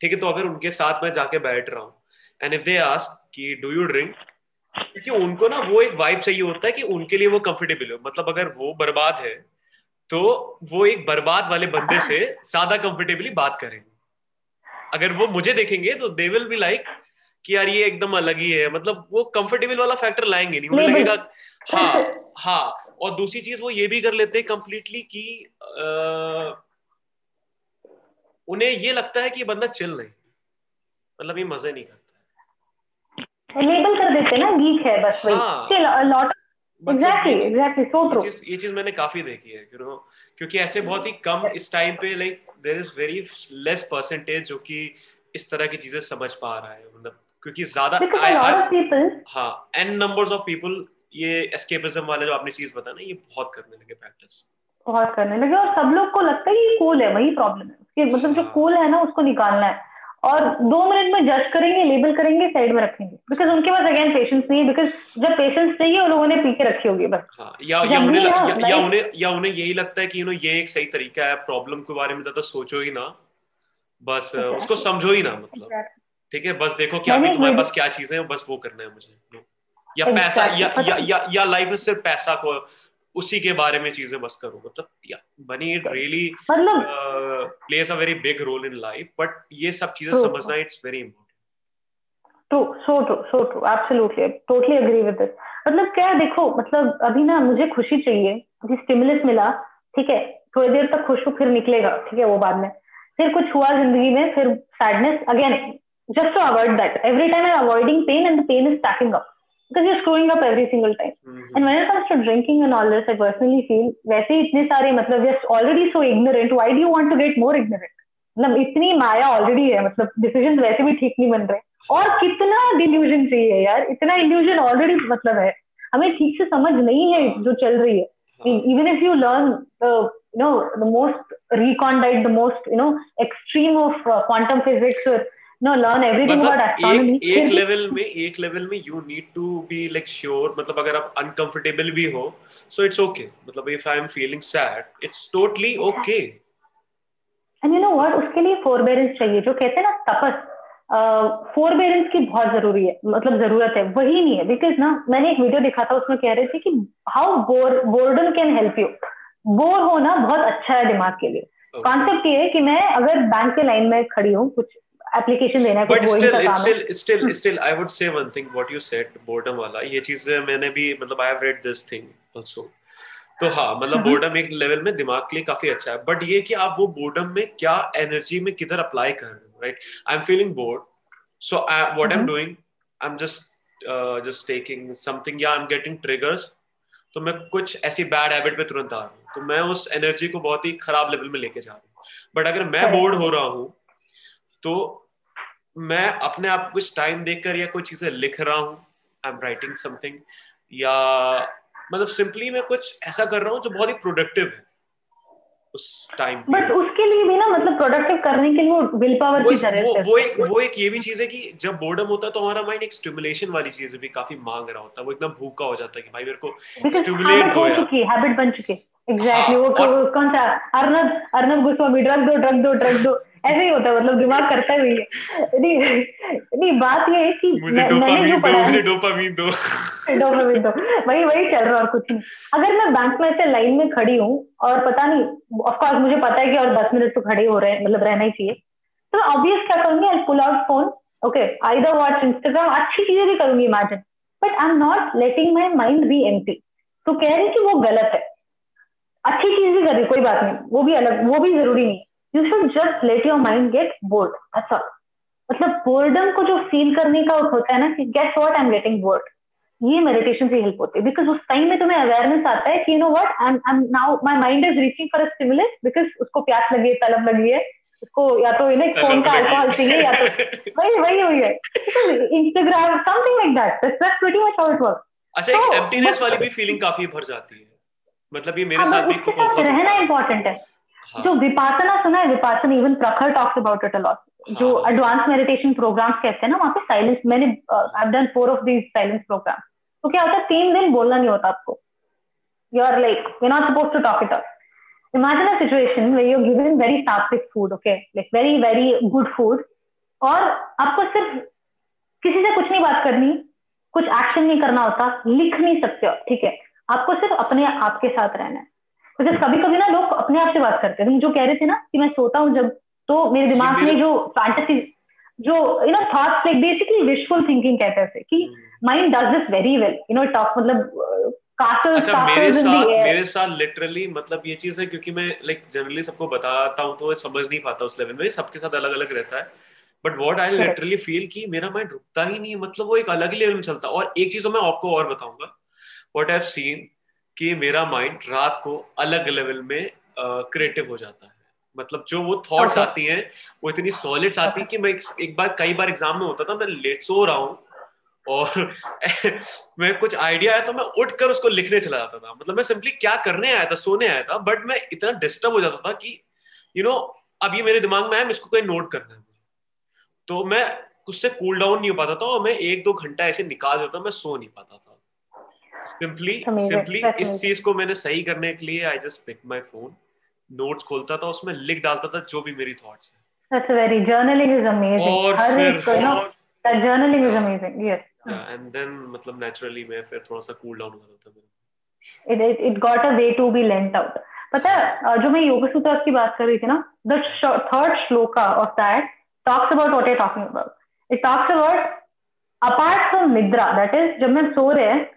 [SPEAKER 3] ठीक है तो अगर उनके साथ मैं जाके बैठ रहा हूँ एंड इफ दे आस्क कि डू यू ड्रिंक क्योंकि उनको ना वो एक वाइब चाहिए होता है कि उनके लिए वो कंफर्टेबल हो मतलब अगर वो बर्बाद है तो वो एक बर्बाद वाले बंदे से *laughs* ज्यादा कंफर्टेबली बात करेंगे अगर वो मुझे देखेंगे तो दे विल बी लाइक कि यार ये एकदम अलग ही है मतलब वो कंफर्टेबल वाला फैक्टर लाएंगे नहीं उन्हें लगेगा हाँ हाँ और दूसरी चीज वो ये भी कर लेते हैं कंप्लीटली कि उन्हें ये लगता है कि ये बंदा
[SPEAKER 5] चिल नहीं मतलब ये
[SPEAKER 3] मजे नहीं करता है लेबल कर देते ना गीक है बस वही हाँ, चिल लॉट ये चीज मैंने काफी देखी है यू क्योंकि ऐसे बहुत ही कम इस टाइम पे like there is very less percentage जो कि इस तरह की चीजें समझ पा रहा है मतलब क्योंकि
[SPEAKER 5] ज्यादा हाँ एन नंबर
[SPEAKER 3] ऑफ पीपल ये एस्केपिज्म वाले जो आपने चीज बताया ना ये बहुत करने लगे प्रैक्टिस
[SPEAKER 5] बहुत करने लगे और सब लोग को लगता है ये कूल है वही प्रॉब्लम है कि मतलब जो कूल हाँ। है ना उसको निकालना है और दो मिनट में जज करेंगे लेबल करेंगे साइड में रखेंगे बिकॉज उनके पास अगेन पेशेंस नहीं है बिकॉज जब पेशेंस चाहिए उन लोगों ने पी के रखी होगी बस हाँ, या,
[SPEAKER 3] या, उन्हें हाँ, या, या, या उन्हें या उन्हें यही लगता है कि यू ये एक सही तरीका है प्रॉब्लम के बारे में ज्यादा सोचो ही ना बस उसको समझो ही ना मतलब ठीक है बस देखो कि अभी तुम्हारे पास क्या चीजें हैं बस वो करना है मुझे या पैसा या या या, या लाइफ में सिर्फ पैसा को उसी के बारे में चीजें बस करो मतलब money it really plays a very big role in life but ये सब चीजें समझना it's very important true so true so
[SPEAKER 5] true absolutely totally agree with this मतलब क्या देखो मतलब अभी ना मुझे खुशी चाहिए अभी स्टिमुलस मिला ठीक है थोड़ी देर तक खुश हो फिर निकलेगा ठीक है वो बाद में फिर कुछ हुआ जिंदगी में फिर sadness again just to avoid that. Every time I'm avoiding pain and the pain is stacking up because you're screwing up every single time. Mm-hmm. And when it comes to drinking and all this, I personally feel वैसे इतने सारे मतलब just already so ignorant. Why do you want to get more ignorant? मतलब इतनी माया already है मतलब decision वैसे भी ठीक नहीं बन रहे और कितना डिल्यूजन चाहिए यार इतना इल्यूजन ऑलरेडी मतलब है हमें ठीक से समझ नहीं है जो चल रही है even if you learn you know the most recondite the most you know extreme of uh, quantum physics no learn everything about astronomy
[SPEAKER 3] एक लेवल में एक लेवल में you need to be like sure मतलब अगर आप uncomfortable भी हो so it's okay मतलब if I am feeling sad it's totally okay and you know
[SPEAKER 5] what उसके लिए फोरबेरेंस चाहिए जो कहते हैं ना तपस फोरबेरेंस uh, की बहुत जरूरी है मतलब जरूरत है वही नहीं है बिकॉज ना मैंने एक वीडियो दिखा था उसमें कह रहे थे कि how bore boredom can help you bore होना बहुत अच्छा है दिमाग के लिए कॉन्सेप्ट okay. ये है कि मैं अगर बैंक के लाइन में खड़ी हूँ कुछ एप्लीकेशन देना है but still
[SPEAKER 3] still still still I would say one thing what you said boredom वाला ये चीज मैंने भी मतलब I have read this thing also तो हाँ मतलब बोर्डम हम्म। एक लेवल में दिमाग के लिए काफी अच्छा है बट ये कि आप वो बोर्डम में क्या एनर्जी में किधर अप्लाई कर रहे हो right I am feeling bored so what I am doing I am just just taking something या आई एम गेटिंग ट्रिगर्स तो मैं कुछ ऐसी बैड हैबिट पे तुरंत आ रहा हूँ तो मैं उस एनर्जी को बहुत ही खराब लेवल में लेके जा रहा हूँ बट अगर मैं बोर्ड हो रहा हूँ तो मैं अपने आप कुछ टाइम देकर या कोई चीजें लिख रहा हूँ आई एम राइटिंग समथिंग या मतलब सिंपली मैं कुछ ऐसा कर रहा हूँ जो बहुत ही प्रोडक्टिव है उस
[SPEAKER 5] टाइम बट उसके लिए भी ना मतलब प्रोडक्टिव करने के लिए विल पावर की जरूरत है वो एक वो एक ये
[SPEAKER 3] भी चीज है कि जब बोर्डम होता है तो हमारा माइंड एक स्टिमुलेशन वाली चीज भी काफी मांग रहा होता है वो एकदम भूखा हो जाता है
[SPEAKER 5] कि भाई मेरे को स्टिमुलेट दो यार हैबिट बन चुकी है एग्जैक्टली हाँ, वो कौन सा अर्नब अर्नब गोस्वामी ड्रग दो ड्रग दो ड्रग दो ऐसे ही होता है मतलब दिमाग करता ही है नहीं नहीं बात ये है कि
[SPEAKER 3] मुझे डोपामीन दो मुझे डोपामीन दो डोपामीन
[SPEAKER 5] दो वही वही चल रहा और कुछ नहीं अगर मैं बैंक में ऐसे लाइन में खड़ी हूँ और पता नहीं ऑफ कोर्स मुझे पता है कि और दस मिनट तो खड़े हो रहे हैं मतलब रहना ही चाहिए तो मैं ऑब्वियस क्या करूंगी I pull out phone okay either watch Instagram अच्छी चीजें भी करूंगी imagine but I am not letting my mind be am तो कह रही कि वो गलत है अच्छी चीज भी करी कोई बात नहीं वो भी अलग वो भी जरूरी नहीं you should just let your mind get bored अच्छा मतलब बोर्डम को जो फील करने का होता है ना कि get what I am getting bored ये मेडिटेशन से हेल्प होती है बिकॉज उस टाइम में तुम्हें अवेयरनेस आता है कि you know what I am now my mind is reaching for a stimulus because उसको प्यास लगी है तलब लगी है उसको या तो ना फोन का अल्कोहल चाहिए या तो *laughs* वही वही हुई है Instagram something like that that's pretty much how it works अच्छा
[SPEAKER 3] एक एम्प्टीनेस वाली भी फीलिंग काफी भर जाती है मतलब ये मेरे हाँ, साथ भी
[SPEAKER 5] रहना इंपॉर्टेंट है हाँ। जो विपासना सुना है Vipassana even Prakhar talks about it a lot जो एडवांस मेडिटेशन प्रोग्राम्स कहते हैं ना वहाँ पे साइलेंस मैंने I done four of these silence program तो क्या होता है तीन दिन बोलना नहीं होता आपको you are like you not suppose to talk it up imagine a situation way you in very सात्विक food okay like very very good food और आपको सिर्फ किसी से कुछ नहीं बात करनी कुछ एक्शन नहीं करना होता लिख नहीं सकते हो ठीक है आपको सिर्फ अपने आप के साथ रहना है बिकॉज कभी कभी ना लोग अपने आप से बात करते हैं तुम जो कह रहे थे ना कि मैं सोता हूँ जब तो मेरे दिमाग में जो फैंटेसी जो you know thoughts like basically wishful thinking कहते हैं कि mind does this very well you know talk मतलब
[SPEAKER 3] अच्छा मेरे साथ मेरे साथ लिटरली मतलब ये चीज है क्योंकि मैं लाइक जनरली सबको बताता हूँ तो समझ नहीं पाता उस लेवल में सबके साथ अलग अलग रहता है but what I literally feel कि मेरा माइंड रुकता ही नहीं मतलब वो एक अलग ही लेवल में चलता और एक चीज तो मैं आपको और बताऊंगा वॉट आई सीन कि मेरा माइंड रात को अलग लेवल में क्रिएटिव हो जाता है मतलब जो वो थॉट्स okay. आती हैं वो इतनी सॉलिड्स आती है कि मैं एक, बार कई बार एग्जाम में होता था मैं लेट सो रहा हूँ और *laughs* मैं कुछ आइडिया आया तो मैं उठकर उसको लिखने चला जाता था मतलब मैं सिंपली क्या करने आया था सोने आया था बट मैं इतना डिस्टर्ब हो जाता था कि यू you नो know, अब ये मेरे दिमाग में आया मैं इसको कहीं नोट करना है तो मैं उससे कूल डाउन नहीं हो पाता था और मैं एक दो घंटा ऐसे निकाल देता मैं सो नहीं पाता था सिंपली सिंपली इस चीज को मैंने सही करने के लिए I just pick my phone notes खोलता था उसमें लिख डालता था जो भी मेरी
[SPEAKER 5] thoughts that's very journaling is amazing और हर एक know
[SPEAKER 3] that journaling is amazing yes and then मतलब नेचुरली मैं फिर थोड़ा सा कूल डाउन हो जाता था it it got a way to be lent out
[SPEAKER 5] पता है जो मैं योग सूत्र की बात कर रही थी ना the third shloka of that talks about what I talking about it talks about apart from निद्रा दैट इज जब मैं सो रहे हैं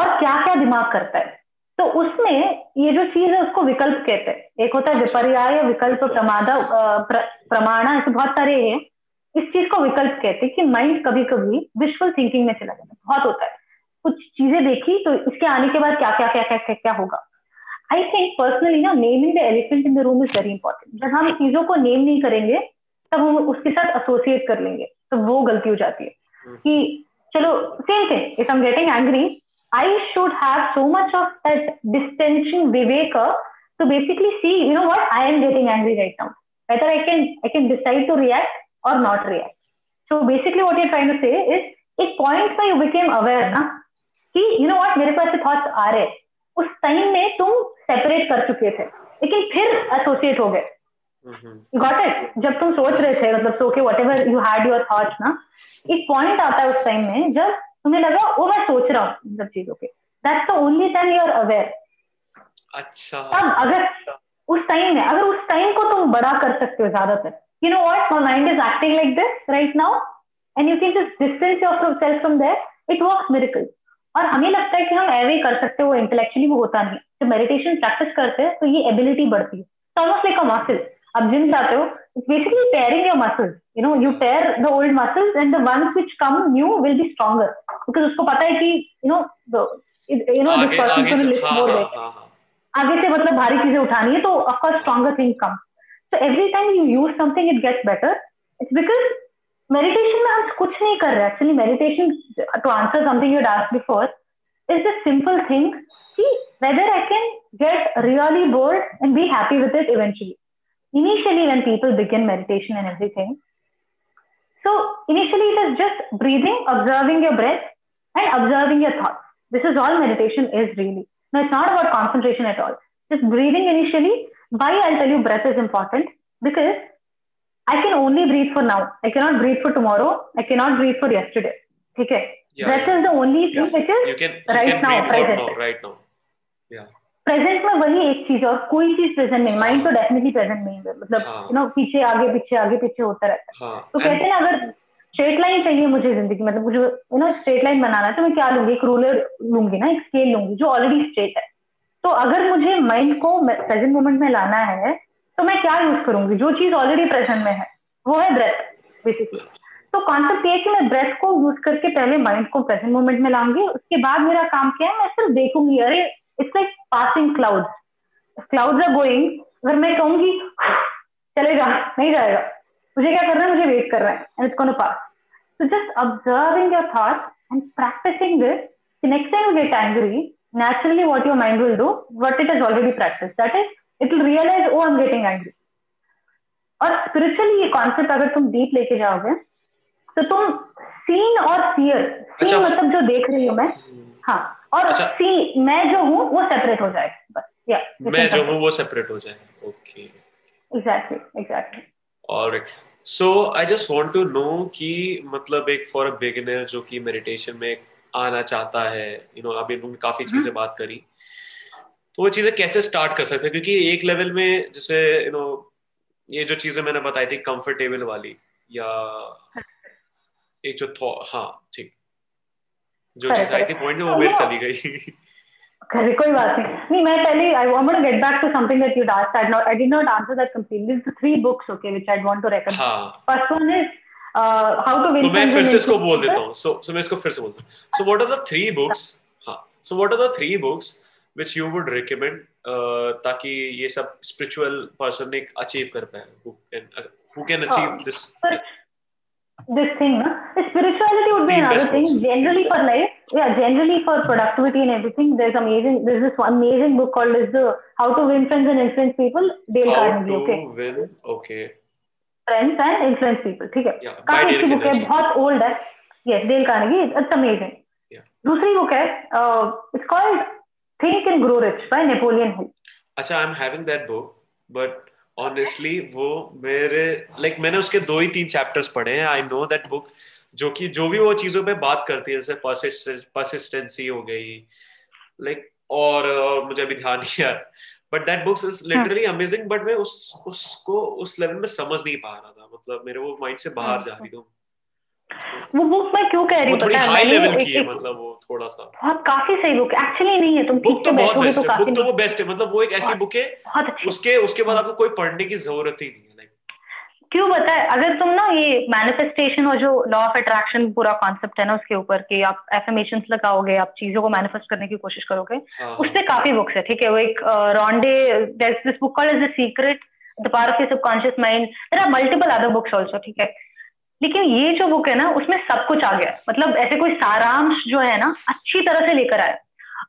[SPEAKER 5] और क्या क्या दिमाग करता है तो उसमें ये जो चीज है उसको विकल्प कहते हैं एक होता है अच्छा। विपर्याय विकल्प प्रमादा प्र, प्रमाणा ऐसे बहुत सारे हैं इस चीज को विकल्प कहते हैं कि माइंड कभी कभी विजुअल थिंकिंग में चला जाता है बहुत होता है कुछ चीजें देखी तो इसके आने के बाद क्या क्या क्या क्या क्या, क्या होगा आई थिंक पर्सनली ना naming the elephant in the room is very important जब हम चीजों को नेम नहीं करेंगे तब हम उसके साथ एसोसिएट कर लेंगे तो वो गलती हो जाती है हम्म। कि चलो same thing if I am getting angry I should have so much of that distension, viveka, to basically see, you know what, I am getting angry right now. Whether I can I can decide to react or not react. So basically what you're trying to say is एक point पर you became aware ना कि you know what मेरे पास से thoughts आ रहे उस time में तुम सेपरेट कर चुके थे लेकिन फिर एसोसिएट हो गए गॉट इट जब तुम सोच रहे थे मतलब सो के whatever you had your thoughts ना एक पॉइंट आता है उस टाइम में जब तुम्हें लगा वो मैं सोच रहा हूँ इन सब चीजों के that's the only time
[SPEAKER 3] you are aware अच्छा तब अगर उस टाइम में अगर
[SPEAKER 5] उस टाइम को तुम बड़ा कर सकते हो ज्यादातर you know what my mind is acting like this right now and you can just distance your from self from there it work miracle और हमें लगता है कि हम एवे कर सकते हो इंटेलेक्चुअली वो होता नहीं जब मेडिटेशन प्रैक्टिस करते हैं तो ये एबिलिटी बढ़ती है ऑलमोस्ट लाइक अ मसल अब जिम जाते हो it's basically tearing your muscles. You know, you tear the old muscles and the ones which come new will be stronger. Because usko pata hai ki, you know the you know this person can lift more weight. आगे से मतलब भारी चीजें उठानी है तो of course stronger thing comes. So every time you use something it gets better. It's because meditation में हम कुछ नहीं कर रहे actually meditation to answer something you डास्ट before is the simple thing कि whether I can get really bored and be happy with it eventually initially when people begin meditation and everything so initially it is just breathing observing your breath and observing your thoughts this is all meditation is really now it's not about concentration at all just breathing initially why i'll tell you breath is important because i can only breathe for now i cannot breathe for tomorrow i cannot breathe for yesterday okay yeah, breath yeah. is the only thing yeah. which is you can, you right, can now, right now right now yeah present में वही एक चीज और कोई चीज present नहीं mind तो definitely हाँ। प्रेजेंट नहीं है मतलब यू हाँ। नो पीछे आगे पीछे आगे पीछे होता रहता है हाँ, तो कहते हैं ना अगर स्ट्रेट लाइन चाहिए मुझे जिंदगी मतलब मुझे यू नो स्ट्रेट लाइन बनाना है तो मैं क्या लूंगी एक रूलर लूंगी ना एक स्केल लूंगी जो ऑलरेडी स्ट्रेट है तो अगर मुझे माइंड को प्रेजेंट मोमेंट में लाना है तो मैं क्या यूज करूंगी जो चीज ऑलरेडी प्रेजेंट में है वो है ब्रेथ बेसिकली तो कॉन्सेप्ट ये है कि मैं ब्रेथ को यूज करके पहले माइंड को प्रेजेंट मोमेंट में लाऊंगी उसके बाद मेरा काम क्या है मैं सिर्फ देखूंगी अरे it's like passing cloud cloud are going अगर मैं कहूंगी चलेगा नहीं जाएगा मुझे क्या करना है मुझे वेट कर रहा है and it's gonna pass so just observing your thought and practicing this next time time you get angry, naturally what your mind will do, what it has already practiced. That is, it will realize, oh, I'm getting और spiritually ये concept अगर तुम deep लेके जाओगे तो तुम seen और fear seen अच्छा। मतलब जो देख रही हूँ मैं हाँ और अच्छा, सी मैं जो हूँ वो सेपरेट हो जाए बस या मैं जो हूँ वो सेपरेट हो जाए okay exactly exactly alright so I just want to know कि मतलब
[SPEAKER 3] एक फॉर अ बिगिनर जो कि मेडिटेशन में आना चाहता है यू नो अभी उन्होंने काफी हम्म। चीजें बात करी तो वो चीजें कैसे स्टार्ट कर सकते हैं क्योंकि एक लेवल में जैसे यू नो ये जो चीजें मैंने बताई थी कंफर्टेबल वाली या हाँ। एक जो हाँ ठीक जो चीज आई थी पॉइंट वो मेरी चली गई
[SPEAKER 5] Correct, कोई बात नहीं नहीं मैं पहले I want to get back to something that you asked I not I did not answer that completely the three books okay which I want to recommend first one is how to win
[SPEAKER 3] मैं फिर से इसको बोल देता हूं so so मैं इसको फिर से बोलता हूं so what are the three books हां so what are the three books which you would recommend ताकि ये सब स्पिरिचुअल पर्सन एक अचीव कर पाए who can achieve this
[SPEAKER 5] this thing na? spirituality would be another thing generally for life yeah generally for productivity and everything there's amazing there's this one amazing book called is the how to win friends and influence people dale how carnegie to okay win okay friends and influence people theek hai ठीक है काफी book hai bahut old hai yes dale carnegie
[SPEAKER 3] it's amazing
[SPEAKER 5] yeah dusri book hai uh, it's called think and grow rich by napoleon hill
[SPEAKER 3] acha i'm having that book but honestly वो मेरे like like, मैंने उसके दो ही तीन chapters पढ़े हैं I know that book जो कि जो भी वो चीज़ों पे बात करती है जैसे परसिस्टेंसी हो गई लाइक like, और, और मुझे अभी ध्यान नहीं आया but that books is literally amazing but मैं उस उसको उस लेवल में समझ नहीं पा रहा था मतलब मेरे वो माइंड से बाहर जा रही हूँ
[SPEAKER 5] वो बुक मैं क्यों कह रही हूँ हाई लेवल की है मतलब वो थोड़ा सा बहुत काफी सही बुक एक्चुअली
[SPEAKER 3] नहीं है
[SPEAKER 5] तुम बुक तो बहुत
[SPEAKER 3] बेस्ट तो
[SPEAKER 5] है बुक तो वो बेस्ट है मतलब वो एक ऐसी बुक है उसके उसके बाद आपको कोई पढ़ने की जरूरत ही नहीं है क्यों पता है अगर तुम ना ये मैनिफेस्टेशन और जो लॉ ऑफ अट्रैक्शन पूरा कॉन्सेप्ट है ना उसके ऊपर कि आप एफर्मेशन लगाओगे आप चीजों को मैनिफेस्ट करने की कोशिश करोगे हाँ। उससे काफी बुक्स है ठीक है वो एक Rhonda this book called is the secret the power of subconscious mind there are multiple other books also ठीक है लेकिन ये जो बुक है ना उसमें सब कुछ आ गया मतलब ऐसे कोई सारांश जो है ना अच्छी तरह से लेकर आया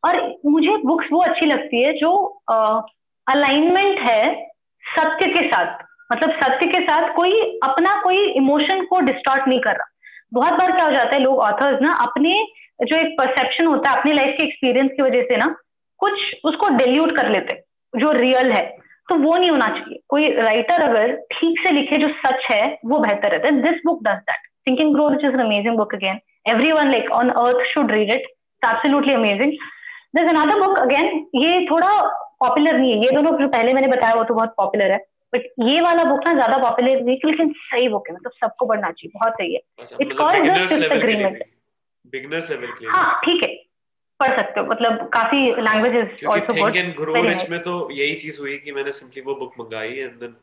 [SPEAKER 5] और मुझे बुक्स वो अच्छी लगती है जो अलाइनमेंट है सत्य के साथ मतलब सत्य के साथ कोई अपना कोई इमोशन को डिस्टॉर्ट नहीं कर रहा बहुत बार क्या हो जाता है लोग ऑथर्स ना अपने जो एक परसेप्शन होता है अपनी लाइफ के एक्सपीरियंस की वजह से ना कुछ उसको डिल्यूट कर लेते जो रियल है तो वो नहीं होना चाहिए कोई राइटर अगर ठीक से लिखे जो सच है वो बेहतर रहता है this book does that thinking grow which is amazing book again every one like on earth should read it absolutely amazing this another book again ये थोड़ा पॉपुलर नहीं है ये दोनों जो पहले मैंने बताया वो तो बहुत पॉपुलर है बट ये वाला बुक ना ज्यादा पॉपुलर नहीं है लेकिन सही बुक है मतलब सबको पढ़ना चाहिए बहुत सही है it called the fifth
[SPEAKER 3] agreement beginners level
[SPEAKER 5] के लिए हाँ ठीक है पढ़ सकते हो मतलब काफी languages also think and grow rich में तो यही चीज हुई कि मैंने सिंपली वो बुक मंगाई एंड देन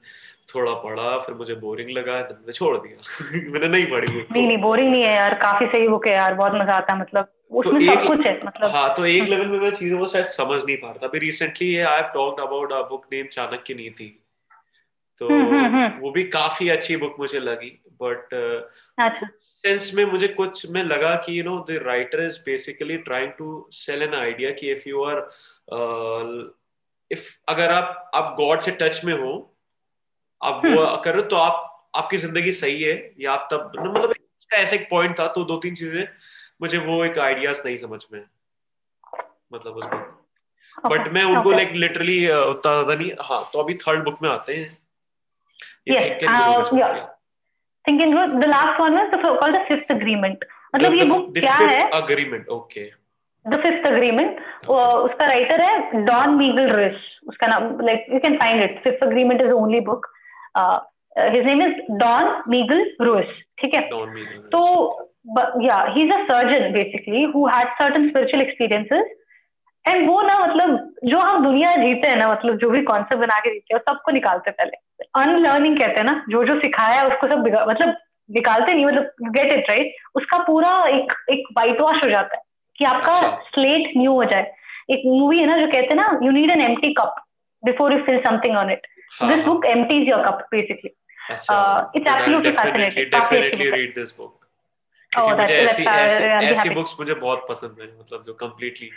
[SPEAKER 5] थोड़ा
[SPEAKER 3] पढ़ा फिर मुझे बोरिंग लगा मैंने छोड़ दिया *laughs* मैंने नहीं पढ़ी नहीं नहीं बोरिंग नहीं है यार काफी सही बुक है यार बहुत मजा आता है मतलब तो उसमें सब कुछ है मतलब हां तो एक लेवल हम्म। में मैं चीजों को शायद समझ नहीं पा रहा था अभी recently I have talked about a book name Chanakya Niti तो हम्म, हम्म, वो भी काफी अच्छी बुक मुझे लगी बट सेंस में मुझे कुछ में लगा कि you know the writer is basically trying to sell an idea कि इफ यू आर इफ अगर आप आप गॉड से टच में हो आप वो hmm. करो तो आप आपकी जिंदगी सही है या आप तब मतलब ऐसा एक पॉइंट था तो दो तीन चीजें मुझे वो एक आइडियाज नहीं समझ में मतलब उस बुक बट मैं उनको लाइक लिटरली uh, उतना ज्यादा नहीं हाँ तो अभी थर्ड बुक में आते हैं ये
[SPEAKER 5] yes, thinking good the last one is called the fifth agreement मतलब ये बुक क्या है agreement okay the fifth agreement
[SPEAKER 3] उसका राइटर है डॉन मीगल रिश उसका नाम like you can find it
[SPEAKER 5] fifth agreement is only book his name is Don Miguel Ruiz ठीक है तो या he is a surgeon basically who had certain spiritual experiences and वो ना मतलब जो हम दुनिया जीते हैं ना मतलब जो भी कॉन्सेप्ट बना के जीते हैं सबको निकालते पहले अनलर्निंग कहते हैं ना जो जो सिखाया है उसको सब मतलब निकालते नहीं मतलब गेट इट राइट उसका पूरा एक एक वाइट वॉश हो जाता है कि आपका स्लेट अच्छा। न्यू हो जाए एक मूवी है ना जो कहते हैं ना you need an empty cup before you fill something on it this book empties your cup basically it's absolutely fascinating definitely read this book
[SPEAKER 3] ऐसी uh, ऐसी बुक्स मुझे बहुत पसंद है मतलब जो कम्प्लीटली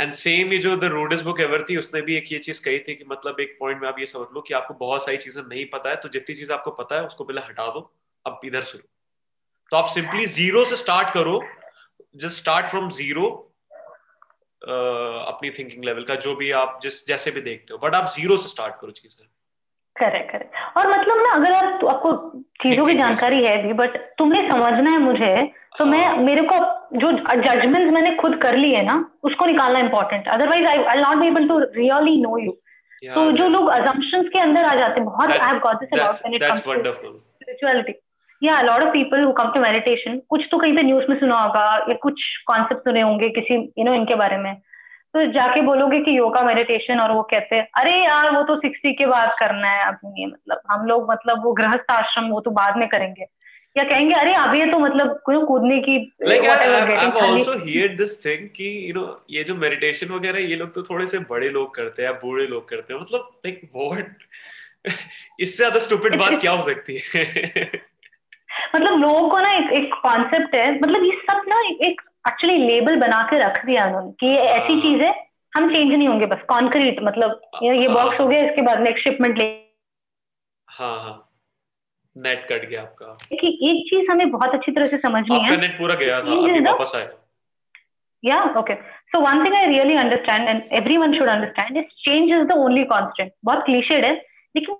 [SPEAKER 3] एंड सेम ये जो द रोडेस बुक एवर थी उसने भी एक ये चीज कही थी कि मतलब एक पॉइंट में आप ये समझ लो कि आपको बहुत सारी चीजें नहीं पता है तो जितनी चीज आपको पता है उसको पहले हटा दो अब इधर सुनो तो आप सिंपली जीरो से स्टार्ट करो जस्ट स्टार्ट फ्रॉम जीरो अपनी थिंकिंग लेवल का जो भी आप जिस जैसे भी देखते हो बट आप जीरो से स्टार्ट करो चीजें
[SPEAKER 5] करेक्ट करेक्ट और मतलब ना अगर आप आपको चीजों की जानकारी है भी बट तुमने समझना है मुझे तो हाँ। मैं मेरे को जो जजमेंट मैंने खुद कर ली है ना उसको निकालना important otherwise I I not be able to really know you तो जो लोग अजम्पन के अंदर आ जाते हैं बहुत I have got this about when it comes to spirituality या lot of people who come to meditation कुछ तो कहीं पे न्यूज में सुना होगा या कुछ कॉन्सेप्ट सुने होंगे किसी यू you नो know, इनके बारे में तो जाके बोलोगे कि योगा मेडिटेशन और वो कहते हैं अरे यार वो तो सिक्सटी के बाद करना है अभी मतलब हम लोग मतलब वो गृहस्थ आश्रम वो तो बाद में करेंगे
[SPEAKER 3] या कहेंगे अरे अभी तो मतलब कूदने की like, कि you know, ये जो मेडिटेशन वगैरह ये लोग तो थोड़े से बड़े लोग करते हैं बूढ़े लोग करते हैं मतलब लाइक व्हाट *laughs* इससे ज्यादा स्टूपिड बात क्या हो सकती है *laughs*
[SPEAKER 5] मतलब लोगों को ना एक कॉन्सेप्ट है मतलब ये सब ना एक एक्चुअली लेबल बना के रख दिया उन्होंने कि ये ऐसी हाँ। चीज है हम चेंज नहीं होंगे बस कॉन्क्रीट मतलब ये ये
[SPEAKER 3] बॉक्स
[SPEAKER 5] हाँ। हो गया इसके बाद नेक्स्ट शिपमेंट
[SPEAKER 3] ले हाँ हाँ नेट कट गया आपका
[SPEAKER 5] कि एक चीज हमें बहुत अच्छी तरह से समझ में है नेट पूरा गया था अभी वापस आया या okay so one thing I really understand and everyone should understand is change is the only constant बहुत क्लीशेड है लेकिन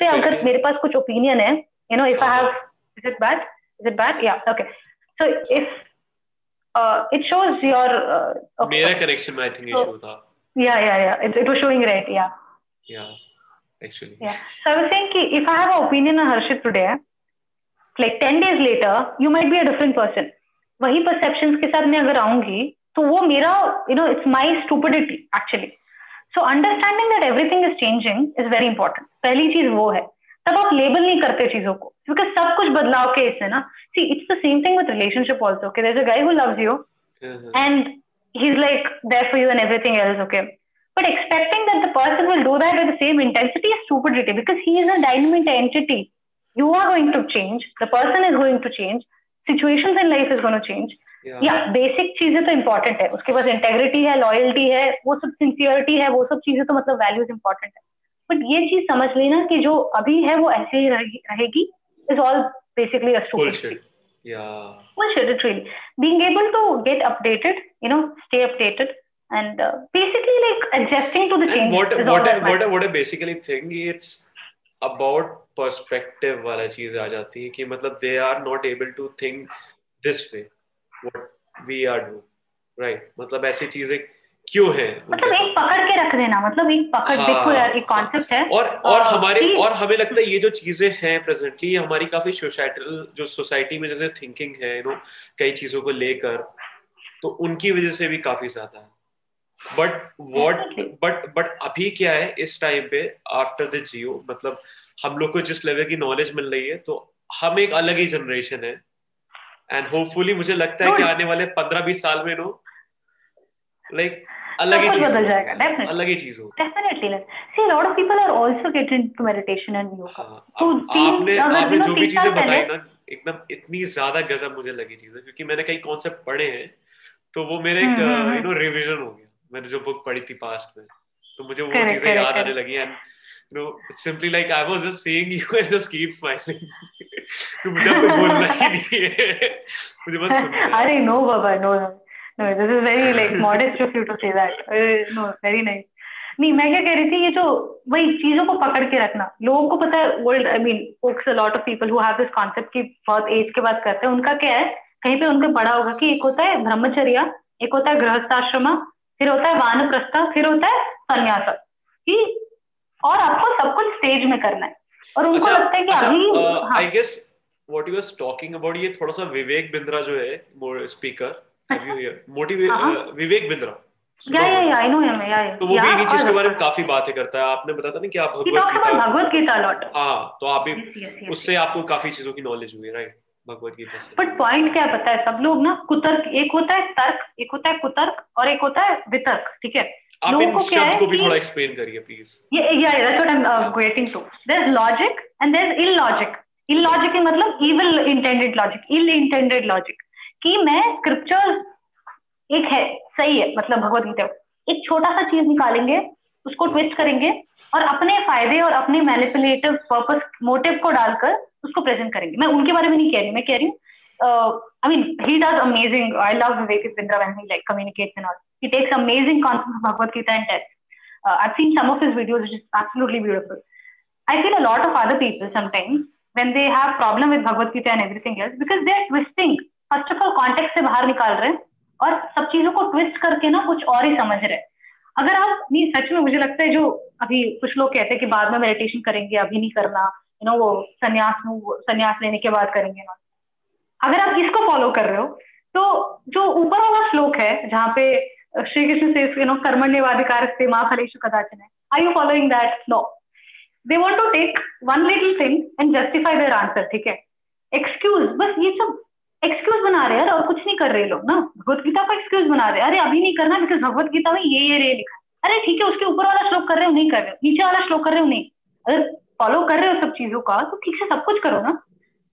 [SPEAKER 5] पे अगर मेरे पास कुछ ओपिनियन है you know if I have is it bad is it bad या okay so if uh, it shows your uh, okay. मेरा connection I think so, issue था yeah yeah yeah it, it was showing right yeah yeah actually yeah so I was saying ki if I have an opinion on Harshit today like 10 days later you might be a different person wahi perceptions ke sath main agar आऊंगी to wo mera you know it's my stupidity actually so understanding that everything is changing is very important पहली चीज वो है तब आप label नहीं करते चीजों को बिकॉज सब कुछ बदलाव के इससे ना see it's the same thing with relationship also guy who loves you and he is like there for you and everything else okay but expecting that the person will do that with same intensity stupidity because he is a dynamic entity you are going to change the person is going to change situation in life is going change या basic चीजें तो important है उसके पास integrity है loyalty है वो सब sincerity है वो सब चीजें तो मतलब वैल्यूज इंपॉर्टेंट है बट ये चीज समझ लेना कि जो अभी है वो ऐसे ही रहेगी is all basically a stupid bullshit. Thing. Yeah. Bullshit, It really. Being able to get updated, you know, stay updated, and uh, basically like adjusting to the changes. What, is what, all I, what, what I
[SPEAKER 3] basically think it's about perspective. वाला चीज आ जाती है कि मतलब they are not able to think this way. What we are doing, right? मतलब ऐसी चीजें क्यों है मतलब एक पकड़ के रख देना मतलब एक पकड़ हाँ, देखो यार एक कॉन्सेप्ट है और और हमारे
[SPEAKER 5] और हमें लगता है ये जो चीजें हैं प्रेजेंटली हमारी काफी सोसाइटल जो सोसाइटी में जैसे
[SPEAKER 3] थिंकिंग है यू
[SPEAKER 5] नो
[SPEAKER 3] कई चीजों को लेकर तो उनकी वजह से भी काफी ज्यादा है बट वॉट बट बट अभी क्या है इस टाइम पे आफ्टर द जियो मतलब हम लोग को जिस लेवल की नॉलेज मिल रही है तो हम एक अलग ही जनरेशन है एंड होपफुली मुझे लगता है कि आने वाले पंद्रह बीस साल में नो लाइक like, अलग ही
[SPEAKER 5] बदल जाएगा अलग ही चीज होगी definitely see lot of people are also meditation and yoga तो आपने
[SPEAKER 3] जो भी चीजें बताई ना एकदम इतनी ज्यादा गजब मुझे लगी क्योंकि मैंने कई कॉन्सेप्ट पढ़े हैं तो वो मेरे एक यू नो रिवीजन हो गया मैंने जो बुक पढ़ी थी पास्ट में तो मुझे वो चीजें याद आने लगी and you know, it's simply like *laughs* तो मुझे कोई बोलना ही नहीं
[SPEAKER 5] है *laughs* मुझे बस सुनना अरे नो बाबा no no this is very like modest of you to say that uh, no very nice नहीं मैं क्या कह रही थी ये जो वही चीजों को पकड़ के रखना लोगों को पता है वर्ल्ड आई मीन ओक्स a lot of people who have this concept की बहुत एज के बाद करते हैं उनका क्या है कहीं पे उनके बड़ा होगा कि एक होता है ब्रह्मचर्या एक होता है गृहस्थाश्रम फिर होता है वानप्रस्थ फिर होता है संन्यास कि और आपको सब कुछ स्टेज में करना है और उनको अच्छा, लगता
[SPEAKER 3] है कि अच्छा, अभी I guess what you are talking about ये थोड़ा सा विवेक बिंद्रा जो है स्पीकर विवेक बिंद्रा या या या आई नो हिम या तो वो भी इन्हीं चीज के बारे में काफी बातें करता है आपने बताया था ना कि आप भगवत गीता हाँ, भगवत गीता लॉट हां तो आप भी उससे आपको काफी चीजों की नॉलेज हुई राइट भगवत
[SPEAKER 5] गीता से बट पॉइंट क्या पता है सब लोग ना कुतर्क एक होता है तर्क एक होता है कुतर्क और एक होता है वितर्क ठीक है आप इन शब्द को भी थोड़ा
[SPEAKER 3] एक्सप्लेन करिए प्लीज ये या that's what I am
[SPEAKER 5] waiting to there is logic and there is illogic illogic मतलब evil intended logic ill intended logic कि मैं स्क्रिप्चर एक है सही है मतलब भगवत गीता एक छोटा सा चीज निकालेंगे उसको ट्विस्ट करेंगे और अपने फायदे और अपने मैनिपुलेटिव पर्पस मोटिव को डालकर उसको प्रेजेंट करेंगे मैं उनके बारे में नहीं कह रही मैं कह रही हूँ I mean he does amazing I love Vivek Bindra when like communicates and all he takes amazing concept of Bhagavad Gita and text I seen some of of his videos, which is absolutely beautiful. I feel a lot of other people sometimes when they have problem with Bhagavad Gita and everything else because they're first of all context से बाहर निकाल रहे हैं और सब चीजों को twist करके ना कुछ और ही समझ रहे हैं अगर आप नहीं सच में मुझे लगता है जो अभी कुछ लोग कहते हैं कि बाद में मेडिटेशन करेंगे अभी नहीं करना यू नो वो संन्यास संन्यास लेने के बाद करेंगे ना अगर आप इसको फॉलो कर रहे हो तो जो ऊपर वाला श्लोक है जहाँ पे श्री कृष्ण से यू नो कर्मण्यवाधिकार से माँ फलेश कदाचन है I you following that no they want to take one little thing and justify their answer ठीक है एक्सक्यूज बस ये सब एक्सक्यूज बना रहे हैं और कुछ नहीं कर रहे लोग ना भगवत गीता को एक्सक्यूज बना रहे अरे अभी नहीं करना बिकॉज भगवत गीता में ये ये रे लिखा है अरे ठीक है उसके ऊपर वाला श्लोक कर रहे हो नहीं कर रहे हो नीचे वाला श्लोक कर रहे हो नहीं अगर फॉलो कर रहे हो सब चीजों का तो ठीक से सब कुछ करो ना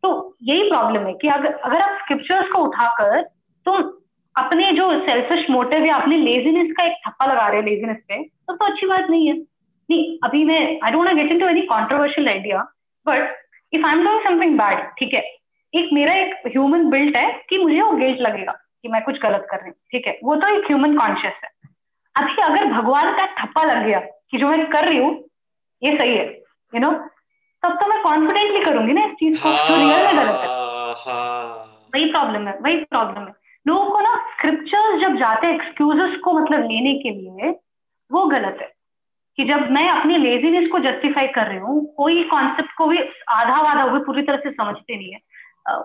[SPEAKER 5] तो यही प्रॉब्लम है कि अगर अगर आप स्क्रिप्चर्स को उठाकर तुम अपने जो सेल्फिश मोटिव या अपने लेजीनेस का एक थप्पा लगा रहे लेजीनेस पे तो, तो अच्छी बात नहीं है नहीं अभी मैं I don't get in to very controversial idea but if I am doing something bad ठीक है एक मेरा एक ह्यूमन बिल्ट है कि मुझे वो गिल्ट लगेगा कि मैं कुछ गलत कर रही हूँ ठीक है वो तो एक ह्यूमन कॉन्शियस है अभी अगर भगवान का थप्पा लग गया कि जो मैं कर रही हूँ ये सही है यू नो तब तो मैं कॉन्फिडेंटली करूंगी ना इस चीज को जो रियल में गलत है हाँ। वही प्रॉब्लम है वही प्रॉब्लम है लोगों को ना स्क्रिप्चर्स जब जाते हैं एक्सक्यूजेस को मतलब लेने के लिए वो गलत है कि जब मैं अपनी लेजीनेस को जस्टिफाई कर रही हूँ कोई कॉन्सेप्ट को भी आधा वाधा हुए पूरी तरह से समझते नहीं है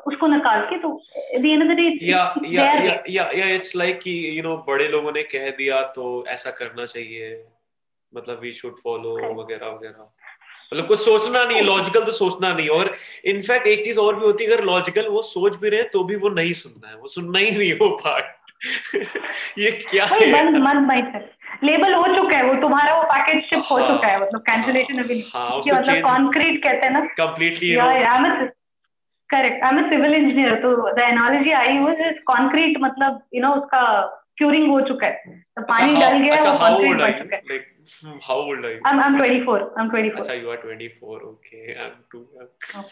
[SPEAKER 5] उसको नकार के तो या इट्स
[SPEAKER 6] लाइक कि यू नो बड़े लोगों ने कह दिया तो ऐसा करना चाहिए मतलब वी शुड फॉलो वगैरह वगैरह मतलब कुछ सोचना नहीं लॉजिकल तो सोचना नहीं और इनफैक्ट एक चीज और भी होती है अगर लॉजिकल वो सोच भी रहे तो भी वो नहीं सुनना है वो सुनना ही नहीं हो पार्ट *laughs* ये क्या है
[SPEAKER 5] मन मन भाई लेबल हो चुका है वो तुम्हारा वो पैकेज शिप हो हाँ। चुका है मतलब कैंसिलेशन अभी हाँ, मतलब कॉन्क्रीट कहते हैं ना
[SPEAKER 6] completely
[SPEAKER 5] correct I am civil engineer तो the analogy I use is concrete मतलब यू नो उसका क्यूरिंग हो चुका है तो पानी डल गया है कंक्रीट बन चुका है how old are you i'm i'm 24 i'm 24 acha you are 24 okay i'm too young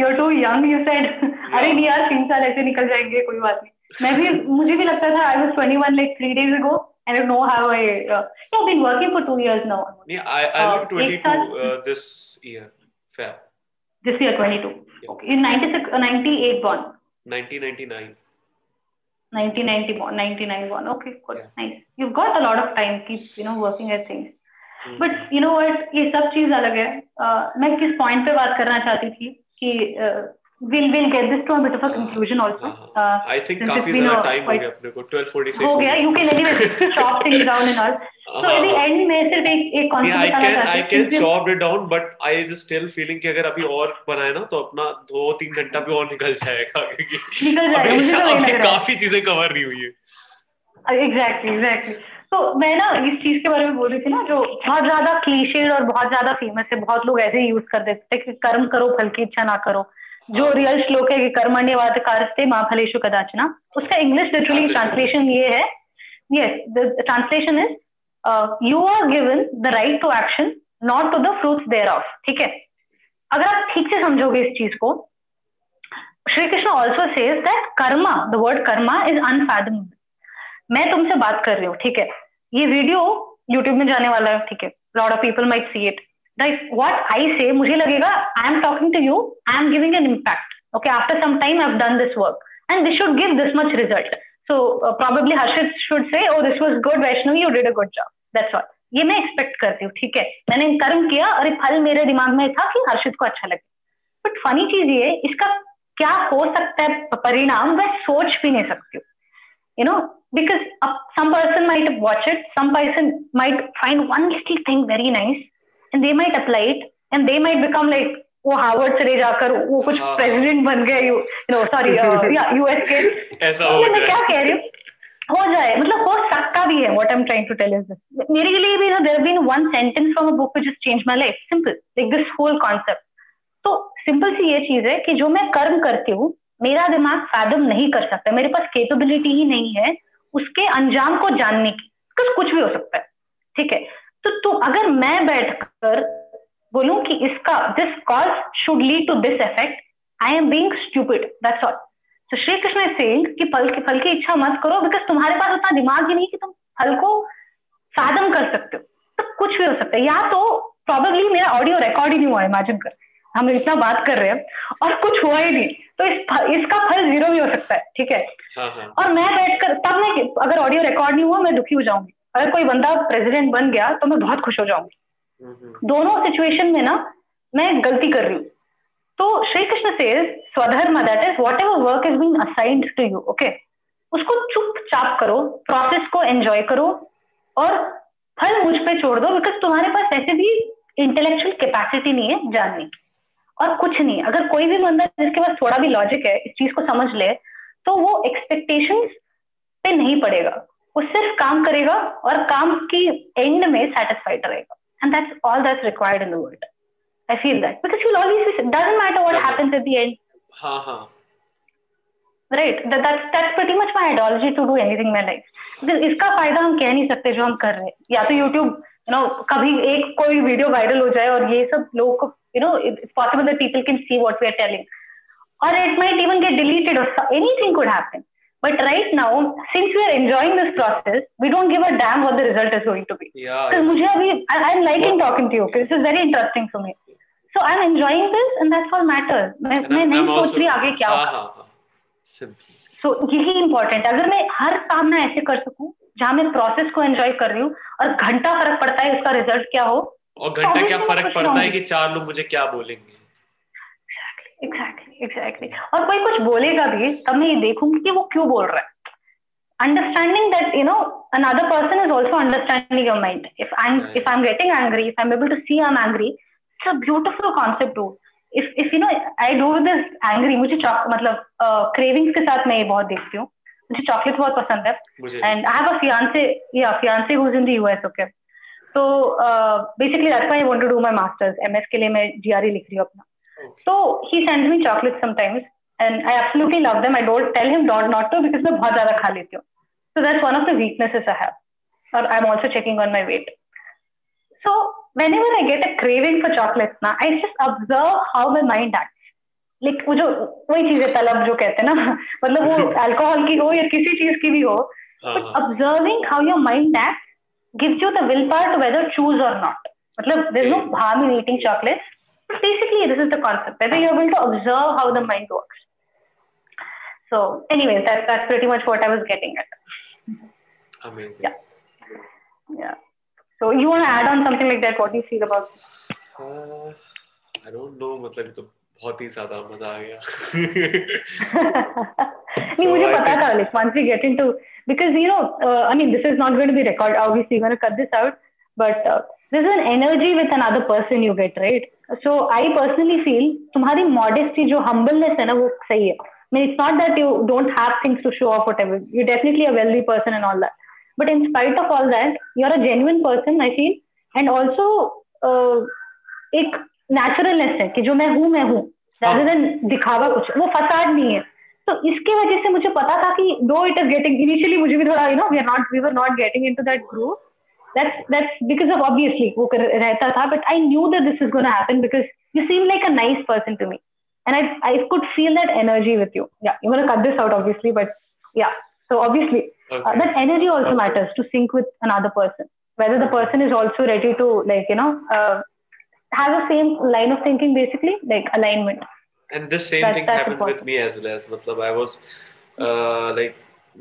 [SPEAKER 5] you're too young you said अरे नहीं यार तीन साल ऐसे निकल जाएंगे कोई बात नहीं मैं भी मुझे भी लगता था I was 21 like 3 days ago I don't know how I. Uh, yeah, I've been working for two
[SPEAKER 6] years now. Yeah, I I uh, 22 uh, this year. Fair.
[SPEAKER 5] This year, 22. Yeah. Okay. In 96, uh, 98 born. 1999. 1990 born, 99 born. Okay, good, yeah. nice. You've got a lot of time. Keep you know working at things. Mm-hmm. But you know what? ये सब चीज अलग है. Uh, मैं किस point पे बात करना चाहती थी कि uh, we'll we'll get this to a bit of a conclusion also. Uh, I think is ज़्यादा time हो गया अपने 12:46 you can
[SPEAKER 6] anyway chop things down and all. So uh, the end concept yeah, I can I can chop it down but I still
[SPEAKER 5] feeling
[SPEAKER 6] तो दो तीन घंटा भी
[SPEAKER 5] और निकल जाएगा कवर नहीं हुई तो मैं ना इस चीज के बारे में बोल रही थी ना जो बहुत ज्यादा क्लीशेड और बहुत ज्यादा फेमस है बहुत लोग ऐसे यूज कर देते कि कर्म करो फल की इच्छा ना करो जो रियल हाँ। श्लोक है कि कर्मण्यवाद कार्य माँ फलेशु कदाचना उसका इंग्लिश लिटरली ट्रांसलेशन ये है ये translation is you are given the right to action not to the fruit thereof ठीक है अगर आप ठीक से समझोगे इस चीज को Shri Krishna also says that karma the word karma is अनफैदम मैं तुमसे बात कर रही हूँ ठीक है ये वीडियो यूट्यूब में जाने वाला है ठीक है lot of people might see it what I say मुझे लगेगा I am talking to you I am giving an impact okay after some time I done this work and this should give this much result so probably Harshit should say और this was good Vaishnav you did a good job that's all ये मैं expect करती हूँ ठीक है मैंने कर्म किया और फल मेरे दिमाग में था कि हर्षित को अच्छा लगे बट फनी चीज ये इसका क्या हो सकता है परिणाम मैं सोच भी नहीं सकती हूँ you know because some person might watch it some person might find one little thing very nice and they might apply it and they might become like वो हार्वर्ड चले जाकर वो कुछ प्रेसिडेंट हाँ। बन गए यू नो सॉरी यूएस के ऐसा तो हो
[SPEAKER 6] जाए क्या
[SPEAKER 5] कह रही हूँ हो जाए मतलब हो सकता भी है what I am trying to tell is मेरे लिए भी ना there been one sentence from a book which has changed my life simple like this whole concept तो सिंपल सी ये चीज है कि जो मैं कर्म करती हूँ मेरा दिमाग फैदम नहीं कर सकता मेरे पास केपेबिलिटी ही नहीं है उसके अंजाम को जानने की कुछ भी हो सकता है ठीक है तो तुम अगर मैं बैठकर बोलूं कि इसका this cause should lead to this effect I am being stupid that's all तो श्री कृष्ण सिंह की फल की फल की इच्छा मत करो बिकॉज तुम्हारे पास उतना दिमाग ही नहीं कि तुम फल को साधन कर सकते हो तो कुछ भी हो सकता है या तो प्रॉबेबली मेरा ऑडियो रिकॉर्ड ही नहीं हुआ इमेजिन कर हम इतना बात कर रहे हैं और कुछ हुआ ही नहीं तो इस फल, इसका फल जीरो भी हो सकता है ठीक है हाँ, हाँ. और मैं बैठकर तब मैं अगर ऑडियो रिकॉर्ड नहीं हुआ मैं दुखी हो जाऊंगी अगर कोई बंदा प्रेसिडेंट बन गया तो मैं बहुत खुश हो जाऊंगी हम्म। दोनों सिचुएशन में ना मैं गलती कर रही हूँ तो श्री कृष्ण से स्वधर्म that is whatever work is been assigned to you okay उसको चुपचाप करो प्रोसेस को एंजॉय करो और फल मुझ पे छोड़ दो बिकॉज तुम्हारे पास ऐसे भी इंटेलेक्चुअल कैपेसिटी नहीं है जानने की और कुछ नहीं अगर कोई भी बंदा जिसके पास थोड़ा भी लॉजिक है इस चीज को समझ ले तो वो एक्सपेक्टेशंस पे नहीं पड़ेगा वो सिर्फ काम करेगा और काम के एंड में सेटिस्फाइड रहेगा and that's all that's required in the world I feel that because you always doesn't matter what happens at the end हां हां right that's that's pretty much my ideology to do anything my life इसका फायदा हम कह नहीं सकते जो हम कर रहे हैं या तो YouTube यू नो कभी एक कोई वीडियो वायरल हो जाए और ये सब लोग को you know it's possible that people can see what we are telling और it might even get deleted और anything could happen But right now, since we are enjoying this process, we don't give a damn what the result is going to be. Yeah. Because yeah. Mujhe I, am liking talking to you. Okay? This is very interesting for me. So I'm enjoying this, and that's all matters. मैं मैं नहीं सोच रही आगे क्या होगा. Simple. So so, यही important है अगर मैं हर काम ना ऐसे कर सकूं जहां मैं process को enjoy कर रही हूँ और घंटा फर्क पड़ता है इसका result क्या हो
[SPEAKER 6] और घंटा क्या फर्क पड़ता है कि चार लोग मुझे क्या बोलेंगे
[SPEAKER 5] exactly, exactly. Exactly exactly. और कोई कुछ बोलेगा भी तब मैं ये देखूंगी कि वो क्यों बोल रहा है understanding that you know another person is also understanding your mind if I if I am getting angry if I am able to see I am angry it's a beautiful concept to if you know I do this angry मुझे मतलब cravings uh, के साथ मैं ये बहुत देखती हूँ मुझे चॉकलेट बहुत पसंद है and I have a fiance या fiance who's in the US okay तो basically that's why I want to do my masters MS के लिए मैं जीआरई e लिख रही हूँ अपना So he sends me chocolates sometimes, and I absolutely love them. I don't tell him not not to because the बहुत ज़्यादा So that's one of the weaknesses I have. Or I'm also checking on my weight. So whenever I get a craving for chocolates, na, I just observe how my mind acts. Like वो जो वही चीजें तलब जो कहते हैं ना *laughs* मतलब वो अल्कोहल *laughs* की हो या किसी चीज की भी हो but observing how your mind acts gives you the willpower to whether choose or not मतलब there's no harm in eating chocolates but basically, this is the concept whether you're able to observe how the mind works. So, anyways, that, that's pretty much what I was getting at.
[SPEAKER 6] Amazing.
[SPEAKER 5] Yeah. Yeah. So, you want to add on something like that? What do you feel about
[SPEAKER 6] this? Uh, I don't know. मतलब तो बहुत ही ज्यादा मजा आ गया
[SPEAKER 5] *laughs* नहीं मुझे पता था into because you know into because you know I mean this is not going to be record obviously going to cut this out but there's an energy with another person you get right so i personally feel तुम्हारी modesty जो humbleness है ना वो सही है I mean it's not that you don't have things to show off whatever you're definitely a wealthy person and all that but in spite of all that you're a genuine person I feel and also uh, एक naturalness है कि जो मैं हूँ मैं हूँ rather than दिखावा कुछ वो फसाद नहीं है तो इसके वजह से मुझे पता था कि though it is getting initially मुझे भी थोड़ा you know we are not we were not getting into that group that's that's because of obviously but I knew that this is going to happen because you seem like a nice person to me and I I could feel that energy with you yeah you're going to cut this out obviously but yeah so obviously uh, okay. uh, that energy also okay. matters to sync with another person whether the person is also ready to like you know uh, the same line of thinking basically like alignment
[SPEAKER 6] and the same thing happened important. with me as well as matlab I was uh, like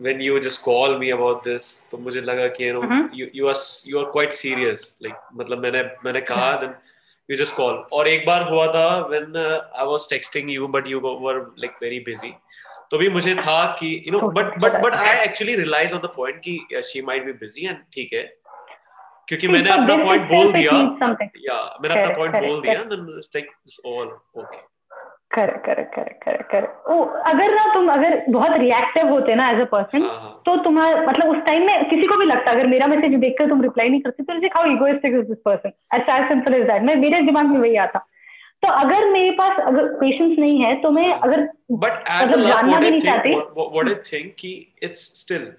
[SPEAKER 6] when you just call me about this to mujhe laga ki you know mm-hmm. you you are you are quite serious like matlab maine maine kaha then you just call aur ek bar hua tha when uh, I was texting you but you were like very busy to bhi mujhe tha ki you know but but but I actually realized on the point ki yeah, she might be busy and ठीक है क्योंकि मैंने अपना point बोल दिया या मैंने अपना पॉइंट बोल दिया then like this all okay कर
[SPEAKER 5] कर कर कर कर ओ अगर ना तुम अगर बहुत रिएक्टिव होते ना एज अ पर्सन तो तुम्हारा मतलब उस टाइम में किसी को भी लगता अगर मेरा मैसेज देखकर तुम रिप्लाई नहीं करते तो how egoistic is this person as simple is that मैं मेरे दिमाग में वही आता तो अगर मेरे पास अगर पेशेंस नहीं है तो मैं
[SPEAKER 6] अगर बट मतलब जानना भी नहीं चाहती व्हाट आई थिंक कि it's still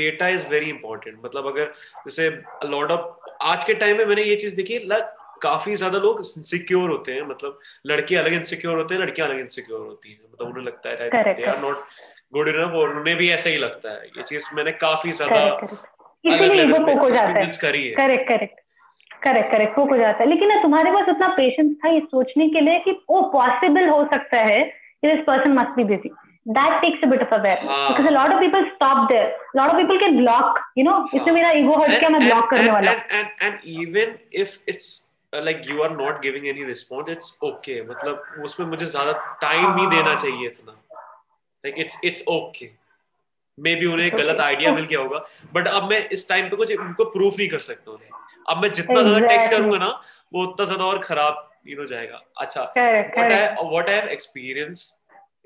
[SPEAKER 6] data is very important मतलब अगर जैसे अ लॉट ऑफ आज के टाइम में मैंने ये चीज देखी लाइक काफी ज्यादा लोग सिक्योर होते हैं मतलब लड़के अलग इनसिक्योर होते हैं लड़कियां अलग इनसिक्योर होती हैं मतलब उन्हें लगता है they are not good enough और उन्हें भी ऐसा ही लगता है ये चीज मैंने काफी ज्यादा
[SPEAKER 5] experience
[SPEAKER 6] correct
[SPEAKER 5] correct correct correct हो जाता है लेकिन तुम्हारे पास इतना पेशेंस था ये सोचने के लिए कि वो पॉसिबल हो सकता है this person must be busy that takes a bit of a bear हाँ. because a lot of people stop there a lot of people can block you know इसमें हाँ। मेरा ego hurt क्या मैं block करने वाला and and
[SPEAKER 6] and even if it's like you are not giving any response it's okay मतलब उसमें मुझे ज्यादा टाइम नहीं देना चाहिए इतना like it's it's okay maybe उन्हें गलत आइडिया मिल गया होगा बट अब मैं इस टाइम पे कुछ उनको प्रूफ नहीं कर सकता उन्हें अब मैं जितना ज्यादा टेक्स्ट करूंगा ना वो उतना ज्यादा और खराब यू नो जाएगा अच्छा what I what I have experience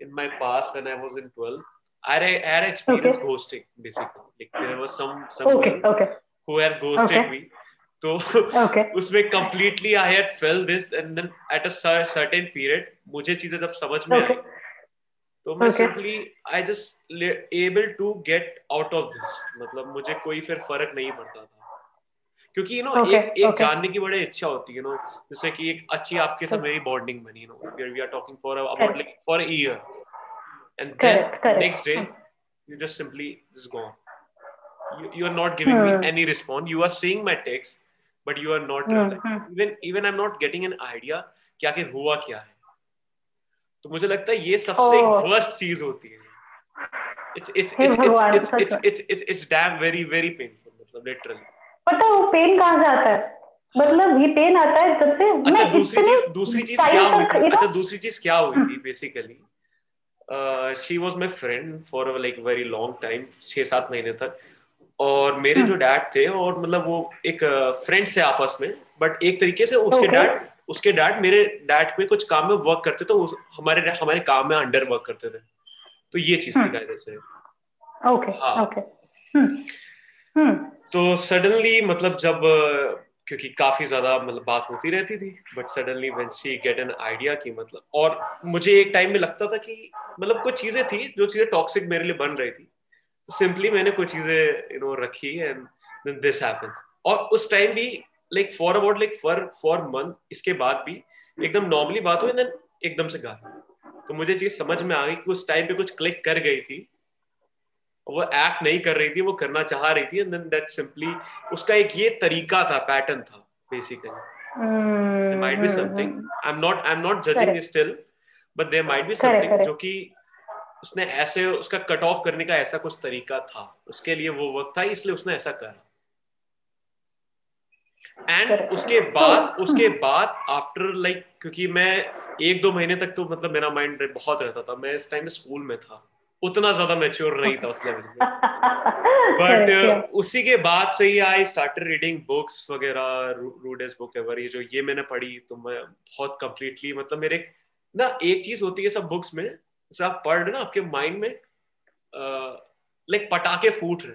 [SPEAKER 6] in my past when I was in 12 I had experience ghosting basically like there was some some okay okay who ghosted okay. Me तो *laughs* उसमें completely I had fail this and then at a certain period मुझे चीजें जब समझ में आई तो मैं simply I just able to get out of this मतलब मुझे कोई फिर फर्क नहीं पड़ता था क्योंकि यू नो एक एक जानने की बड़ी इच्छा होती है नो जैसे कि एक अच्छी आपके साथ मेरी बॉन्डिंग बनी no we are talking for about like for a year and then next day you just simply just gone you, you are not giving hmm. me any response. You are seeing my text, but you are not even even I am not getting an idea कि आखिर हुआ क्या है तो मुझे लगता है ये सबसे वर्स्ट चीज होती है it's it's it's it's it's it's it's damn very very
[SPEAKER 5] painful मतलब लिटरली पता वो पेन कहां से आता है मतलब ये पेन आता है
[SPEAKER 6] जब से अच्छा दूसरी चीज दूसरी चीज क्या हुई थी अच्छा दूसरी चीज क्या हुई हम्म। थी basically she was my friend for like very long time छह सात महीने तक और मेरे जो डैड हाँ। थे और मतलब वो एक फ्रेंड से आपस में बट एक तरीके से उसके डैड उसके डैड मेरे डैड में कुछ काम में वर्क करते तो हमारे हमारे काम में अंडर वर्क करते थे तो ये चीज थी
[SPEAKER 5] हाँ। ओके हाँ। ओके हम्म,
[SPEAKER 6] हम्म। तो सडनली मतलब जब क्योंकि काफी ज्यादा मतलब बात होती रहती थी but suddenly when she get an idea की मतलब और मुझे एक टाइम में लगता था कि मतलब कुछ चीजें थी जो चीजें टॉक्सिक मेरे लिए बन रही थी सिंपली मैंने कुछ चीजें यू नो रखी एंड दिस हैपेंस और उस टाइम भी like for about like for for month इसके बाद भी एकदम नॉर्मली बात हुई देन एकदम से गा तो मुझे चीज समझ में आ गई कि उस टाइम पे कुछ क्लिक कर गई थी वो एक्ट नहीं कर रही थी वो करना चाह रही थी एंड देन दैट सिंपली उसका एक ये तरीका था पैटर्न था basically might be something I am not I am not judging still but there might be something जो कि उसने ऐसे उसका कट ऑफ करने का ऐसा कुछ तरीका था उसके लिए वो वक्त था इसलिए उसने ऐसा करा एंड तो *laughs* उसके बाद उसके बाद आफ्टर लाइक like, क्योंकि मैं एक दो महीने तक तो मतलब मेरा माइंड बहुत रहता था मैं इस टाइम स्कूल में था उतना ज्यादा मेच्योर नहीं था उस लेवल में बट *laughs* उसी के बाद से ही आई स्टार्ट रीडिंग बुक्स वगैरह रूडेस बुक एवर ये जो ये मैंने पढ़ी तो मैं बहुत कंप्लीटली मतलब मेरे ना एक चीज होती है सब बुक्स में जैसे आप पढ़ रहे ना आपके माइंड में लाइक पटाखे फूट रहे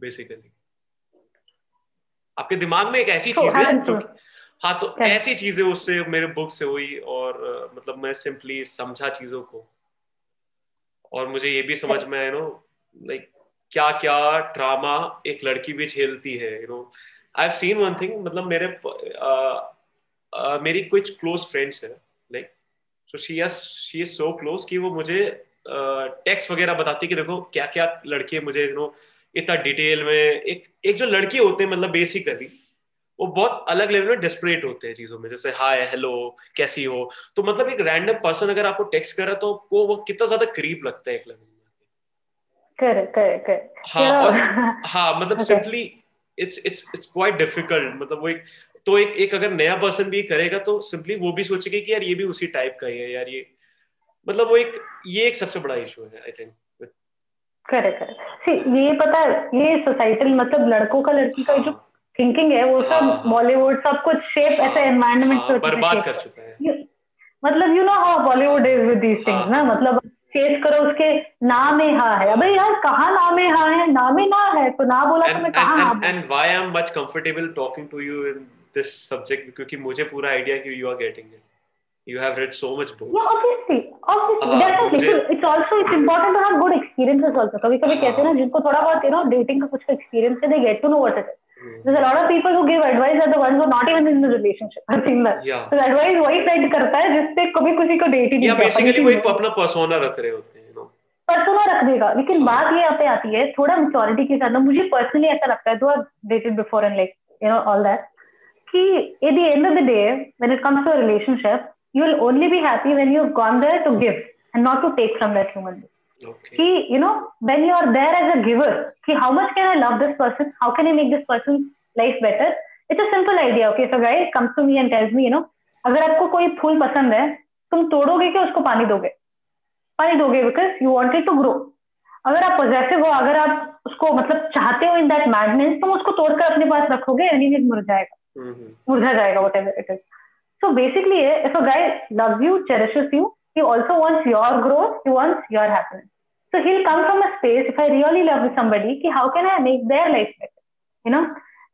[SPEAKER 6] बेसिकली आपके दिमाग में एक ऐसी तो चीज है जो हाँ तो, तो, हाँ, तो ऐसी चीजें उससे मेरे बुक से हुई और मतलब मैं सिंपली समझा चीजों को और मुझे ये भी समझ में आया नो लाइक क्या क्या ट्रामा एक लड़की भी झेलती है you know I have seen one thing मतलब मेरे आ, आ, मेरी कुछ क्लोज फ्रेंड्स है like so she she is so close कि वो मुझे टेक्स्ट वगैरह बताती कि देखो क्या क्या लड़के मुझे नो इतना डिटेल में एक एक जो लड़के होते हैं मतलब बेसिकली वो बहुत अलग लेवल में डिस्परेट होते हैं चीजों में जैसे हाय हेलो कैसी हो तो मतलब एक रैंडम पर्सन अगर आपको टेक्स्ट कर रहा तो आपको वो कितना ज्यादा करीब लगता है एक लेवल में कर कर हाँ और हाँ मतलब simply it's it's it's quite difficult मतलब वो एक तो एक एक अगर नया पर्सन भी करेगा तो सिंपली वो भी सोचेगा कि यार ये भी उसी टाइप का ही है यार ये
[SPEAKER 5] मतलब वो एक ये एक सबसे बड़ा इशू है आई थिंक करेक्ट करेक्ट ये पता है ये सोसाइटल मतलब
[SPEAKER 6] लड़कों का लड़की का जो थिंकिंग हाँ। है वो सब
[SPEAKER 5] बॉलीवुड हाँ। सब कुछ शेप ऐसा एनवायरमेंट से बर्बाद कर चुका है मतलब you know how Bollywood is with these things ना मतलब चेस करो उसके नाम में हाँ है अबे यार कहाँ नाम में हाँ है नाम में ना है तो ना बोला तो मैं कहाँ and why I am much comfortable talking to you in this subject क्योंकि मुझे पूरा idea कि you are getting it. You have read so much books. Yeah, obviously, obviously, uh, definitely. मुझे... So it's also it's important to have good experiences also. कभी कभी कहते हैं ना जिनको थोड़ा बहुत you know dating का कुछ experience है they get to know what it is. There's a lot of people who give advice are the ones who are not even in the relationship. I think that. Yeah. So advice वही set करता है जिससे कभी किसी को date ही नहीं. Yeah, basically वही अपना पर्सोना रख रहे होते हैं. पर्सोना रख देगा लेकिन बात ये यहाँ पे आती है थोड़ा मेच्योरिटी के साथ ना मुझे पर्सनली ऐसा लगता है दो are dated before and like you know all that see, at the end of the day, when it comes to a relationship, you will only be happy when you've gone there to give and not to take from that human being. Okay. See, you know, when you are there as a giver, see how much can I love this person? How can I make this person's life better? It's a simple idea. Okay, so guy comes to me and tells me, you know, अगर आपको कोई फूल पसंद है तुम तोड़ोगे कि उसको पानी दोगे पानी दोगे because you wanted to grow अगर आप पॉजिटिव हो अगर आप उसको मतलब चाहते हो इन दैट मैडनेस तुम उसको तोड़कर अपने पास रखोगे एनिमिट जाएगा मुरझा mm-hmm. जाएगा whatever it is so basically if a guy loves you he also wants your growth he wants your happiness so he'll come from a space if i really love somebody ki how can i make their life better you know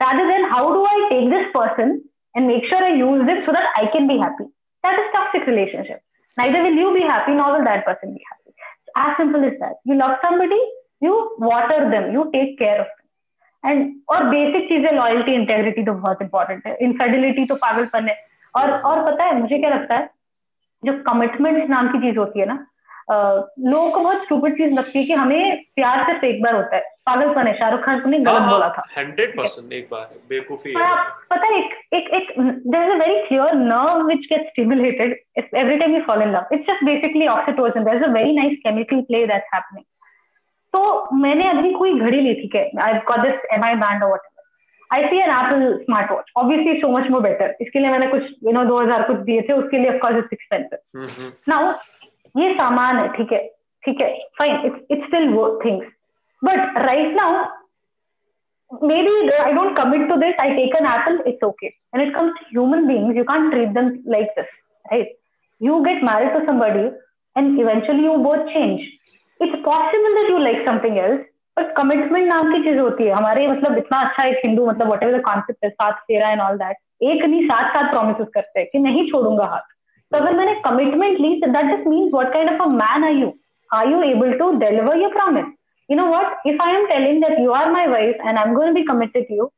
[SPEAKER 5] rather than how do i take this person and make sure i use it so that i can be happy that is toxic relationship neither will you be happy nor will that person be happy as simple as that you love somebody you water them you take care of and और basic चीजें loyalty integrity तो बहुत important है infidelity तो पागलपन है और और पता है मुझे क्या लगता है जो कमिटमेंट नाम की चीज होती है ना लोगों को बहुत स्टूपिड चीज लगती है कि हमें प्यार सिर्फ एक बार होता है पागलपन है शाहरुख खान ने हाँ, गलत हाँ, बोला था
[SPEAKER 6] हंड्रेड परसेंट एक बार बेवकूफी
[SPEAKER 5] पता है एक एक एक there is a very clear nerve which gets stimulated every time you fall in love it's just basically oxytocin there is a very nice chemical play that's happening तो मैंने अभी कोई घड़ी ली थी I band I see an Apple smart watch obviously so much more better इसके लिए मैंने कुछ यू नो दो हजार कुछ दिए थे उसके लिए ऑफकोर्स इट्स एक्सपेंसिव नाउ ये सामान है ठीक है ठीक है फाइन इट्स इट्स स्टिल वो things but right now may be I don't commit to this I take an Apple it's okay and it comes human beings you can treat them like this right you get married to somebody and eventually you both change it's possible that you like something else but commitment नाम की चीज होती है हमारे मतलब इतना अच्छा एक हिंदू मतलब वट एवर द कॉन्सेप्ट है साथ तेरा एंड ऑल दैट एक नहीं साथ साथ प्रोमिस करते हैं कि नहीं छोड़ूंगा हाथ तो अगर मैंने कमिटमेंट ली तो that just means what kind of a man are you are you able to deliver your promise you know what if I am telling that you are my wife and I am going be committed you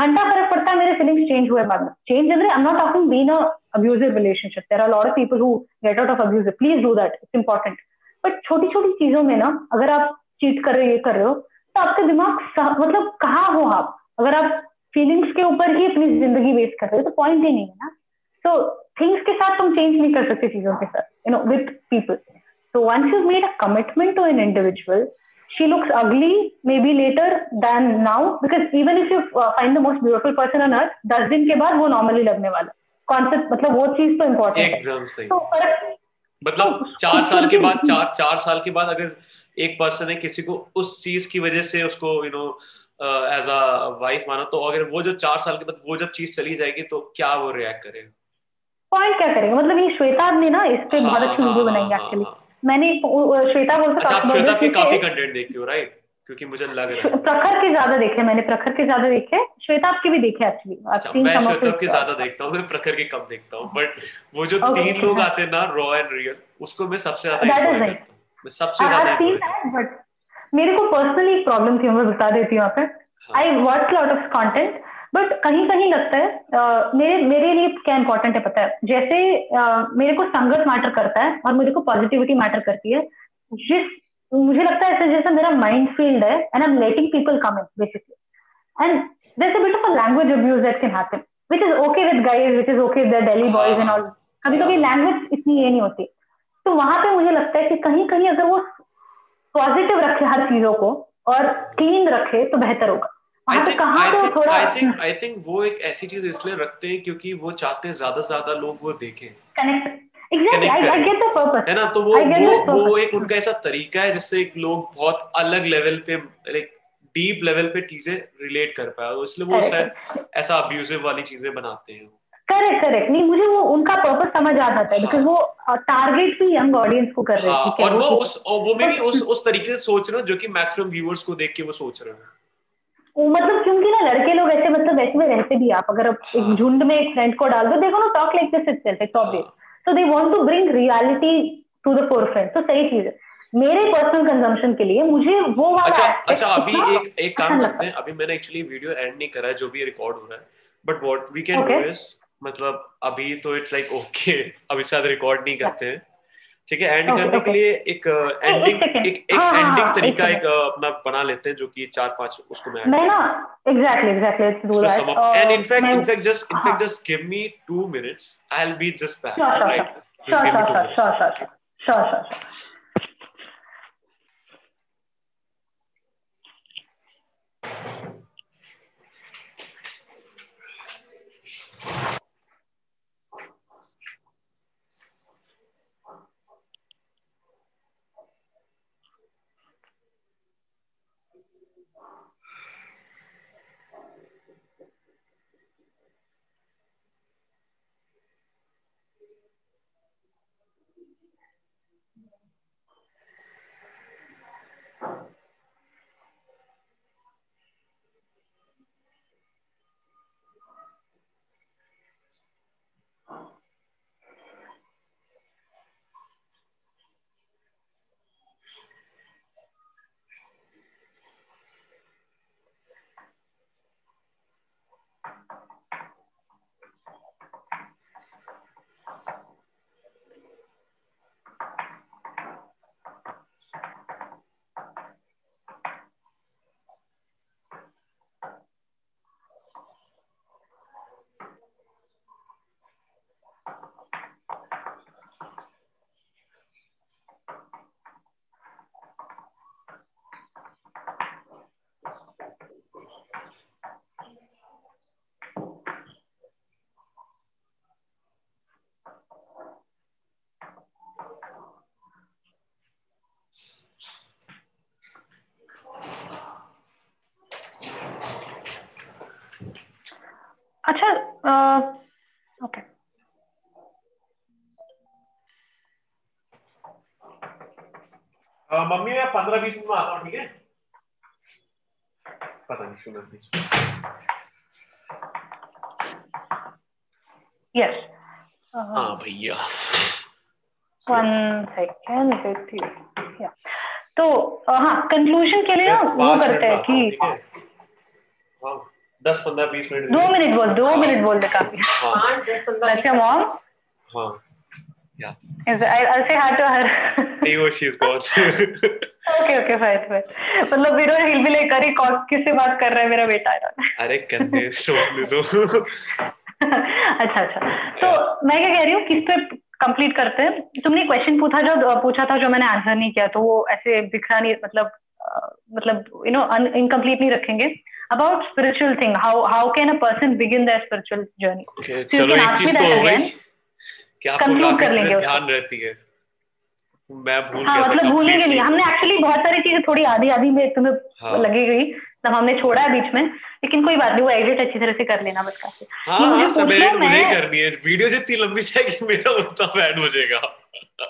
[SPEAKER 5] घंटा फर्क पड़ता है मेरे feelings change हुए बाद में change every I am not talking been abusive relationship there are are of people who get out of abusive please do that it's important but छोटी छोटी चीजों में ना अगर आप चीट कर रहे ये कर रहे हो तो आपका दिमाग मतलब कहाँ हो आप अगर आप फीलिंग्स के ऊपर ही अपनी जिंदगी वेस्ट कर रहे हो तो पॉइंट ही नहीं है ना सो थिंग्स के साथ तुम चेंज नहीं कर सकते चीजों के साथ you know with people so once you made a commitment to an individual she looks ugly may be later than now because even if you find the most beautiful person on earth दस दिन के बाद वो normally लगने वाला concept मतलब वो चीज तो इम्पोर्टेंट है तो फर्क
[SPEAKER 6] मतलब तो चार साल के बाद चार चार साल के बाद अगर एक पर्सन है किसी को उस चीज की वजह से उसको you know as a wife माना तो अगर वो जो चार साल के बाद वो जब चीज चली जाएगी तो क्या वो रिएक्ट करेगा
[SPEAKER 5] पॉइंट क्या करेगा मतलब ये श्वेता ने ना इस पे हाँ, बहुत अच्छी वीडियो हाँ, हाँ, बनाई एक्चुअली मैंने श्वेता बोलकर
[SPEAKER 6] अच्छा, श्वेता के काफी कंटेंट देखती हो राइट क्योंकि मुझे लग रहा है
[SPEAKER 5] प्रखर के ज्यादा देखे मैंने प्रखर के ज्यादा देखे श्वेता आपके भी देखे
[SPEAKER 6] एक्चुअली अच्छा, मैं श्वेता के ज्यादा देखता हूँ मैं प्रखर के कम देखता हूँ बट वो जो तीन लोग आते हैं ना रॉ एंड रियल उसको मैं सबसे ज्यादा मैं सबसे हाँ, ज्यादा बट मेरे को
[SPEAKER 5] पर्सनली एक प्रॉब्लम थी मैं बता देती हूँ आपको I watch lot of content but कहीं कहीं लगता है मेरे मेरे लिए क्या इंपॉर्टेंट है पता है जैसे मेरे को संगत मैटर करता है और मेरे को पॉजिटिविटी मैटर करती है जिस तो मुझे लगता है जैसे मेरा माइंड फील्ड है and I am letting people come in basically and there's a bit of a language abuse that can happen which is okay with guys which is okay with the delhi boys कभी कभी language इतनी ये नहीं होती तो वहां पे मुझे लगता है कि कहीं कहीं अगर वो पॉजिटिव रखे हर चीजों को और क्लीन रखे तो बेहतर होगा आई
[SPEAKER 6] वो एक ऐसी चीज इसलिए रखते हैं क्योंकि वो चाहते हैं ज्यादा ज्यादा लोग वो देखें
[SPEAKER 5] कनेक्ट है
[SPEAKER 6] ना तो वो वो, वो एक उनका ऐसा तरीका है जिससे लोग बहुत अलग लेवल पे लाइक डीप लेवल पे चीजें रिलेट कर पाए तो इसलिए वो शायद ऐसा अब्यूजिव वाली चीजें बनाते
[SPEAKER 5] हैं करेक्ट करेक्ट नहीं मुझे वो उनका पर्पस समझ आ जाता है बिकॉज हाँ। वो टारगेट uh, भी यंग ऑडियंस
[SPEAKER 6] को कर रहे हैं हाँ, और वो तो उस वो मे उस उस तरीके से सोच रहे हो जो कि मैक्सिमम व्यूअर्स को देख के वो सोच रहे हैं
[SPEAKER 5] मतलब क्योंकि ना लड़के लोग ऐसे मतलब ऐसे में रहते भी आप अगर एक हाँ। झुंड में एक फ्रेंड को डाल दो देखो ना talk like this self it's obvious so they want to bring reality
[SPEAKER 6] to the four friend तो सही चीज है मेरे पर्सनल कंजम्पशन के लिए मुझे वो वाला अच्छा अच्छा अभी एक एक काम करते हैं अभी मैंने एक्चुअली वीडियो एंड नहीं करा है जो भी रिकॉर्ड हो रहा है but what we can do is मतलब अभी तो इट्स लाइक ओके अभी शायद रिकॉर्ड नहीं करते हैं ठीक है एंड करने के लिए एक uh, oh, एंडिंग एक एक, हाँ, हाँ, हाँ, एंडिंग तरीका एक, uh, अपना बना लेते हैं जो कि चार पांच उसको
[SPEAKER 5] मैं मैं ना exactly exactly it's do that
[SPEAKER 6] and in fact in fact just in fact just give
[SPEAKER 5] me
[SPEAKER 6] 2 minutes I will be just back right
[SPEAKER 5] just give me 2 minutes sure sure sure sure
[SPEAKER 6] अच्छा okay mummy मैं पंद्रह बीस minute में आता हूँ ठीक है पता नहीं सुना बीस यस हाँ भैया
[SPEAKER 5] वन सेकेंड विथ या तो हाँ कंक्लूजन के लिए ना वो करते हैं कि दस पंद्रह बीस
[SPEAKER 6] मिनट दो मिनट बोल दो हाँ। मिनट बोल दे काफी हाँ। अच्छा मॉम
[SPEAKER 5] किससे बात कर रहा है मेरा बेटा अरे करने सोच ले तो। अच्छा अच्छा तो मैं क्या कह रही हूँ किस पे कंप्लीट करते हैं तुमने क्वेश्चन पूछा जो पूछा था जो मैंने आंसर नहीं किया तो वो ऐसे बिखरा नहीं मतलब मतलब यू नो इनकम्प्लीट नहीं रखेंगे about spiritual thing how how can a person begin that spiritual
[SPEAKER 6] journey चलो एक चीज तो हो गई कर लेंगे ध्यान रहती है मैं भूल हाँ, गया मतलब
[SPEAKER 5] भूलने के लिए हमने एक्चुअली बहुत सारी चीजें थोड़ी आधी आधी में तुम्हें हाँ. लगी गई मतलब हमने छोड़ा है बीच में लेकिन कोई बात नहीं वो एडिट अच्छी तरह से कर लेना बस का हाँ, हाँ, सब एडिट मुझे करनी है वीडियो जितनी लंबी मेरा उतना हो जाएगा *laughs*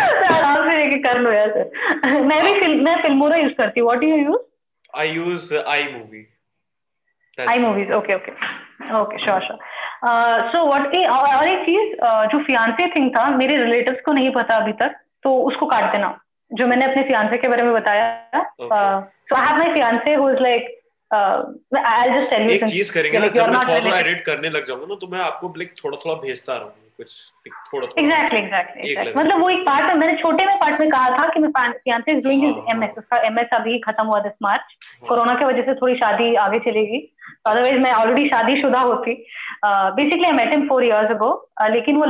[SPEAKER 5] तो आराम से लेके कर लो यार *laughs* मैं भी फिल्म हाँ। मैं फिल्मोरा यूज करती हूँ what do you use I use I movie I movies okay okay okay sure sure so what ए और एक चीज uh, जो फियांसे थिंग था मेरे रिलेटिव्स को नहीं पता अभी तक तो उसको काट देना जो मैंने अपने फियांसे के बारे में बताया uh, So I have my fiance who's like
[SPEAKER 6] Uh, एक चीज करेंगे ना जब मैं थोड़ा थोड़ा एडिट करने लग जाऊंगा ना तो मैं आपको लाइक थोड़ा थोड़ा भेजता रहूंगा कुछ
[SPEAKER 5] थोड़ा थोड़ा मतलब वो एक पार्ट तो मैंने छोटे में पार्ट में कहा था कि मैं एमएस उसका एमएस अभी खत्म हुआ दिस मार्च कोरोना वजह से थोड़ी शादी आगे चलेगी अदरवाइज अच्छा। मैं ऑलरेडी शादीशुदा होती basically I met him four years ago लेकिन वो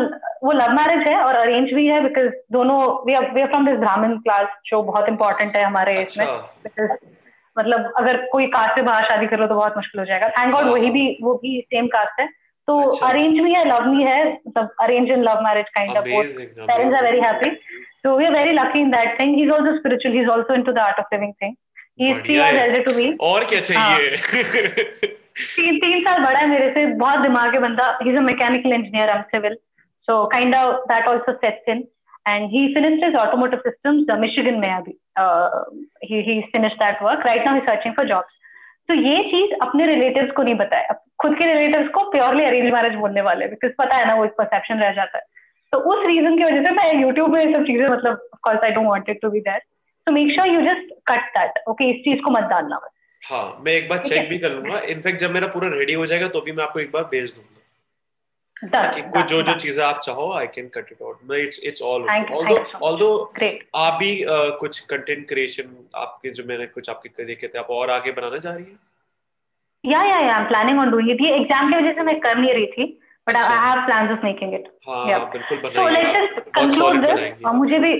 [SPEAKER 5] वो लव मैरिज है और अरेंज भी है बिकॉज दोनों we are we are from this Brahmin class जो बहुत इंपॉर्टेंट है हमारे इसमें अच्छा। मतलब अगर कोई कास्ट से बाहर शादी कर लो तो बहुत मुश्किल हो जाएगा थैंक गॉड वही भी वो भी सेम कास्ट है तो अरेंज अच्छा। भी है लव भी है मतलब arrange in love marriage kind of both parents are very happy so we are very lucky in that thing he is also spiritual he is also into the art of living thing he
[SPEAKER 6] is elder to me और क्या चाहिए हाँ। तीन तीन
[SPEAKER 5] साल बड़ा है मेरे से बहुत दिमाग है बंदा ही is a mechanical engineer I am civil so kind of that also sets in and he finished his automotive systems uh, michigan may abhi uh, he he finished that work right now he's searching for jobs तो ये चीज अपने relatives को नहीं बताया खुद के relatives को प्योरली अरेंज मैरिज बोलने वाले बिकॉज पता है ना वो एक परसेप्शन रह जाता है तो उस रीजन की वजह से मैं यूट्यूब में सब चीजें मतलब of course I don't want to be that so make sure you just cut that okay इस चीज को मत डालना
[SPEAKER 6] हाँ मैं एक बार
[SPEAKER 5] चेक
[SPEAKER 6] भी कर लूंगा इनफैक्ट जब मेरा पूरा रेडी हो जाएगा तो भी मैं आपको एक बार भेज दूंगा ताकि कुछ जो जो चीजें आप चाहो I can cut it out it's it's all although although आप भी uh, कुछ कंटेंट क्रिएशन आपके जो मैंने कुछ आपके देखे थे आप और आगे बनाना चाह रही हैं
[SPEAKER 5] या या या I am planning on doing it ये एग्जाम की वजह से मैं कर नहीं रही थी but I have plans of making it हां बिल्कुल बनाएंगे सो लेट्स कंक्लूड दिस और मुझे भी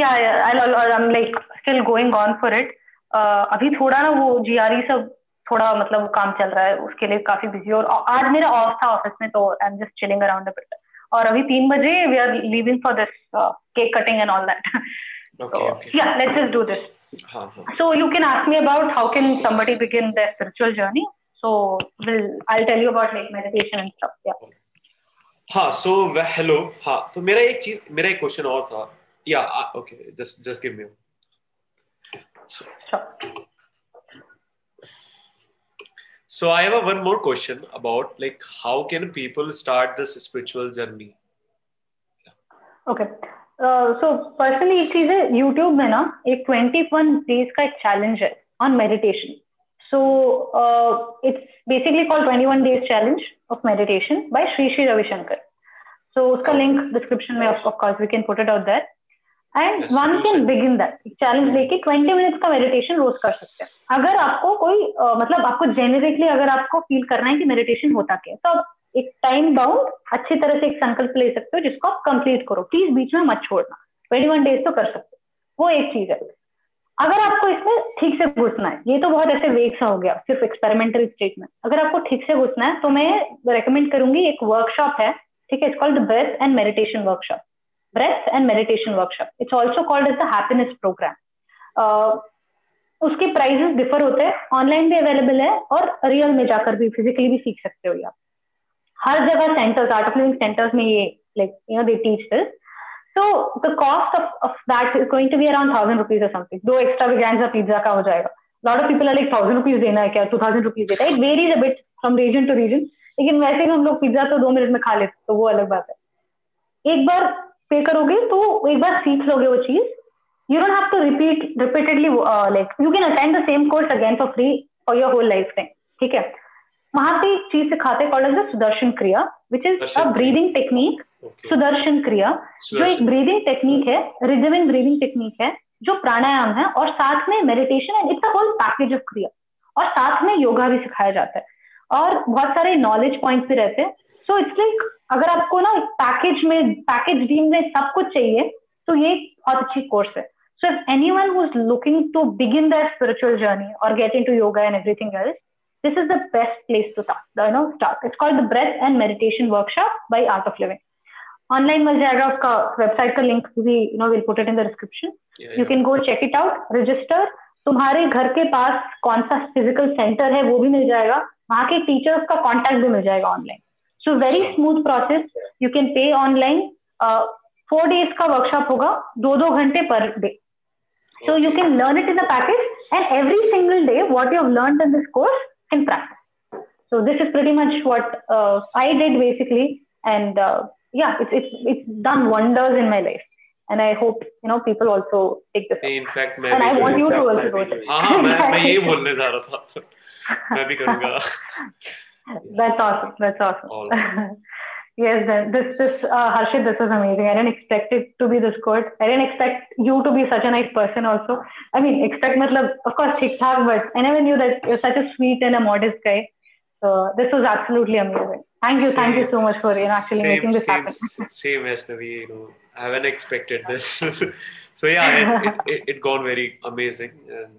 [SPEAKER 5] या I am like still going on for it अभी थोड़ा ना वो जीआरई e सब थोड़ा मतलब वो काम चल रहा है उसके लिए काफी बिजी और आज मेरा ऑफ था ऑफिस में तो I am just chilling around और अभी तीन बजे we are living for this cake cutting
[SPEAKER 6] and all that या let's just do this
[SPEAKER 5] so you can ask me about how can somebody begin their spiritual journey so will i'll tell you about like meditation and
[SPEAKER 6] stuff या हाँ so hello हाँ तो मेरा एक चीज मेरा एक क्वेश्चन और था या okay just just give me so So I have a one more question about like how can people start this spiritual journey?
[SPEAKER 5] Yeah. Okay. So personally एक चीज है यूट्यूब में ना एक ट्वेंटी वन डेज का एक चैलेंज है on meditation so it's basically call twenty one days challenge of meditation by Shri Shri Ravishankar so उसका लिंक डिस्क्रिप्शन में of course we can put it out that and one can begin that challenge लेके twenty minutes का meditation रोज कर सकते हैं अगर आपको कोई uh, मतलब आपको जेनेरिकली अगर आपको फील करना है कि मेडिटेशन होता क्या है तो आप एक टाइम बाउंड अच्छी तरह से एक संकल्प ले सकते हो जिसको आप कंप्लीट करो प्लीज बीच में मत छोड़ना ट्वेंटी वन डेज तो कर सकते हो वो एक चीज है अगर आपको इसमें ठीक से घुसना है ये तो बहुत ऐसे वेग सा हो गया सिर्फ एक्सपेरिमेंटल स्टेट में अगर आपको ठीक से घुसना है तो मैं रेकमेंड करूंगी एक वर्कशॉप है ठीक है it's called breath and meditation workshop breath and meditation workshop. It's also called as the happiness program. Uh, उसके प्राइजेस डिफर होते हैं ऑनलाइन भी अवेलेबल है और रियल में जाकर भी फिजिकली भी सीख सकते हो आप हर जगह centres art of living centres में ये like you know they teach this so the cost of of that is going to be around thousand rupees और समथिंग दो एक्स्ट्रा वेगान पिज्जा का हो जाएगा lot of people like thousand rupees देना है क्या टू थाउजेंड रुपीज देता है it varies a bit from region to region लेकिन वैसे भी हम लोग पिज्जा तो दो मिनट में खा लेते तो वो अलग बात है एक बार पे करोगे तो एक बार सीख लोगे वो चीज you don't have to repeat repeatedly like you can attend the same course again for free for your whole life time ठीक है वहां पे एक चीज सिखाते called as Sudarshan Kriya which is a breathing technique Sudarshan Kriya जो एक ब्रीदिंग टेक्निक है रिजविंग ब्रीदिंग टेक्निक है जो प्राणायाम है और साथ में meditation and it's a whole package of क्रिया और साथ में योगा भी सिखाया जाता है और बहुत सारे नॉलेज पॉइंट्स भी रहते हैं सो इट्स लाइक अगर आपको ना पैकेज में पैकेज डीम में सब कुछ चाहिए तो ये बहुत अच्छी कोर्स है so if anyone who is looking to begin that spiritual journey और getting to yoga and everything else this is the best place to start you know start it's called the breath and meditation workshop by art of living online मिल जाएगा उसका website का link भी you know will put it in the description you can go check it out register तुम्हारे घर के पास कौन सा फिजिकल सेंटर है वो भी मिल जाएगा वहां के टीचर्स का कॉन्टैक्ट भी मिल जाएगा online so very smooth process you can pay online four days का वर्कशॉप होगा दो दो घंटे per day so you can learn it in package and every single day what you learn in this course can practice so this is very much what I did basically and yeah it's it's it's done wonders in my life And I hope you know people also take
[SPEAKER 6] this. In fact, and I want you to also go. हाँ हाँ मैं मैं *laughs* ये बोलने जा रहा था मैं भी *laughs*
[SPEAKER 5] That's awesome. That's awesome. All *laughs* yes this this uh, harshit this is amazing i didn't expect it to be this good i didn't expect you to be such a nice person also i mean expect matlab, of course thik thak but i never knew that you're such a sweet and a modest guy so this was absolutely amazing thank you same, thank you so much for you know actually same, making this same, happen same Ashnavi, you know i haven't expected this *laughs* so yeah it, *laughs* it, it, it, gone very amazing and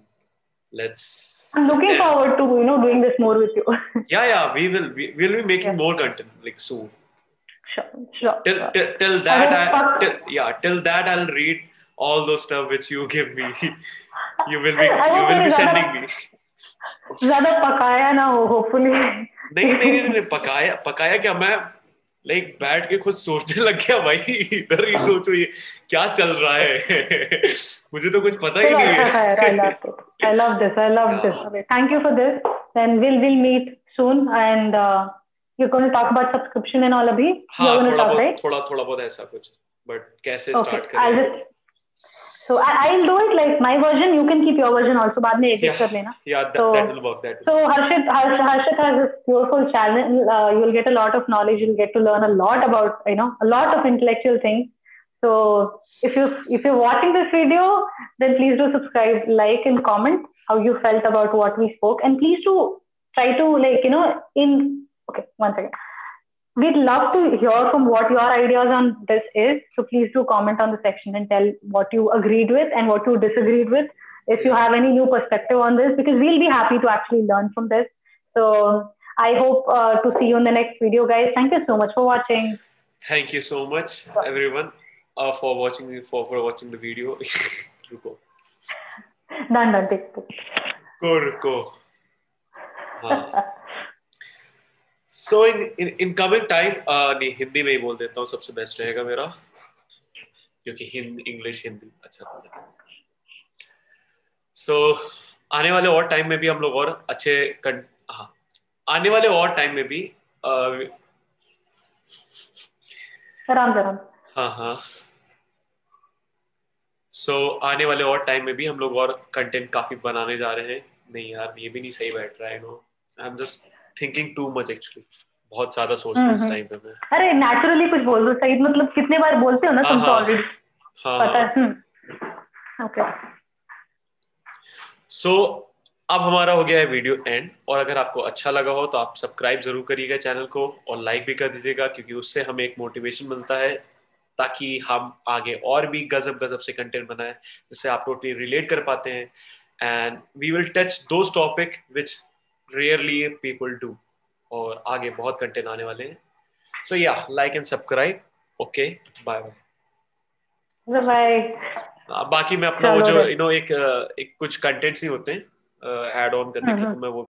[SPEAKER 5] let's I'm looking yeah. forward to you know doing this more with you. *laughs* yeah, yeah, we will. We will be making yeah. more content like soon. Sure, sure. Till, sure. till, till that, I, I till, yeah, till that I'll read all those stuff which you give me. *laughs* you will be, you will be sending me. ज्यादा पकाया ना हो hopefully नहीं नहीं नहीं पकाया पकाया *laughs* क्या मैं लाइक like, बैठ के खुद सोचने *laughs* लग गया भाई इधर ही सोचो ये क्या चल रहा है *laughs* मुझे तो कुछ पता ही नहीं है I love this I love this thank you for this then will will meet soon and you gonna talk about subscription and all अभी यू गोना टॉक राइट थोड़ा थोड़ा बहुत ऐसा कुछ बट कैसे स्टार्ट करें I just So I, will do it like my version. You can keep your version also. बाद में edit कर लेना. Yeah, that, so, that will work. That. So Harshit, Harsh, Harshit has a beautiful channel. Uh, you'll get a lot of knowledge. You'll get to learn a lot about you know a lot of intellectual things. So if you if you're watching this video, then please do subscribe, like, and comment how you felt about what we spoke, and please do try to like you know in okay one second. We'd love to hear from what your ideas on this is. So please do comment on the section and tell what you agreed with and what you disagreed with. If you have any new perspective on this, because we'll be happy to actually learn from this. So I hope uh, to see you in the next video, guys. Thank you so much for watching. Thank you so much, everyone, uh, for watching the, for for watching the video. रुको. ना ना देखो. को रुको. हाँ. So in in coming time नहीं हिंदी में ही बोल देता हूँ सबसे बेस्ट रहेगा मेरा क्योंकि हिंदी इंग्लिश हिंदी अच्छा सो so, आने वाले और टाइम में भी हम लोग और अच्छे कर, हाँ आने वाले और टाइम में भी uh, राम राम हाँ हाँ सो so, आने वाले और टाइम में भी हम लोग और कंटेंट काफी बनाने जा रहे हैं नहीं यार ये भी नहीं सही बैठ रहा है no I am just thinking too much actually बहुत ज्यादा सोच रहा इस टाइम हम्म, पे मैं हम्म। अरे नेचुरली कुछ बोल दो सईद मतलब कितने बार बोलते हो ना हाँ, तुम तो हाँ। ऑलरेडी हाँ। पता है ओके हम्म। सो अब हमारा हो गया है वीडियो एंड और अगर आपको अच्छा लगा हो तो आप सब्सक्राइब जरूर करिएगा चैनल को और लाइक भी कर दीजिएगा क्योंकि उससे हमें एक मोटिवेशन मिलता है ताकि हम आगे और भी गजब गजब से कंटेंट बनाए जिससे आप टोटली रिलेट कर पाते हैं and we will touch those topic which rarely people do और आगे बहुत कंटेंट आने वाले हैं सो या like and subscribe okay bye bye bye बाकी मैं अपना वो जो यू नो एक एक कुछ कंटेंट्स ही होते हैं ऐड ऑन करने के लिए हाँ, हाँ. तो मैं वो